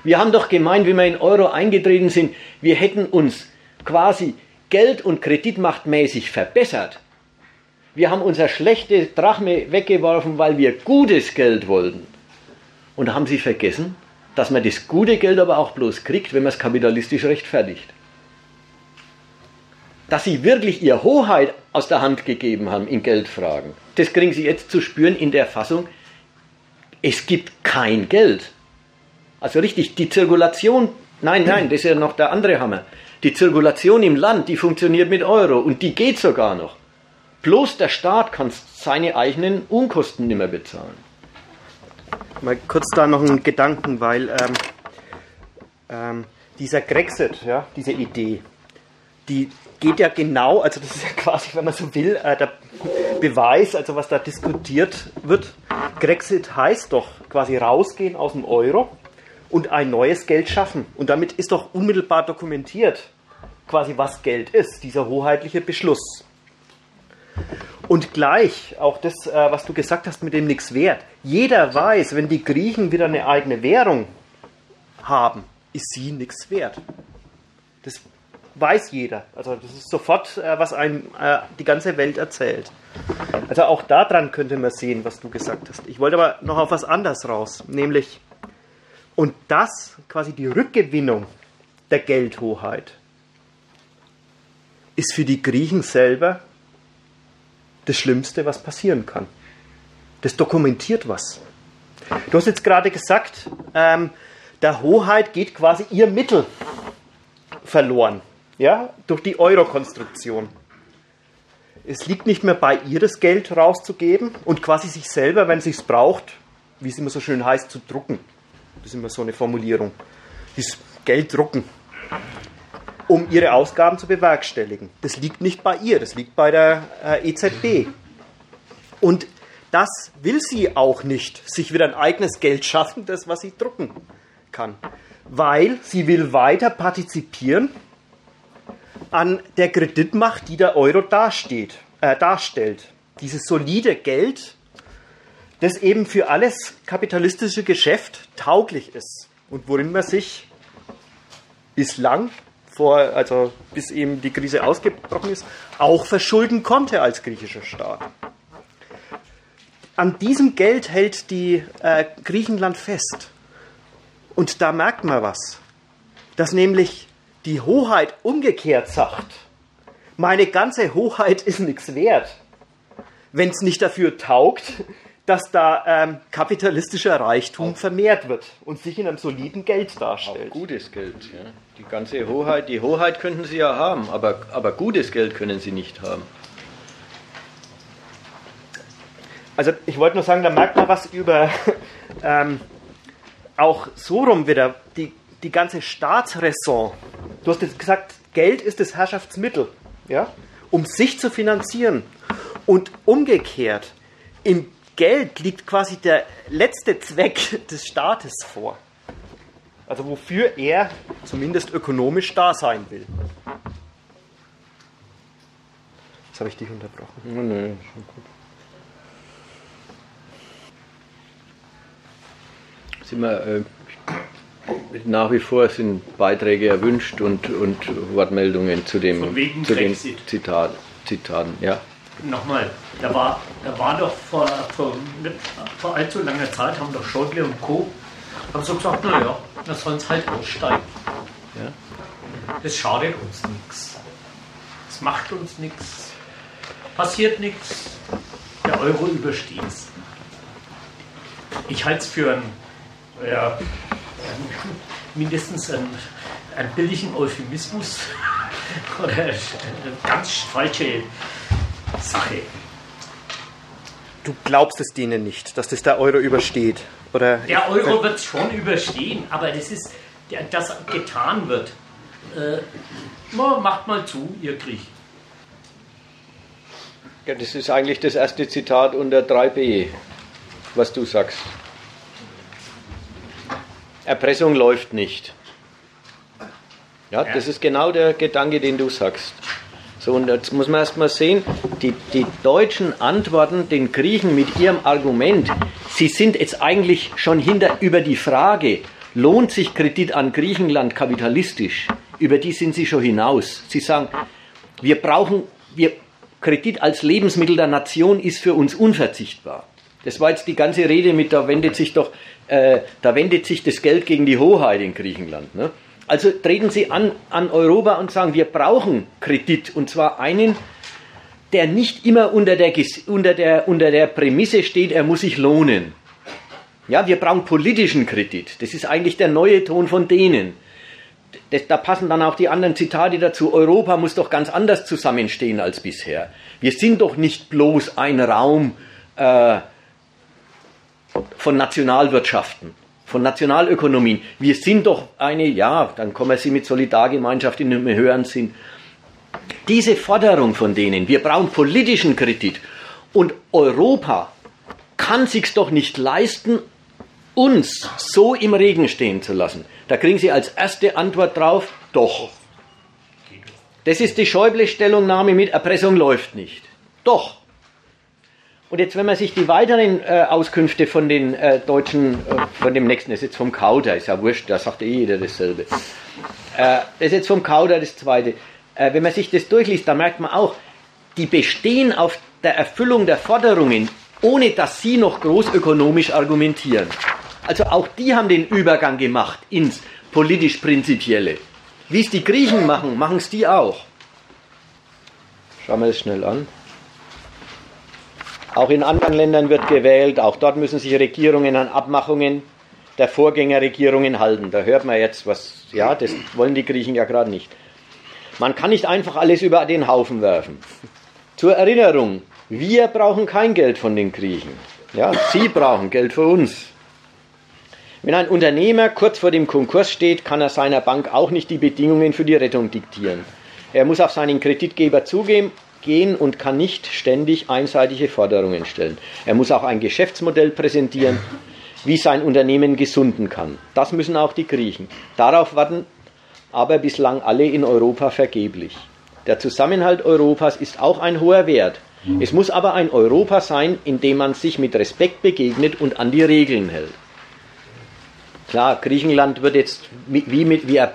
Wir haben doch gemeint, wie wir in Euro eingetreten sind, wir hätten uns quasi Geld- und Kreditmachtmäßig verbessert. Wir haben unser schlechte Drachme weggeworfen, weil wir gutes Geld wollten. Und haben Sie vergessen, dass man das gute Geld aber auch bloß kriegt, wenn man es kapitalistisch rechtfertigt. Dass sie wirklich ihr Hoheit aus der Hand gegeben haben in Geldfragen, das kriegen sie jetzt zu spüren in der Fassung, es gibt kein Geld. Also richtig, die Zirkulation, nein, nein, das ist ja noch der andere Hammer. Die Zirkulation im Land, die funktioniert mit Euro und die geht sogar noch. Bloß der Staat kann seine eigenen Unkosten nicht mehr bezahlen. Mal kurz da noch einen Gedanken, weil ähm, ähm, dieser Grexit, ja, diese Idee, die geht ja genau, also das ist ja quasi, wenn man so will, äh, der Beweis, also was da diskutiert wird. Grexit heißt doch quasi rausgehen aus dem Euro und ein neues Geld schaffen. Und damit ist doch unmittelbar dokumentiert, quasi was Geld ist, dieser hoheitliche Beschluss. Und gleich, auch das, äh, was du gesagt hast mit dem nichts wert. Jeder weiß, wenn die Griechen wieder eine eigene Währung haben, ist sie nichts wert. Das weiß jeder. Also das ist sofort, äh, was einem äh, die ganze Welt erzählt. Also auch daran könnte man sehen, was du gesagt hast. Ich wollte aber noch auf was anderes raus, nämlich, und das quasi die Rückgewinnung der Geldhoheit ist für die Griechen selber das Schlimmste, was passieren kann. Das dokumentiert was. Du hast jetzt gerade gesagt, ähm, der Hoheit geht quasi ihr Mittel verloren, ja, durch die Euro-Konstruktion. Es liegt nicht mehr bei ihr, das Geld rauszugeben und quasi sich selber, wenn sie es braucht, wie es immer so schön heißt, zu drucken. Das ist immer so eine Formulierung. Das Geld drucken um ihre Ausgaben zu bewerkstelligen. Das liegt nicht bei ihr, das liegt bei der äh, EZB. Und das will sie auch nicht, sich wieder ein eigenes Geld schaffen, das, was sie drucken kann. Weil sie will weiter partizipieren an der Kreditmacht, die der Euro dasteht, äh, darstellt. Dieses solide Geld, das eben für alles kapitalistische Geschäft tauglich ist und worin man sich bislang vor, also bis eben die Krise ausgebrochen ist, auch verschulden konnte als griechischer Staat. An diesem Geld hält die äh, Griechenland fest. Und da merkt man was, dass nämlich die Hoheit umgekehrt sagt, meine ganze Hoheit ist nichts wert, wenn es nicht dafür taugt, dass da ähm, kapitalistischer Reichtum vermehrt wird und sich in einem soliden Geld darstellt. Auch gutes Geld, ja. Die ganze Hoheit, die Hoheit könnten sie ja haben, aber, aber gutes Geld können sie nicht haben. Also ich wollte nur sagen, da merkt man was über ähm, auch so rum wieder, die, die ganze Staatsräson. Du hast jetzt gesagt, Geld ist das Herrschaftsmittel, ja, um sich zu finanzieren. Und umgekehrt, im Geld liegt quasi der letzte Zweck des Staates vor. Also wofür er zumindest ökonomisch da sein will. Jetzt habe ich dich unterbrochen. Oh, nee, schon gut. Sind wir, äh, nach wie vor sind Beiträge erwünscht und, und Wortmeldungen zu dem zu den Zitat, Zitaten. Ja nochmal, da war, da war doch vor, vor, vor allzu langer Zeit, haben doch Schäuble und Co. haben so gesagt, naja, da sollen es halt aussteigen. Ja? Das schadet uns nichts. Es macht uns nichts. Passiert nichts. Der Euro übersteht es. Ich halte es für ein, ja, mindestens einen, einen billigen Euphemismus oder eine ganz falsche Sache. Du glaubst es denen nicht, dass das der Euro übersteht? Oder der Euro wird es schon überstehen, aber das ist, das getan wird. Äh, macht mal zu, ihr Krieg. Ja, das ist eigentlich das erste Zitat unter 3b, was du sagst. Erpressung läuft nicht. Ja, ja, das ist genau der Gedanke, den du sagst. So, und jetzt muss man erstmal sehen, die, die Deutschen antworten den Griechen mit ihrem Argument, sie sind jetzt eigentlich schon hinter über die Frage, lohnt sich Kredit an Griechenland kapitalistisch? Über die sind sie schon hinaus. Sie sagen, wir brauchen, wir, Kredit als Lebensmittel der Nation ist für uns unverzichtbar. Das war jetzt die ganze Rede mit, da wendet sich doch, äh, da wendet sich das Geld gegen die Hoheit in Griechenland. Ne? Also treten Sie an, an Europa und sagen, wir brauchen Kredit und zwar einen, der nicht immer unter der, unter der, unter der Prämisse steht, er muss sich lohnen. Ja, wir brauchen politischen Kredit. Das ist eigentlich der neue Ton von denen. Das, da passen dann auch die anderen Zitate dazu. Europa muss doch ganz anders zusammenstehen als bisher. Wir sind doch nicht bloß ein Raum äh, von Nationalwirtschaften, von Nationalökonomien. Wir sind doch eine, ja, dann kommen Sie mit Solidargemeinschaft in einem höheren Sinn. Diese Forderung von denen, wir brauchen politischen Kredit und Europa kann sich's doch nicht leisten, uns so im Regen stehen zu lassen. Da kriegen Sie als erste Antwort drauf, doch. Das ist die Schäuble-Stellungnahme mit Erpressung läuft nicht. Doch. Und jetzt, wenn man sich die weiteren äh, Auskünfte von den äh, Deutschen, äh, von dem nächsten, das ist jetzt vom Kauder, ist ja wurscht, da sagt eh jeder dasselbe. Äh, das ist jetzt vom Kauder das zweite. Äh, wenn man sich das durchliest, dann merkt man auch, die bestehen auf der Erfüllung der Forderungen, ohne dass sie noch großökonomisch argumentieren. Also auch die haben den Übergang gemacht ins politisch-prinzipielle. Wie es die Griechen machen, machen es die auch. Schauen wir das schnell an. Auch in anderen Ländern wird gewählt, auch dort müssen sich Regierungen an Abmachungen der Vorgängerregierungen halten. Da hört man jetzt, was, ja, das wollen die Griechen ja gerade nicht. Man kann nicht einfach alles über den Haufen werfen. Zur Erinnerung, wir brauchen kein Geld von den Griechen. Ja, sie brauchen Geld für uns. Wenn ein Unternehmer kurz vor dem Konkurs steht, kann er seiner Bank auch nicht die Bedingungen für die Rettung diktieren. Er muss auf seinen Kreditgeber zugehen gehen und kann nicht ständig einseitige Forderungen stellen. Er muss auch ein Geschäftsmodell präsentieren, wie sein Unternehmen gesunden kann. Das müssen auch die Griechen. Darauf warten aber bislang alle in Europa vergeblich. Der Zusammenhalt Europas ist auch ein hoher Wert. Es muss aber ein Europa sein, in dem man sich mit Respekt begegnet und an die Regeln hält. Klar, Griechenland wird jetzt wie mit, wie, äh,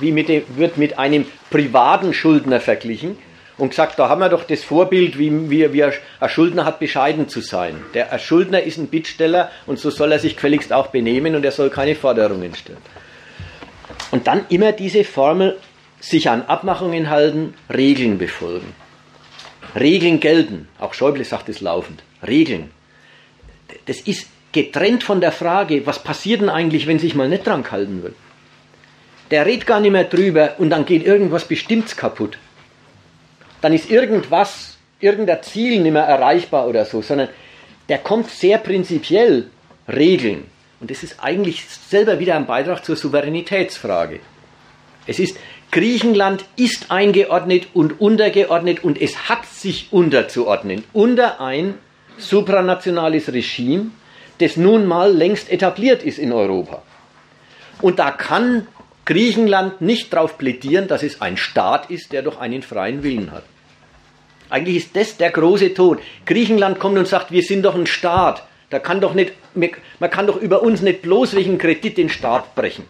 wie mit wird mit einem privaten Schuldner verglichen, und gesagt, da haben wir doch das Vorbild, wie, wie, wie ein Schuldner hat, bescheiden zu sein. Der ein Schuldner ist ein Bittsteller und so soll er sich gefälligst auch benehmen und er soll keine Forderungen stellen. Und dann immer diese Formel, sich an Abmachungen halten, Regeln befolgen. Regeln gelten. Auch Schäuble sagt es laufend. Regeln. Das ist getrennt von der Frage, was passiert denn eigentlich, wenn sich mal nicht dran halten will. Der redet gar nicht mehr drüber und dann geht irgendwas Bestimmtes kaputt dann ist irgendwas, irgendein Ziel nicht mehr erreichbar oder so, sondern der kommt sehr prinzipiell Regeln. Und das ist eigentlich selber wieder ein Beitrag zur Souveränitätsfrage. Es ist, Griechenland ist eingeordnet und untergeordnet und es hat sich unterzuordnen unter ein supranationales Regime, das nun mal längst etabliert ist in Europa. Und da kann Griechenland nicht darauf plädieren, dass es ein Staat ist, der doch einen freien Willen hat. Eigentlich ist das der große Ton. Griechenland kommt und sagt, wir sind doch ein Staat. Da kann doch nicht, man kann doch über uns nicht bloß wegen Kredit den Staat brechen.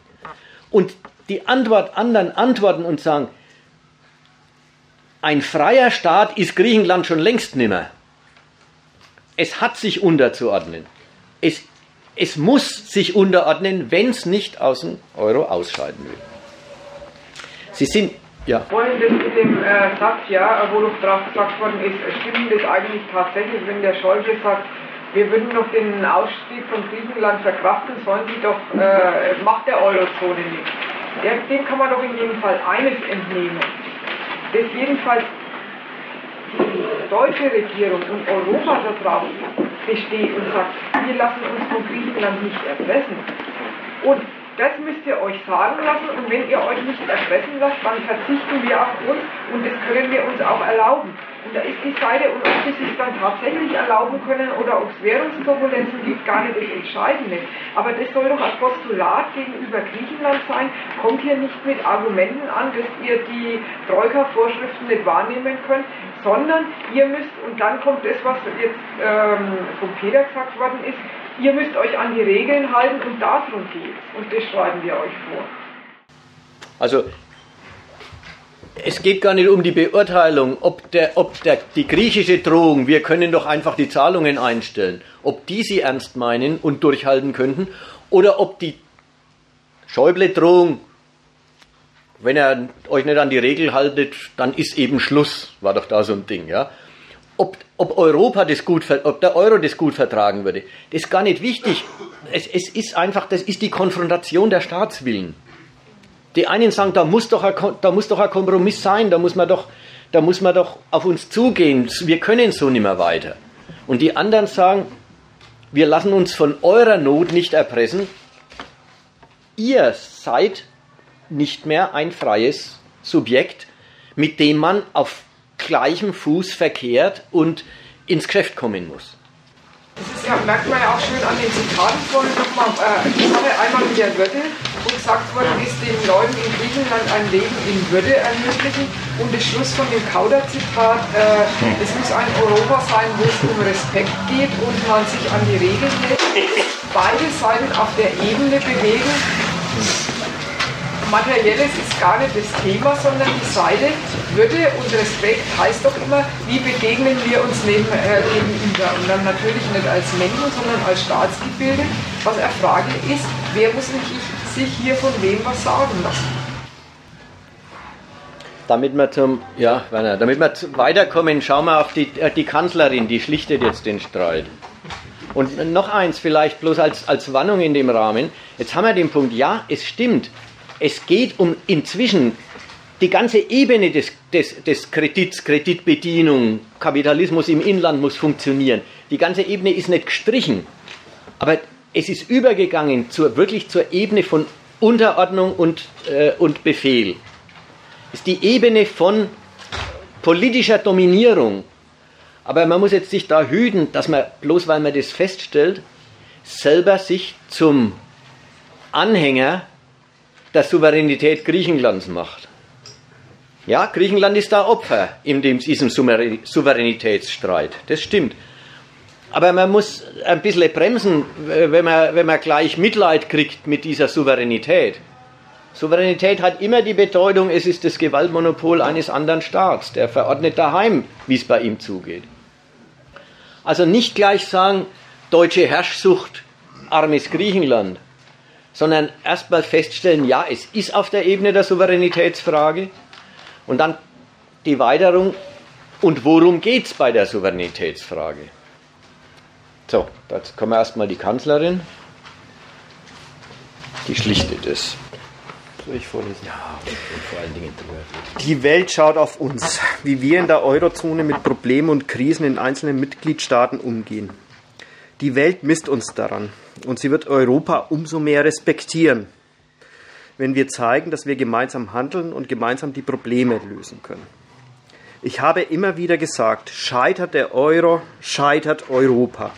Und die Antwort anderen antworten und sagen, ein freier Staat ist Griechenland schon längst nimmer. Es hat sich unterzuordnen. Es es muss sich unterordnen, wenn es nicht aus dem Euro ausscheiden will. Sie sind, ja. Vorhin das mit dem äh, Satz, ja, wo drauf gesagt worden ist, stimmt das eigentlich tatsächlich, wenn der Schäuble sagt, wir würden noch den Ausstieg von Griechenland verkraften, sollen sie doch, äh, macht der Eurozone nicht. Ja, dem kann man doch in jedem Fall eines entnehmen, dass jedenfalls die deutsche Regierung und Europa darauf besteht und sagt, wir lassen uns von Griechenland nicht erpressen. Und das müsst ihr euch sagen lassen und wenn ihr euch nicht erpressen lasst, dann verzichten wir auf uns und das können wir uns auch erlauben. Und da ist die Seite, und ob sie sich dann tatsächlich erlauben können oder ob es Währungsturbulenzen gibt, gar nicht das Entscheidende. Aber das soll doch ein Postulat gegenüber Griechenland sein. Kommt hier nicht mit Argumenten an, dass ihr die Troika-Vorschriften nicht wahrnehmen könnt, sondern ihr müsst, und dann kommt das, was jetzt ähm, von Peter gesagt worden ist, ihr müsst euch an die Regeln halten und darum geht Und das schreiben wir euch vor. Also es geht gar nicht um die Beurteilung, ob, der, ob der, die griechische Drohung, wir können doch einfach die Zahlungen einstellen, ob die sie ernst meinen und durchhalten könnten, oder ob die Schäuble-Drohung, wenn ihr euch nicht an die Regel haltet, dann ist eben Schluss, war doch da so ein Ding, ja. Ob, ob Europa das gut, ob der Euro das gut vertragen würde, das ist gar nicht wichtig. Es, es ist einfach, das ist die Konfrontation der Staatswillen. Die einen sagen, da muss doch ein, da muss doch ein Kompromiss sein, da muss, man doch, da muss man doch auf uns zugehen, wir können so nicht mehr weiter. Und die anderen sagen, wir lassen uns von eurer Not nicht erpressen, ihr seid nicht mehr ein freies Subjekt, mit dem man auf gleichem Fuß verkehrt und ins Geschäft kommen muss. Das ist merkt man ja auch schön an den Zitaten vorhin nochmal. Äh, ich hatte einmal mit der Würde wo gesagt worden ist, den Leuten in Griechenland ein Leben in Würde ermöglichen. Und der Schluss von dem Kauder-Zitat, äh, es muss ein Europa sein, wo es um Respekt geht und man sich an die Regeln hält. Beide Seiten auf der Ebene bewegen. Materielles ist gar nicht das Thema, sondern die Seite Würde und Respekt heißt doch immer, wie begegnen wir uns neben, äh, gegenüber. Und dann natürlich nicht als Menschen, sondern als Staatsgebilde. Was er Frage ist, wer muss sich hier von wem was sagen lassen. Damit wir zum, ja, Werner, damit wir weiterkommen, schauen wir auf die, äh, die Kanzlerin, die schlichtet jetzt den Streit. Und noch eins vielleicht bloß als, als Warnung in dem Rahmen. Jetzt haben wir den Punkt, ja, es stimmt. Es geht um inzwischen die ganze Ebene des, des, des Kredits, Kreditbedienung, Kapitalismus im Inland muss funktionieren. Die ganze Ebene ist nicht gestrichen. Aber es ist übergegangen zur, wirklich zur Ebene von Unterordnung und, äh, und Befehl. Es ist die Ebene von politischer Dominierung. Aber man muss jetzt sich da hüten, dass man, bloß weil man das feststellt, selber sich zum Anhänger der Souveränität Griechenlands macht. Ja, Griechenland ist da Opfer in diesem Souveränitätsstreit. Das stimmt. Aber man muss ein bisschen bremsen, wenn man, wenn man gleich Mitleid kriegt mit dieser Souveränität. Souveränität hat immer die Bedeutung, es ist das Gewaltmonopol eines anderen Staats. Der verordnet daheim, wie es bei ihm zugeht. Also nicht gleich sagen, deutsche Herrschsucht, armes Griechenland, sondern erstmal feststellen, ja, es ist auf der Ebene der Souveränitätsfrage und dann die Weiterung, und worum geht es bei der Souveränitätsfrage? So, jetzt kommen wir erstmal die Kanzlerin. Die schlichtet es. Soll ich vorlesen? Ja, und, vor allen Dingen Die Welt schaut auf uns, wie wir in der Eurozone mit Problemen und Krisen in einzelnen Mitgliedstaaten umgehen. Die Welt misst uns daran und sie wird Europa umso mehr respektieren, wenn wir zeigen, dass wir gemeinsam handeln und gemeinsam die Probleme lösen können. Ich habe immer wieder gesagt, scheitert der Euro, scheitert Europa.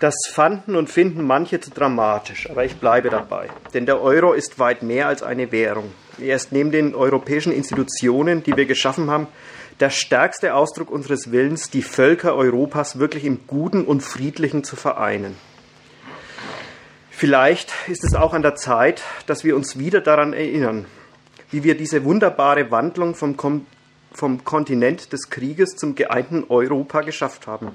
Das fanden und finden manche zu dramatisch, aber ich bleibe dabei. Denn der Euro ist weit mehr als eine Währung. Er ist neben den europäischen Institutionen, die wir geschaffen haben, der stärkste Ausdruck unseres Willens, die Völker Europas wirklich im Guten und Friedlichen zu vereinen. Vielleicht ist es auch an der Zeit, dass wir uns wieder daran erinnern, wie wir diese wunderbare Wandlung vom, vom Kontinent des Krieges zum geeinten Europa geschafft haben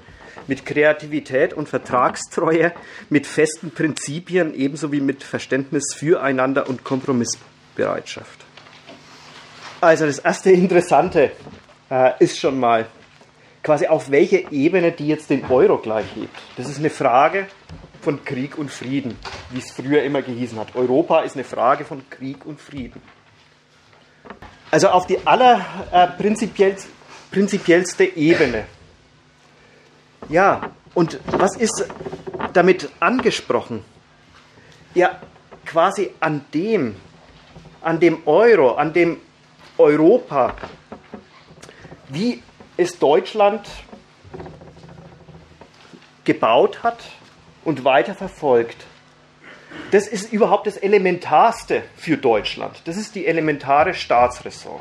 mit Kreativität und Vertragstreue, mit festen Prinzipien ebenso wie mit Verständnis füreinander und Kompromissbereitschaft. Also das erste Interessante äh, ist schon mal quasi auf welche Ebene die jetzt den Euro gleich hebt. Das ist eine Frage von Krieg und Frieden, wie es früher immer gehießen hat. Europa ist eine Frage von Krieg und Frieden. Also auf die allerprinzipiellste äh, prinzipiellste Ebene ja, und was ist damit angesprochen? Ja, quasi an dem, an dem Euro, an dem Europa, wie es Deutschland gebaut hat und weiter verfolgt. Das ist überhaupt das Elementarste für Deutschland. Das ist die elementare Staatsräson.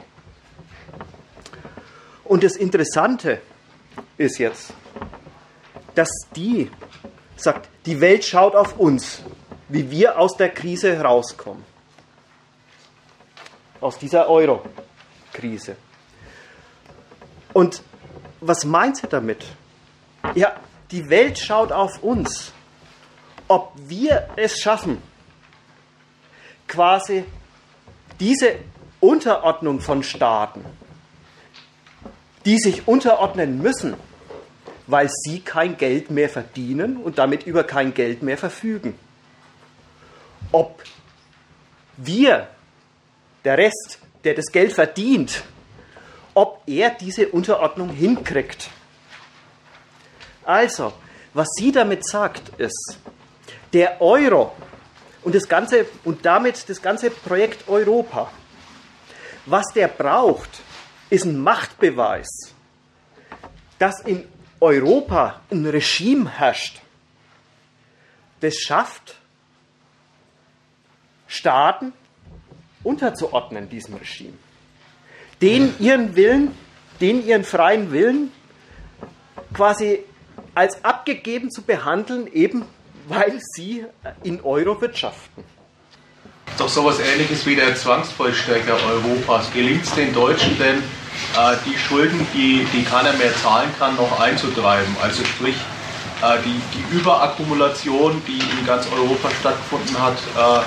Und das Interessante ist jetzt, dass die sagt, die Welt schaut auf uns, wie wir aus der Krise herauskommen. Aus dieser Euro, Krise. Und was meint sie damit? Ja, die Welt schaut auf uns. Ob wir es schaffen, quasi diese Unterordnung von Staaten, die sich unterordnen müssen, weil sie kein Geld mehr verdienen und damit über kein Geld mehr verfügen. Ob wir, der Rest, der das Geld verdient, ob er diese Unterordnung hinkriegt. Also, was sie damit sagt, ist, der Euro und, das ganze, und damit das ganze Projekt Europa, was der braucht, ist ein Machtbeweis, dass in Europa ein Regime herrscht, das schafft, Staaten unterzuordnen diesem Regime. Den ihren Willen, den ihren freien Willen quasi als abgegeben zu behandeln, eben weil sie in Euro wirtschaften. Doch sowas ähnliches wie der Zwangsvollstrecker Europas. Gelingt es den Deutschen denn, äh, die Schulden, die, die keiner mehr zahlen kann, noch einzutreiben? Also sprich, äh, die, die Überakkumulation, die in ganz Europa stattgefunden hat, äh,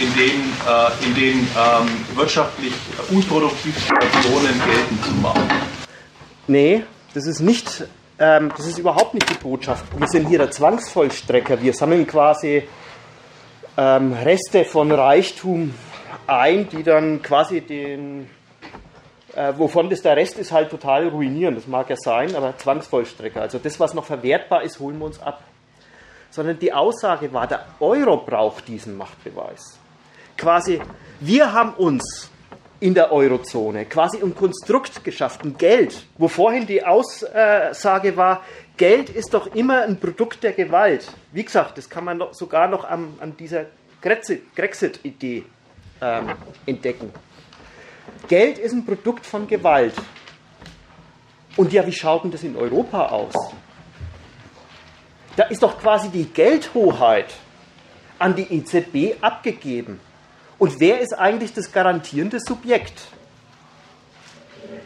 in den, äh, in den ähm, wirtschaftlich unproduktiven Situationen geltend zu machen? Nee, das ist nicht, ähm, das ist überhaupt nicht die Botschaft. Wir sind hier der Zwangsvollstrecker. Wir sammeln quasi ähm, Reste von Reichtum ein, die dann quasi den, äh, wovon das der Rest ist, halt total ruinieren. Das mag ja sein, aber Zwangsvollstrecker. Also das, was noch verwertbar ist, holen wir uns ab. Sondern die Aussage war, der Euro braucht diesen Machtbeweis. Quasi, wir haben uns in der Eurozone quasi ein Konstrukt geschaffen, Geld, wo vorhin die Aussage war, Geld ist doch immer ein Produkt der Gewalt. Wie gesagt, das kann man noch, sogar noch an, an dieser Grexit-Idee ähm, entdecken. Geld ist ein Produkt von Gewalt. Und ja, wie schaut denn das in Europa aus? Da ist doch quasi die Geldhoheit an die EZB abgegeben. Und wer ist eigentlich das garantierende Subjekt?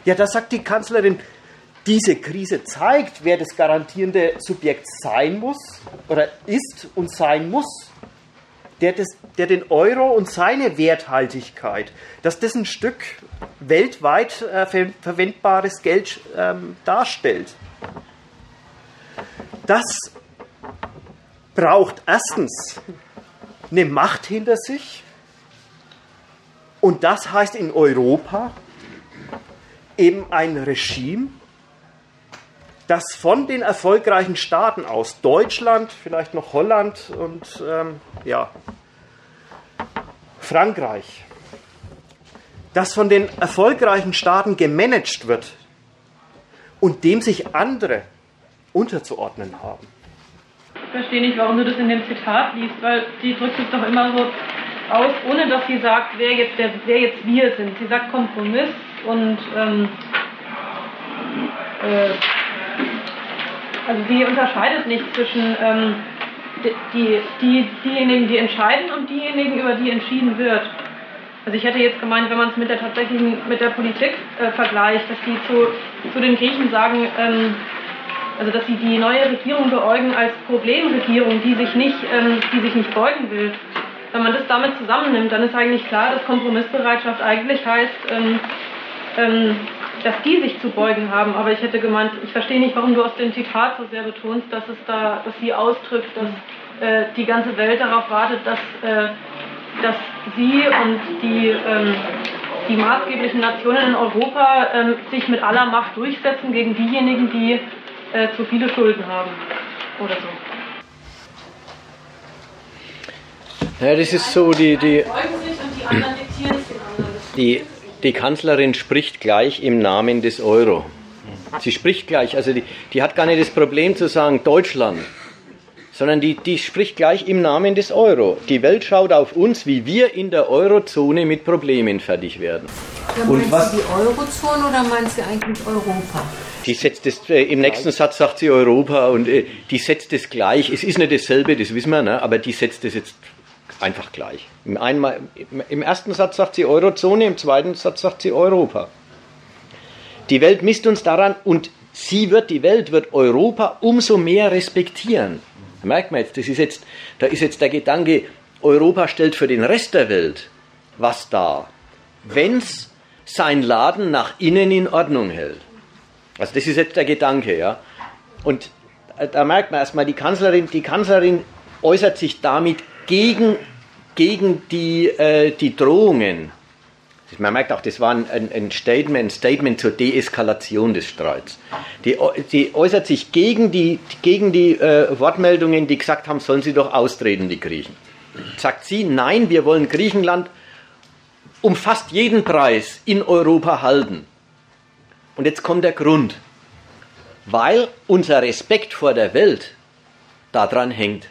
Ja, da sagt die Kanzlerin, diese Krise zeigt, wer das garantierende Subjekt sein muss oder ist und sein muss, der, das, der den Euro und seine Werthaltigkeit, dass das ein Stück weltweit äh, ver verwendbares Geld ähm, darstellt. Das braucht erstens eine Macht hinter sich und das heißt in Europa eben ein Regime, dass von den erfolgreichen Staaten aus, Deutschland, vielleicht noch Holland und ähm, ja, Frankreich, dass von den erfolgreichen Staaten gemanagt wird und dem sich andere unterzuordnen haben. Verstehe nicht, warum du das in dem Zitat liest, weil sie drückt es doch immer so aus, ohne dass sie sagt, wer jetzt, der, wer jetzt wir sind. Sie sagt Kompromiss und ähm, äh, also sie unterscheidet nicht zwischen ähm, die, die, diejenigen, die entscheiden und diejenigen, über die entschieden wird. Also ich hätte jetzt gemeint, wenn man es mit der tatsächlichen, mit der Politik äh, vergleicht, dass die zu, zu den Griechen sagen, ähm, also dass sie die neue Regierung beäugen als Problemregierung, die sich nicht, ähm, die sich nicht beugen will. Wenn man das damit zusammennimmt, dann ist eigentlich klar, dass Kompromissbereitschaft eigentlich heißt, ähm, ähm dass die sich zu beugen haben. Aber ich hätte gemeint, ich verstehe nicht, warum du aus dem Zitat so sehr betonst, dass es da, dass sie ausdrückt, dass äh, die ganze Welt darauf wartet, dass, äh, dass sie und die, ähm, die maßgeblichen Nationen in Europa ähm, sich mit aller Macht durchsetzen gegen diejenigen, die äh, zu viele Schulden haben oder so. Ja, das ist so die, die, die die Kanzlerin spricht gleich im Namen des Euro. Sie spricht gleich, also die, die hat gar nicht das Problem zu sagen Deutschland, sondern die, die spricht gleich im Namen des Euro. Die Welt schaut auf uns, wie wir in der Eurozone mit Problemen fertig werden. Ja, Und was Sie die Eurozone oder meint sie eigentlich Europa? Die setzt es, äh, im nächsten Satz sagt sie Europa und äh, die setzt es gleich. Es ist nicht dasselbe, das wissen wir, ne, aber die setzt es jetzt Einfach gleich. Im, einmal, Im ersten Satz sagt sie Eurozone, im zweiten Satz sagt sie Europa. Die Welt misst uns daran und sie wird, die Welt wird Europa umso mehr respektieren. Da merkt man jetzt, das ist jetzt, da ist jetzt der Gedanke, Europa stellt für den Rest der Welt was dar, wenn es sein Laden nach innen in Ordnung hält. Also das ist jetzt der Gedanke, ja. Und äh, da merkt man erstmal, die Kanzlerin, die Kanzlerin äußert sich damit gegen, gegen die, äh, die Drohungen. Man merkt auch, das war ein, ein Statement, ein Statement zur Deeskalation des Streits. Die, die äußert sich gegen die, gegen die äh, Wortmeldungen, die gesagt haben, sollen sie doch austreten, die Griechen. Sagt sie, nein, wir wollen Griechenland um fast jeden Preis in Europa halten. Und jetzt kommt der Grund. Weil unser Respekt vor der Welt daran hängt.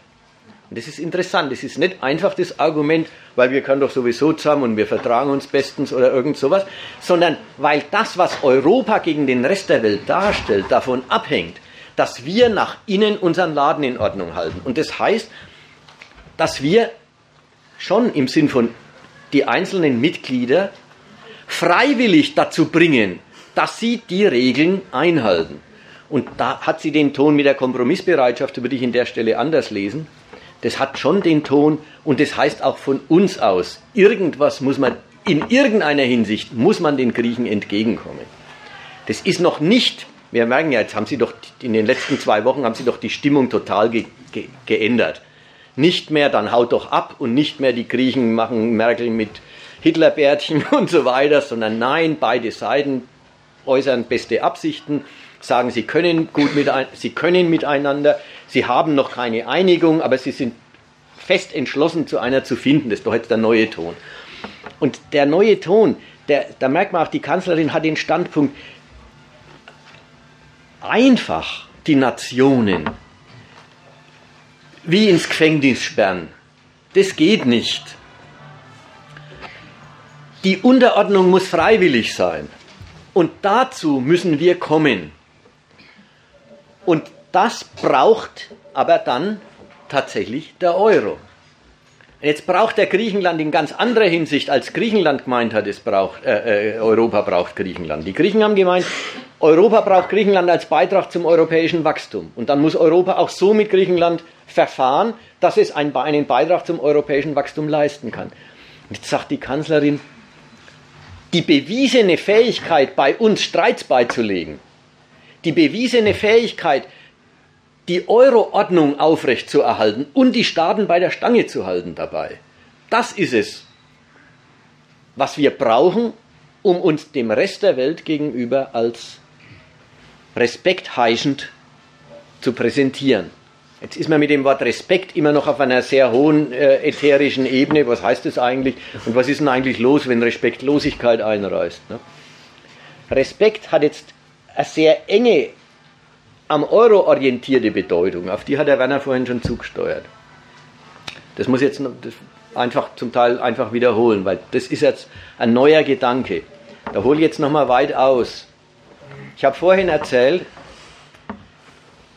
Und das ist interessant. Das ist nicht einfach das Argument, weil wir können doch sowieso zusammen und wir vertragen uns bestens oder irgend sowas, sondern weil das, was Europa gegen den Rest der Welt darstellt, davon abhängt, dass wir nach innen unseren Laden in Ordnung halten. Und das heißt, dass wir schon im Sinn von die einzelnen Mitglieder freiwillig dazu bringen, dass sie die Regeln einhalten. Und da hat sie den Ton mit der Kompromissbereitschaft, würde ich in der Stelle anders lesen. Das hat schon den Ton und das heißt auch von uns aus, irgendwas muss man, in irgendeiner Hinsicht muss man den Griechen entgegenkommen. Das ist noch nicht, wir merken ja, jetzt haben sie doch, in den letzten zwei Wochen haben sie doch die Stimmung total ge, ge, geändert. Nicht mehr, dann haut doch ab und nicht mehr die Griechen machen Merkel mit Hitlerbärtchen und so weiter, sondern nein, beide Seiten äußern beste Absichten, sagen, sie können gut mit, sie können miteinander, sie haben noch keine Einigung, aber sie sind fest entschlossen, zu einer zu finden. Das ist doch jetzt der neue Ton. Und der neue Ton, der, da merkt man auch, die Kanzlerin hat den Standpunkt, einfach die Nationen wie ins Gefängnis sperren. Das geht nicht. Die Unterordnung muss freiwillig sein. Und dazu müssen wir kommen. Und das braucht aber dann tatsächlich der Euro. Jetzt braucht der Griechenland in ganz anderer Hinsicht, als Griechenland gemeint hat, es braucht, äh, äh, Europa braucht Griechenland. Die Griechen haben gemeint, Europa braucht Griechenland als Beitrag zum europäischen Wachstum. Und dann muss Europa auch so mit Griechenland verfahren, dass es einen, Beitrag zum europäischen Wachstum leisten kann. Und jetzt sagt die Kanzlerin, die bewiesene Fähigkeit, bei uns Streits beizulegen, die bewiesene Fähigkeit, die Euro-Ordnung aufrechtzuerhalten und die Staaten bei der Stange zu halten dabei. Das ist es, was wir brauchen, um uns dem Rest der Welt gegenüber als respektheischend zu präsentieren. Jetzt ist man mit dem Wort Respekt immer noch auf einer sehr hohen äh, ätherischen Ebene. Was heißt das eigentlich? Und was ist denn eigentlich los, wenn Respektlosigkeit einreißt? Ne? Respekt hat jetzt eine sehr enge am Euro orientierte Bedeutung, auf die hat der Werner vorhin schon zugesteuert. Das muss jetzt einfach zum Teil einfach wiederholen, weil das ist jetzt ein neuer Gedanke. Da hole ich jetzt nochmal weit aus. Ich habe vorhin erzählt,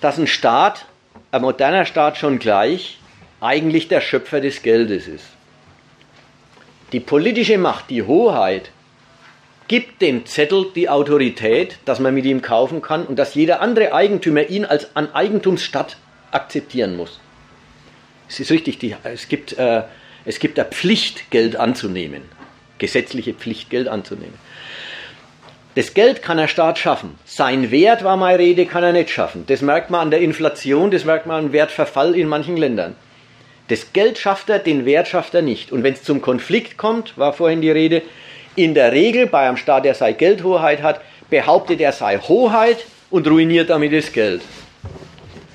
dass ein Staat, ein moderner Staat schon gleich, eigentlich der Schöpfer des Geldes ist. Die politische Macht, die Hoheit, gibt dem Zettel die Autorität, dass man mit ihm kaufen kann und dass jeder andere Eigentümer ihn als an Eigentumsstadt akzeptieren muss. Es ist richtig, die, es, gibt, äh, es gibt eine Pflicht, Geld anzunehmen, gesetzliche Pflicht, Geld anzunehmen. Das Geld kann der Staat schaffen. Sein Wert, war meine Rede, kann er nicht schaffen. Das merkt man an der Inflation, das merkt man am Wertverfall in manchen Ländern. Das Geld schafft er, den Wert schafft er nicht. Und wenn es zum Konflikt kommt, war vorhin die Rede, in der Regel bei einem Staat, der sei Geldhoheit hat, behauptet er sei Hoheit und ruiniert damit das Geld.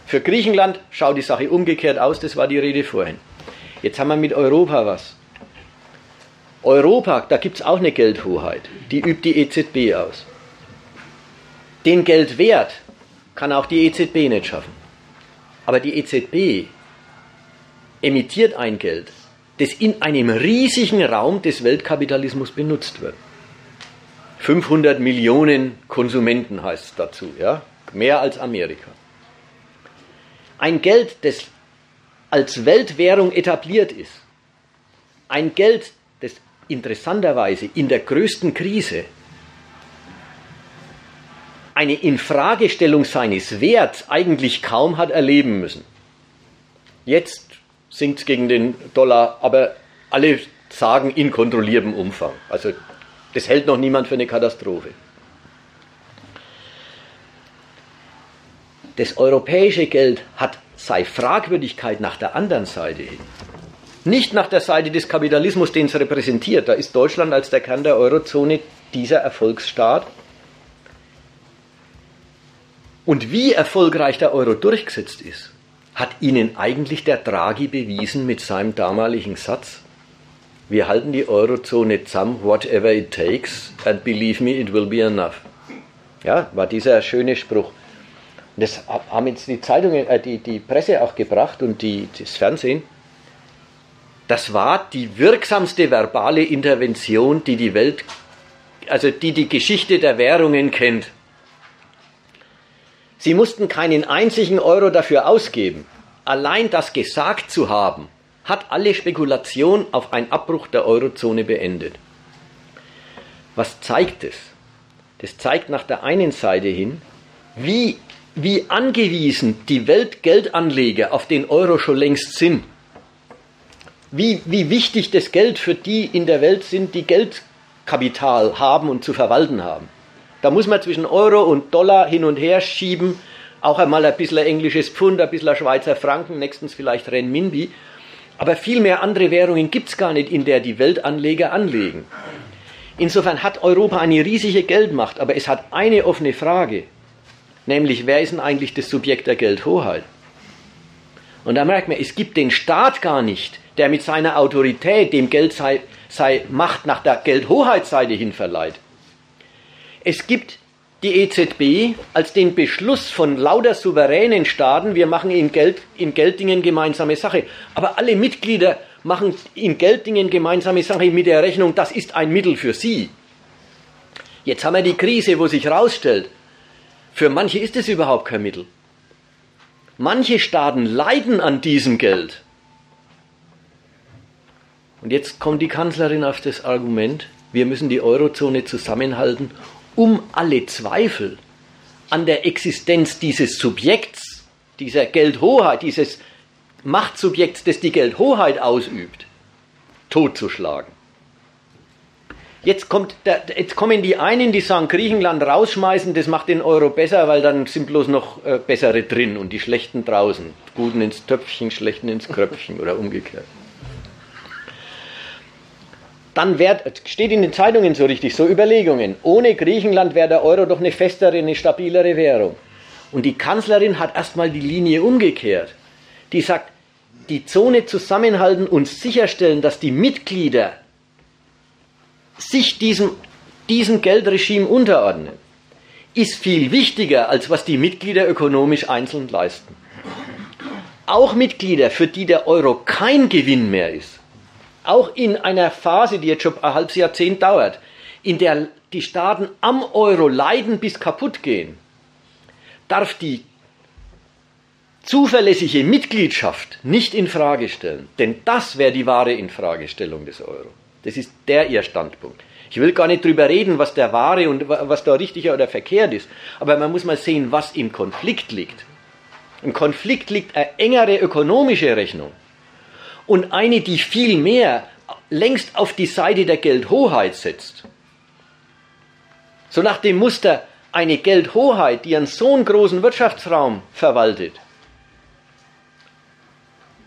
Für Griechenland schaut die Sache umgekehrt aus, das war die Rede vorhin. Jetzt haben wir mit Europa was. Europa, da gibt es auch eine Geldhoheit, die übt die EZB aus. Den Geldwert kann auch die EZB nicht schaffen. Aber die EZB emittiert ein Geld, das in einem riesigen Raum des Weltkapitalismus benutzt wird. 500 Millionen Konsumenten heißt es dazu, ja? mehr als Amerika. Ein Geld, das als Weltwährung etabliert ist, ein Geld, interessanterweise in der größten Krise eine Infragestellung seines Werts eigentlich kaum hat erleben müssen. Jetzt sinkt es gegen den Dollar, aber alle sagen in kontrolliertem Umfang. Also das hält noch niemand für eine Katastrophe. Das europäische Geld hat sei Fragwürdigkeit nach der anderen Seite hin. Nicht nach der Seite des Kapitalismus, den es repräsentiert. Da ist Deutschland als der Kern der Eurozone dieser Erfolgsstaat. Und wie erfolgreich der Euro durchgesetzt ist, hat Ihnen eigentlich der Draghi bewiesen mit seinem damaligen Satz. Wir halten die Eurozone zusammen, whatever it takes, and believe me, it will be enough. Ja, war dieser schöne Spruch. Das haben jetzt die Zeitungen, äh, die, die Presse auch gebracht und die, das Fernsehen. Das war die wirksamste verbale Intervention, die die Welt, also die die Geschichte der Währungen kennt. Sie mussten keinen einzigen Euro dafür ausgeben. Allein das gesagt zu haben, hat alle Spekulation auf einen Abbruch der Eurozone beendet. Was zeigt es? Das zeigt nach der einen Seite hin, wie, wie angewiesen die Weltgeldanleger auf den Euro schon längst sind. Wie, wie wichtig das Geld für die in der Welt sind, die Geldkapital haben und zu verwalten haben. Da muss man zwischen Euro und Dollar hin und her schieben, auch einmal ein bisschen englisches Pfund, ein bisschen Schweizer Franken, nächstens vielleicht Renminbi. Aber viel mehr andere Währungen gibt es gar nicht, in der die Weltanleger anlegen. Insofern hat Europa eine riesige Geldmacht, aber es hat eine offene Frage, nämlich wer ist denn eigentlich das Subjekt der Geldhoheit? Und da merkt man, es gibt den Staat gar nicht, der mit seiner Autorität dem Geld sei, sei Macht nach der Geldhoheitsseite hin verleiht. Es gibt die EZB als den Beschluss von lauter souveränen Staaten, wir machen in, Geld, in Gelddingen gemeinsame Sache. Aber alle Mitglieder machen in Gelddingen gemeinsame Sache mit der Rechnung, das ist ein Mittel für sie. Jetzt haben wir die Krise, wo sich herausstellt, für manche ist es überhaupt kein Mittel. Manche Staaten leiden an diesem Geld. Und jetzt kommt die Kanzlerin auf das Argument, wir müssen die Eurozone zusammenhalten, um alle Zweifel an der Existenz dieses Subjekts, dieser Geldhoheit, dieses Machtsubjekts, das die Geldhoheit ausübt, totzuschlagen. Jetzt, kommt der, jetzt kommen die einen, die sagen, Griechenland rausschmeißen, das macht den Euro besser, weil dann sind bloß noch äh, bessere drin und die schlechten draußen. Guten ins Töpfchen, schlechten ins Kröpfchen oder umgekehrt dann wert, steht in den Zeitungen so richtig, so Überlegungen. Ohne Griechenland wäre der Euro doch eine festere, eine stabilere Währung. Und die Kanzlerin hat erstmal die Linie umgekehrt. Die sagt, die Zone zusammenhalten und sicherstellen, dass die Mitglieder sich diesem, diesem Geldregime unterordnen, ist viel wichtiger, als was die Mitglieder ökonomisch einzeln leisten. Auch Mitglieder, für die der Euro kein Gewinn mehr ist, auch in einer Phase, die jetzt schon ein halbes Jahrzehnt dauert, in der die Staaten am Euro leiden bis kaputt gehen, darf die zuverlässige Mitgliedschaft nicht in Frage stellen, denn das wäre die wahre Infragestellung des Euro. Das ist der ihr Standpunkt. Ich will gar nicht drüber reden, was der wahre und was da richtig oder verkehrt ist, aber man muss mal sehen, was im Konflikt liegt. Im Konflikt liegt eine engere ökonomische Rechnung und eine, die viel mehr längst auf die Seite der Geldhoheit setzt. So nach dem Muster, eine Geldhoheit, die einen so einen großen Wirtschaftsraum verwaltet,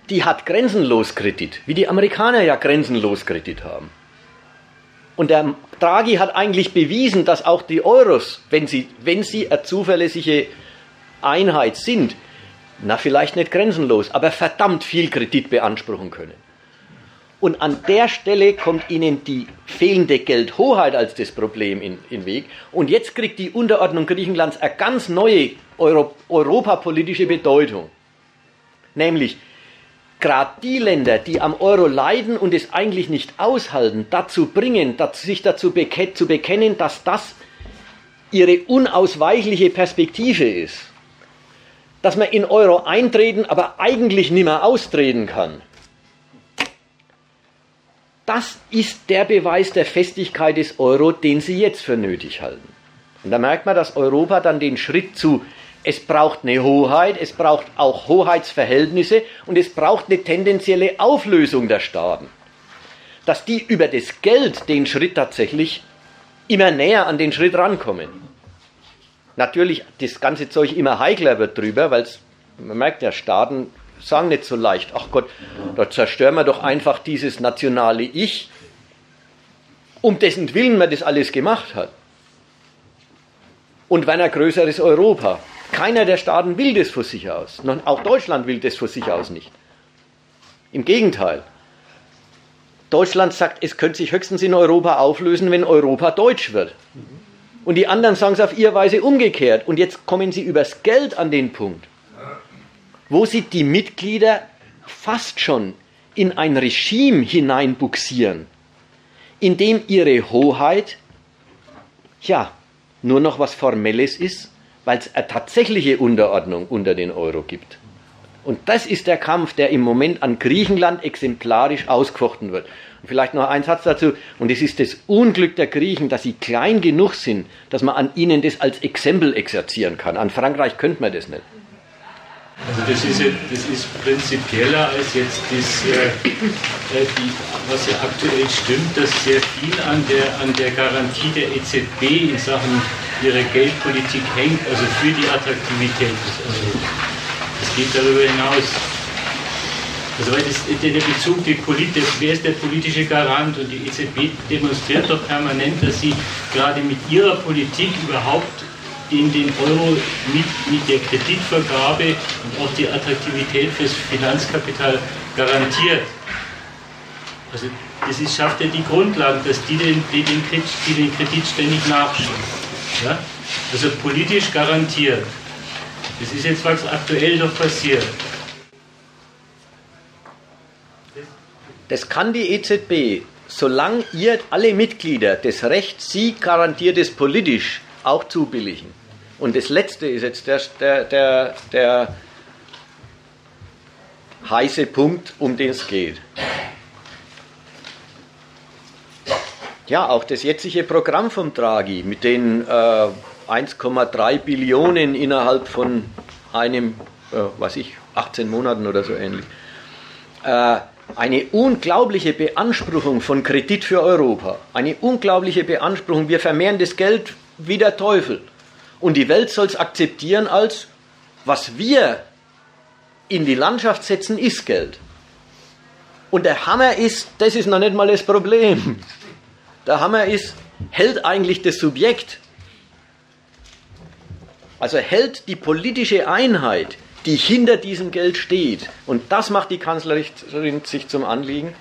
die hat grenzenlos Kredit, wie die Amerikaner ja grenzenlos Kredit haben. Und der Draghi hat eigentlich bewiesen, dass auch die Euros, wenn sie, wenn sie eine zuverlässige Einheit sind, na vielleicht nicht grenzenlos, aber verdammt viel Kredit beanspruchen können. Und an der Stelle kommt ihnen die fehlende Geldhoheit als das Problem in den Weg. Und jetzt kriegt die Unterordnung Griechenlands eine ganz neue Euro europapolitische Bedeutung. Nämlich, gerade die Länder, die am Euro leiden und es eigentlich nicht aushalten, dazu bringen, sich dazu beke zu bekennen, dass das ihre unausweichliche Perspektive ist dass man in Euro eintreten, aber eigentlich nicht mehr austreten kann. Das ist der Beweis der Festigkeit des Euro, den sie jetzt für nötig halten. Und da merkt man, dass Europa dann den Schritt zu, es braucht eine Hoheit, es braucht auch Hoheitsverhältnisse und es braucht eine tendenzielle Auflösung der Staaten. Dass die über das Geld den Schritt tatsächlich immer näher an den Schritt rankommen. Natürlich, das ganze Zeug immer heikler wird drüber, weil man merkt ja, Staaten sagen nicht so leicht, ach Gott, da zerstören wir doch einfach dieses nationale Ich, um dessen Willen man das alles gemacht hat. Und wenn ein größeres Europa. Keiner der Staaten will das von sich aus. Auch Deutschland will das von sich aus nicht. Im Gegenteil. Deutschland sagt, es könnte sich höchstens in Europa auflösen, wenn Europa deutsch wird. Und die anderen sagen es auf ihre Weise umgekehrt. Und jetzt kommen sie übers Geld an den Punkt, wo sie die Mitglieder fast schon in ein Regime hineinbuxieren, in dem ihre Hoheit, ja, nur noch was Formelles ist, weil es eine tatsächliche Unterordnung unter den Euro gibt. Und das ist der Kampf, der im Moment an Griechenland exemplarisch ausgefochten wird. Und vielleicht noch ein Satz dazu. Und es ist das Unglück der Griechen, dass sie klein genug sind, dass man an ihnen das als Exempel exerzieren kann. An Frankreich könnte man das nicht. Also das ist, das ist prinzipieller als jetzt das, äh, äh, die, was ja aktuell stimmt, dass sehr viel an der, an der Garantie der EZB in Sachen ihrer Geldpolitik hängt, also für die Attraktivität. Also das geht darüber hinaus. Also weil das, der Bezug, die Polit, wer ist der politische Garant und die EZB demonstriert doch permanent, dass sie gerade mit ihrer Politik überhaupt in den Euro mit, mit der Kreditvergabe und auch die Attraktivität fürs Finanzkapital garantiert. Also das ist, schafft ja die Grundlagen, dass die den, die den, Kredit, die den Kredit ständig nachschieben. Ja? Also politisch garantiert. Das ist jetzt, was aktuell noch passiert. Das kann die EZB, solange ihr alle Mitglieder das Recht, sie garantiert es politisch, auch zubilligen. Und das Letzte ist jetzt der, der, der, der heiße Punkt, um den es geht. Ja, auch das jetzige Programm vom Draghi mit den äh, 1,3 Billionen innerhalb von einem, äh, was ich, 18 Monaten oder so ähnlich. Äh, eine unglaubliche Beanspruchung von Kredit für Europa. Eine unglaubliche Beanspruchung. Wir vermehren das Geld wie der Teufel. Und die Welt soll es akzeptieren als, was wir in die Landschaft setzen, ist Geld. Und der Hammer ist, das ist noch nicht mal das Problem. Der Hammer ist, hält eigentlich das Subjekt, also hält die politische Einheit, die hinter diesem Geld steht. Und das macht die Kanzlerin sich zum Anliegen.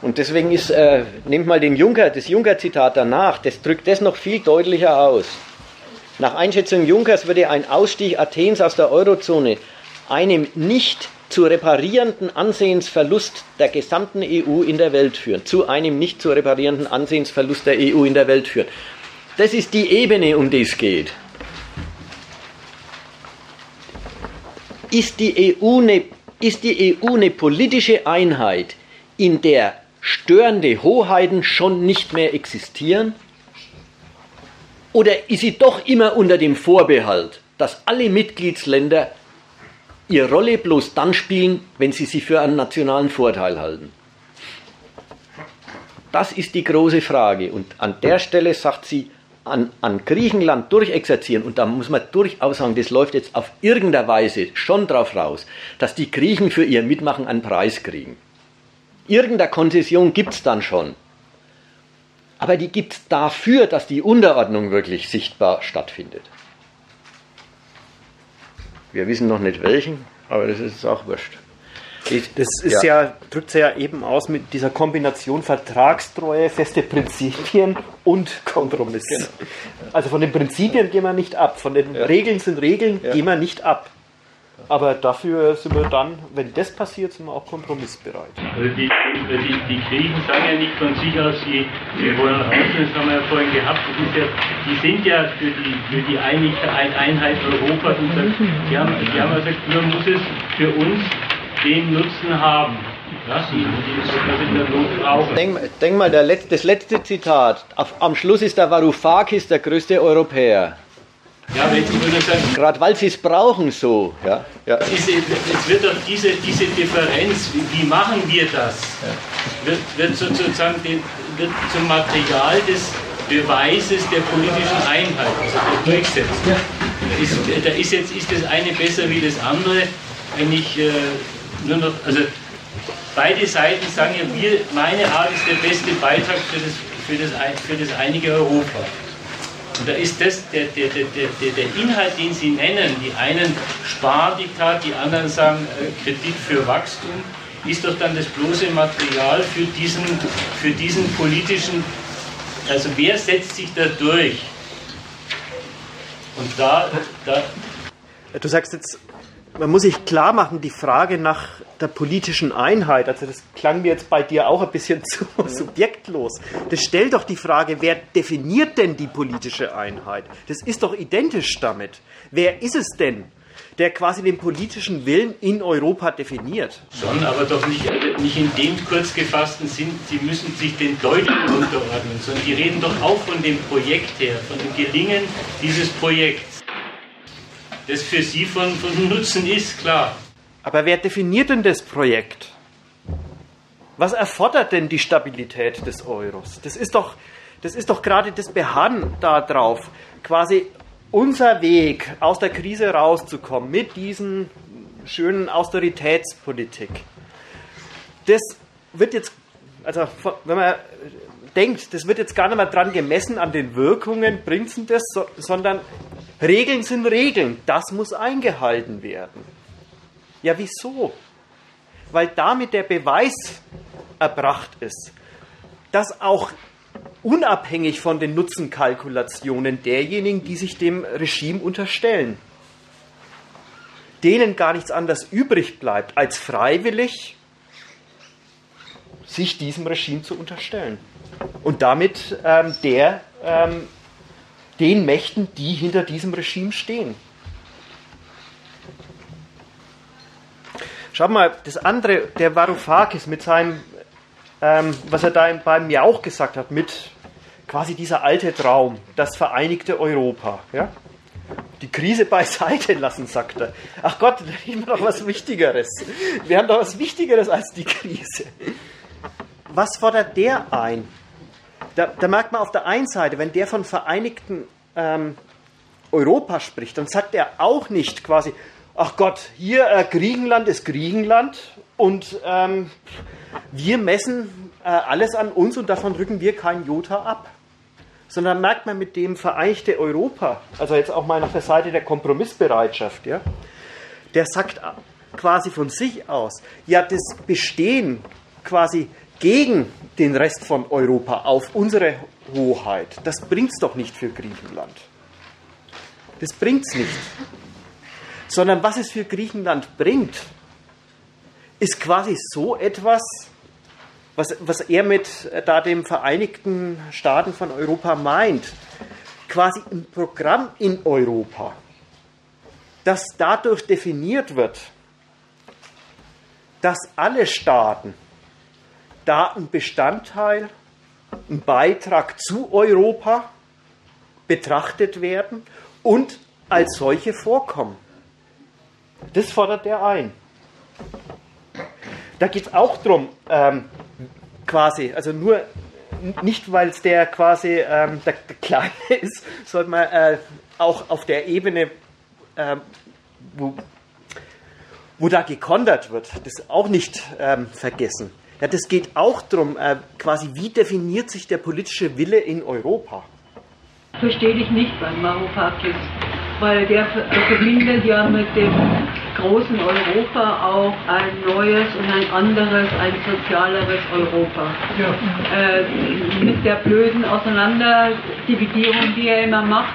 Und deswegen ist, äh, nehmt mal den Juncker, das Juncker-Zitat danach, das drückt das noch viel deutlicher aus. Nach Einschätzung Junkers würde ein Ausstieg Athens aus der Eurozone einem nicht zu reparierenden Ansehensverlust der gesamten EU in der Welt führen. Zu einem nicht zu reparierenden Ansehensverlust der EU in der Welt führen. Das ist die Ebene, um die es geht. Ist die EU eine, ist die EU eine politische Einheit, in der störende Hoheiten schon nicht mehr existieren? Oder ist sie doch immer unter dem Vorbehalt, dass alle Mitgliedsländer ihre Rolle bloß dann spielen, wenn sie sie für einen nationalen Vorteil halten? Das ist die große Frage. Und an der Stelle sagt sie, an, an Griechenland durchexerzieren, und da muss man durchaus sagen, das läuft jetzt auf irgendeiner Weise schon drauf raus, dass die Griechen für ihr Mitmachen einen Preis kriegen. Irgendeine Konzession gibt es dann schon. Aber die gibt es dafür, dass die Unterordnung wirklich sichtbar stattfindet. Wir wissen noch nicht welchen, aber das ist auch wurscht. Das ist ja. ja drückt sich ja eben aus mit dieser Kombination Vertragstreue, feste Prinzipien und Kompromiss. Genau. Also von den Prinzipien gehen wir nicht ab, von den ja. Regeln sind Regeln, ja. gehen wir nicht ab. Aber dafür sind wir dann, wenn das passiert, sind wir auch kompromissbereit. Also die, die, die Griechen sagen ja nicht von sich aus, sie, sie wollen raus, das haben wir ja vorhin gehabt, ja, die sind ja für die, für die Einheit Europas und sagen, die haben, die haben gesagt, nur muss es für uns den Nutzen haben. Ja, die, die. Denk, denk mal, der Let das letzte Zitat. Auf, am Schluss ist der Varoufakis der größte Europäer. Ja, Gerade weil sie es brauchen so. Ja, ja. diese, es wird doch diese, diese Differenz, wie, wie machen wir das, wird, wird sozusagen den, wird zum Material des Beweises der politischen Einheit, also der Durchsetzung. Ist, da ist jetzt ist das eine besser wie das andere, wenn ich äh, nur noch, also beide Seiten sagen ja, wir, meine Art ist der beste Beitrag für das, für das, für das einige Europa. Und da ist das, der, der, der, der, der Inhalt, den Sie nennen, die einen Spardiktat, die anderen sagen äh, Kredit für Wachstum, ist doch dann das bloße Material für diesen, für diesen politischen, also wer setzt sich da durch? Und da, da Du sagst jetzt, man muss sich klar machen, die Frage nach der politischen Einheit, also das klang mir jetzt bei dir auch ein bisschen zu subjektlos. Das stellt doch die Frage, wer definiert denn die politische Einheit? Das ist doch identisch damit. Wer ist es denn, der quasi den politischen Willen in Europa definiert? Schon, aber doch nicht, äh, nicht in dem kurz gefassten Sinn, sie müssen sich den Deutschen unterordnen, sondern die reden doch auch von dem Projekt her, von dem Gelingen dieses Projekts, das für sie von, von Nutzen ist, klar. Aber wer definiert denn das Projekt? Was erfordert denn die Stabilität des Euros? Das ist doch, das ist doch gerade das Beharren darauf, quasi unser Weg aus der Krise rauszukommen mit diesen schönen Austeritätspolitik. Das wird jetzt, also wenn man denkt, das wird jetzt gar nicht mehr dran gemessen an den Wirkungen, bringt es das, so, sondern Regeln sind Regeln, das muss eingehalten werden. Ja, wieso? Weil damit der Beweis erbracht ist, dass auch unabhängig von den Nutzenkalkulationen derjenigen, die sich dem Regime unterstellen, denen gar nichts anderes übrig bleibt, als freiwillig sich diesem Regime zu unterstellen. Und damit ähm, der, ähm, den Mächten, die hinter diesem Regime stehen. Schau mal, das andere, der Varoufakis mit seinem, ähm, was er da beim Jauch gesagt hat, mit quasi dieser alte Traum, das vereinigte Europa. Ja? Die Krise beiseite lassen, sagt er. Ach Gott, da haben wir doch was Wichtigeres. Wir haben doch was Wichtigeres als die Krise. Was fordert der ein? Da, da merkt man auf der einen Seite, wenn der von vereinigten ähm, Europa spricht, dann sagt er auch nicht quasi, ach Gott, hier äh, Griechenland ist Griechenland und ähm, wir messen äh, alles an uns und davon rücken wir kein Jota ab. Sondern merkt man mit dem vereinigte Europa, also jetzt auch mal auf der Seite der Kompromissbereitschaft, ja, der sagt quasi von sich aus, ja, das Bestehen quasi gegen den Rest von Europa auf unsere Hoheit, das bringt es doch nicht für Griechenland. Das bringt es nicht. Sondern was es für Griechenland bringt, ist quasi so etwas, was, was er mit äh, da dem Vereinigten Staaten von Europa meint. Quasi ein Programm in Europa, das dadurch definiert wird, dass alle Staaten da ein Bestandteil, ein Beitrag zu Europa betrachtet werden und als solche vorkommen. Das fordert er ein. Da geht es auch darum, ähm, quasi, also nur nicht, weil es der quasi ähm, der, der Kleine ist, sollte man äh, auch auf der Ebene, ähm, wo, wo da gekontert wird, das auch nicht ähm, vergessen. Ja, das geht auch darum, äh, quasi, wie definiert sich der politische Wille in Europa? Verstehe ich nicht beim Varoufakis, weil der ver- verbindet ja mit dem großen Europa auch ein neues und ein anderes, ein sozialeres Europa. Äh, mit der blöden Auseinanderdividierung, die er immer macht,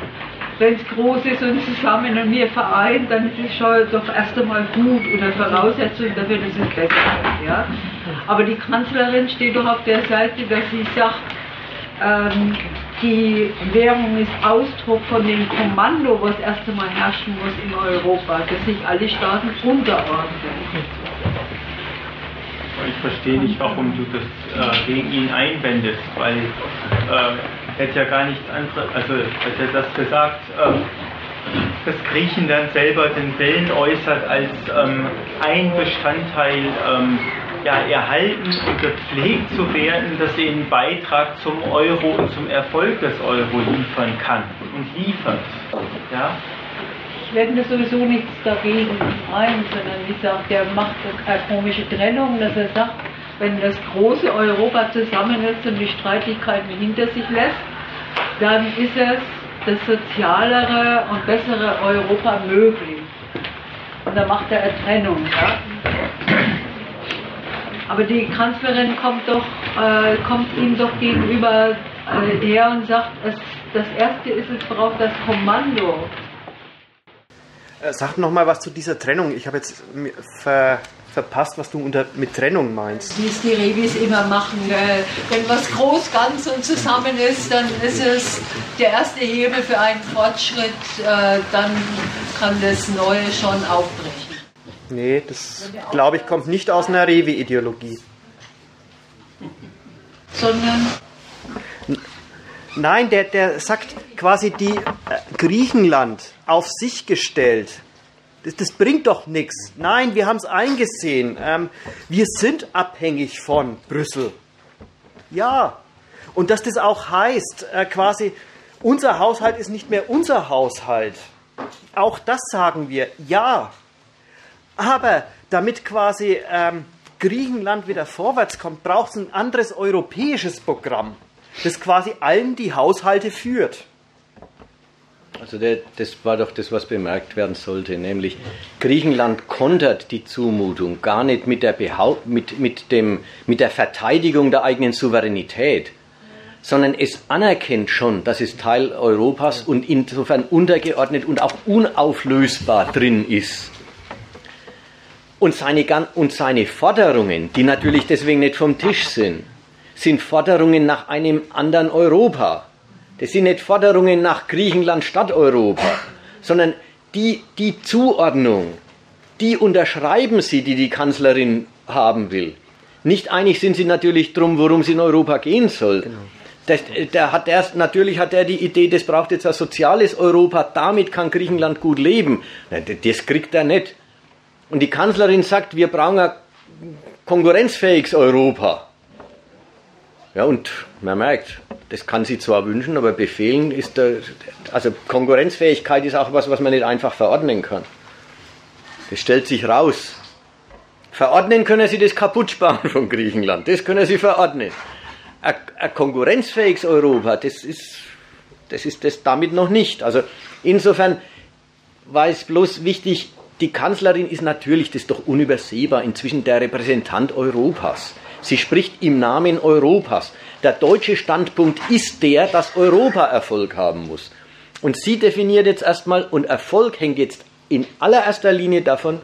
wenn es groß ist und zusammen und wir vereint, dann ist es schon doch erst einmal gut und eine Voraussetzung dafür, dass es besser wird. Ja? Aber die Kanzlerin steht doch auf der Seite, dass sie sagt, ähm, die Währung ist Ausdruck von dem Kommando, was erst einmal herrschen muss in Europa, dass sich alle Staaten unterordnen. Ich verstehe nicht, warum du das äh, gegen ihn einwendest, weil äh, er hätte ja gar nichts anderes, also hat er das gesagt, äh, dass Griechenland selber den Willen äußert, als ähm, ein Bestandteil ähm, ja, erhalten und gepflegt zu werden, dass er einen Beitrag zum Euro und zum Erfolg des Euro liefern kann und liefert. Ja? Ich wende sowieso nichts dagegen ein, sondern ich sage, der macht eine komische Trennung, dass er sagt, wenn das große Europa zusammen ist und die Streitigkeiten hinter sich lässt, dann ist es das sozialere und bessere Europa möglich. Und da macht er eine Trennung. Ja? Aber die Kanzlerin kommt, doch, äh, kommt ihm doch gegenüber äh, her und sagt, es, das Erste ist, es braucht das Kommando. Äh, sag noch mal was zu dieser Trennung. Ich habe jetzt ver, verpasst, was du unter, mit Trennung meinst. Wie es die Revis immer machen. Äh, wenn was groß, ganz und zusammen ist, dann ist es der erste Hebel für einen Fortschritt. Äh, dann kann das Neue schon aufbrechen. Nee, das glaube ich kommt nicht aus einer Revi-Ideologie. Sondern Nein, der, der sagt quasi die äh, Griechenland auf sich gestellt. Das, das bringt doch nichts. Nein, wir haben es eingesehen. Ähm, wir sind abhängig von Brüssel. Ja. Und dass das auch heißt, äh, quasi, unser Haushalt ist nicht mehr unser Haushalt. Auch das sagen wir. Ja. Aber damit quasi ähm, Griechenland wieder vorwärts kommt, braucht es ein anderes europäisches Programm das quasi allen die Haushalte führt. Also der, das war doch das, was bemerkt werden sollte, nämlich Griechenland kontert die Zumutung gar nicht mit der, Behaupt, mit, mit, dem, mit der Verteidigung der eigenen Souveränität, sondern es anerkennt schon, dass es Teil Europas und insofern untergeordnet und auch unauflösbar drin ist. Und seine, und seine Forderungen, die natürlich deswegen nicht vom Tisch sind, sind Forderungen nach einem anderen Europa. Das sind nicht Forderungen nach Griechenland statt Europa, sondern die, die Zuordnung, die unterschreiben sie, die die Kanzlerin haben will. Nicht einig sind sie natürlich drum, worum es in Europa gehen soll. Genau. Das, der hat erst, natürlich hat er die Idee, das braucht jetzt ein soziales Europa, damit kann Griechenland gut leben. Das kriegt er nicht. Und die Kanzlerin sagt, wir brauchen ein konkurrenzfähiges Europa. Ja, und man merkt, das kann sie zwar wünschen, aber befehlen ist, der, also Konkurrenzfähigkeit ist auch was, was man nicht einfach verordnen kann. Das stellt sich raus. Verordnen können sie das Kaputtsparen von Griechenland, das können sie verordnen. Ein, ein konkurrenzfähiges Europa, das ist, das ist das damit noch nicht. Also insofern war es bloß wichtig, die Kanzlerin ist natürlich, das ist doch unübersehbar, inzwischen der Repräsentant Europas. Sie spricht im Namen Europas. Der deutsche Standpunkt ist der, dass Europa Erfolg haben muss. Und sie definiert jetzt erstmal, und Erfolg hängt jetzt in allererster Linie davon,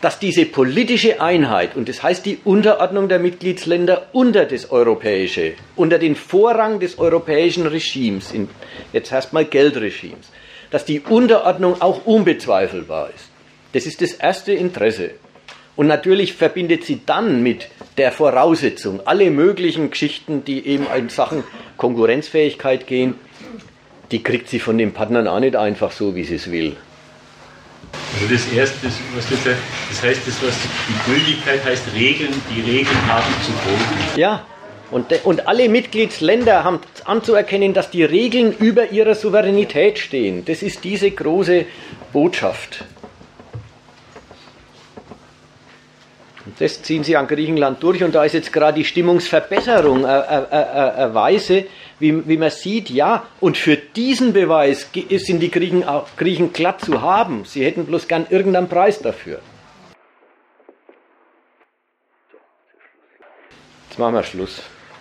dass diese politische Einheit, und das heißt die Unterordnung der Mitgliedsländer unter das europäische, unter den Vorrang des europäischen Regimes, jetzt erstmal Geldregimes, dass die Unterordnung auch unbezweifelbar ist. Das ist das erste Interesse. Und natürlich verbindet sie dann mit der Voraussetzung alle möglichen Geschichten, die eben in Sachen Konkurrenzfähigkeit gehen, die kriegt sie von den Partnern auch nicht einfach so, wie sie es will. Also das erste, was du sagst, das heißt, das, was die Gültigkeit heißt, Regeln, die Regeln haben zu folgen. Ja, und, und alle Mitgliedsländer haben anzuerkennen, dass die Regeln über ihrer Souveränität stehen. Das ist diese große Botschaft. Das ziehen sie an Griechenland durch und da ist jetzt gerade die Stimmungsverbesserung eine Weise, wie, wie man sieht, ja, und für diesen Beweis sind die Griechen, Griechen glatt zu haben. Sie hätten bloß gern irgendeinen Preis dafür. Jetzt machen wir Schluss.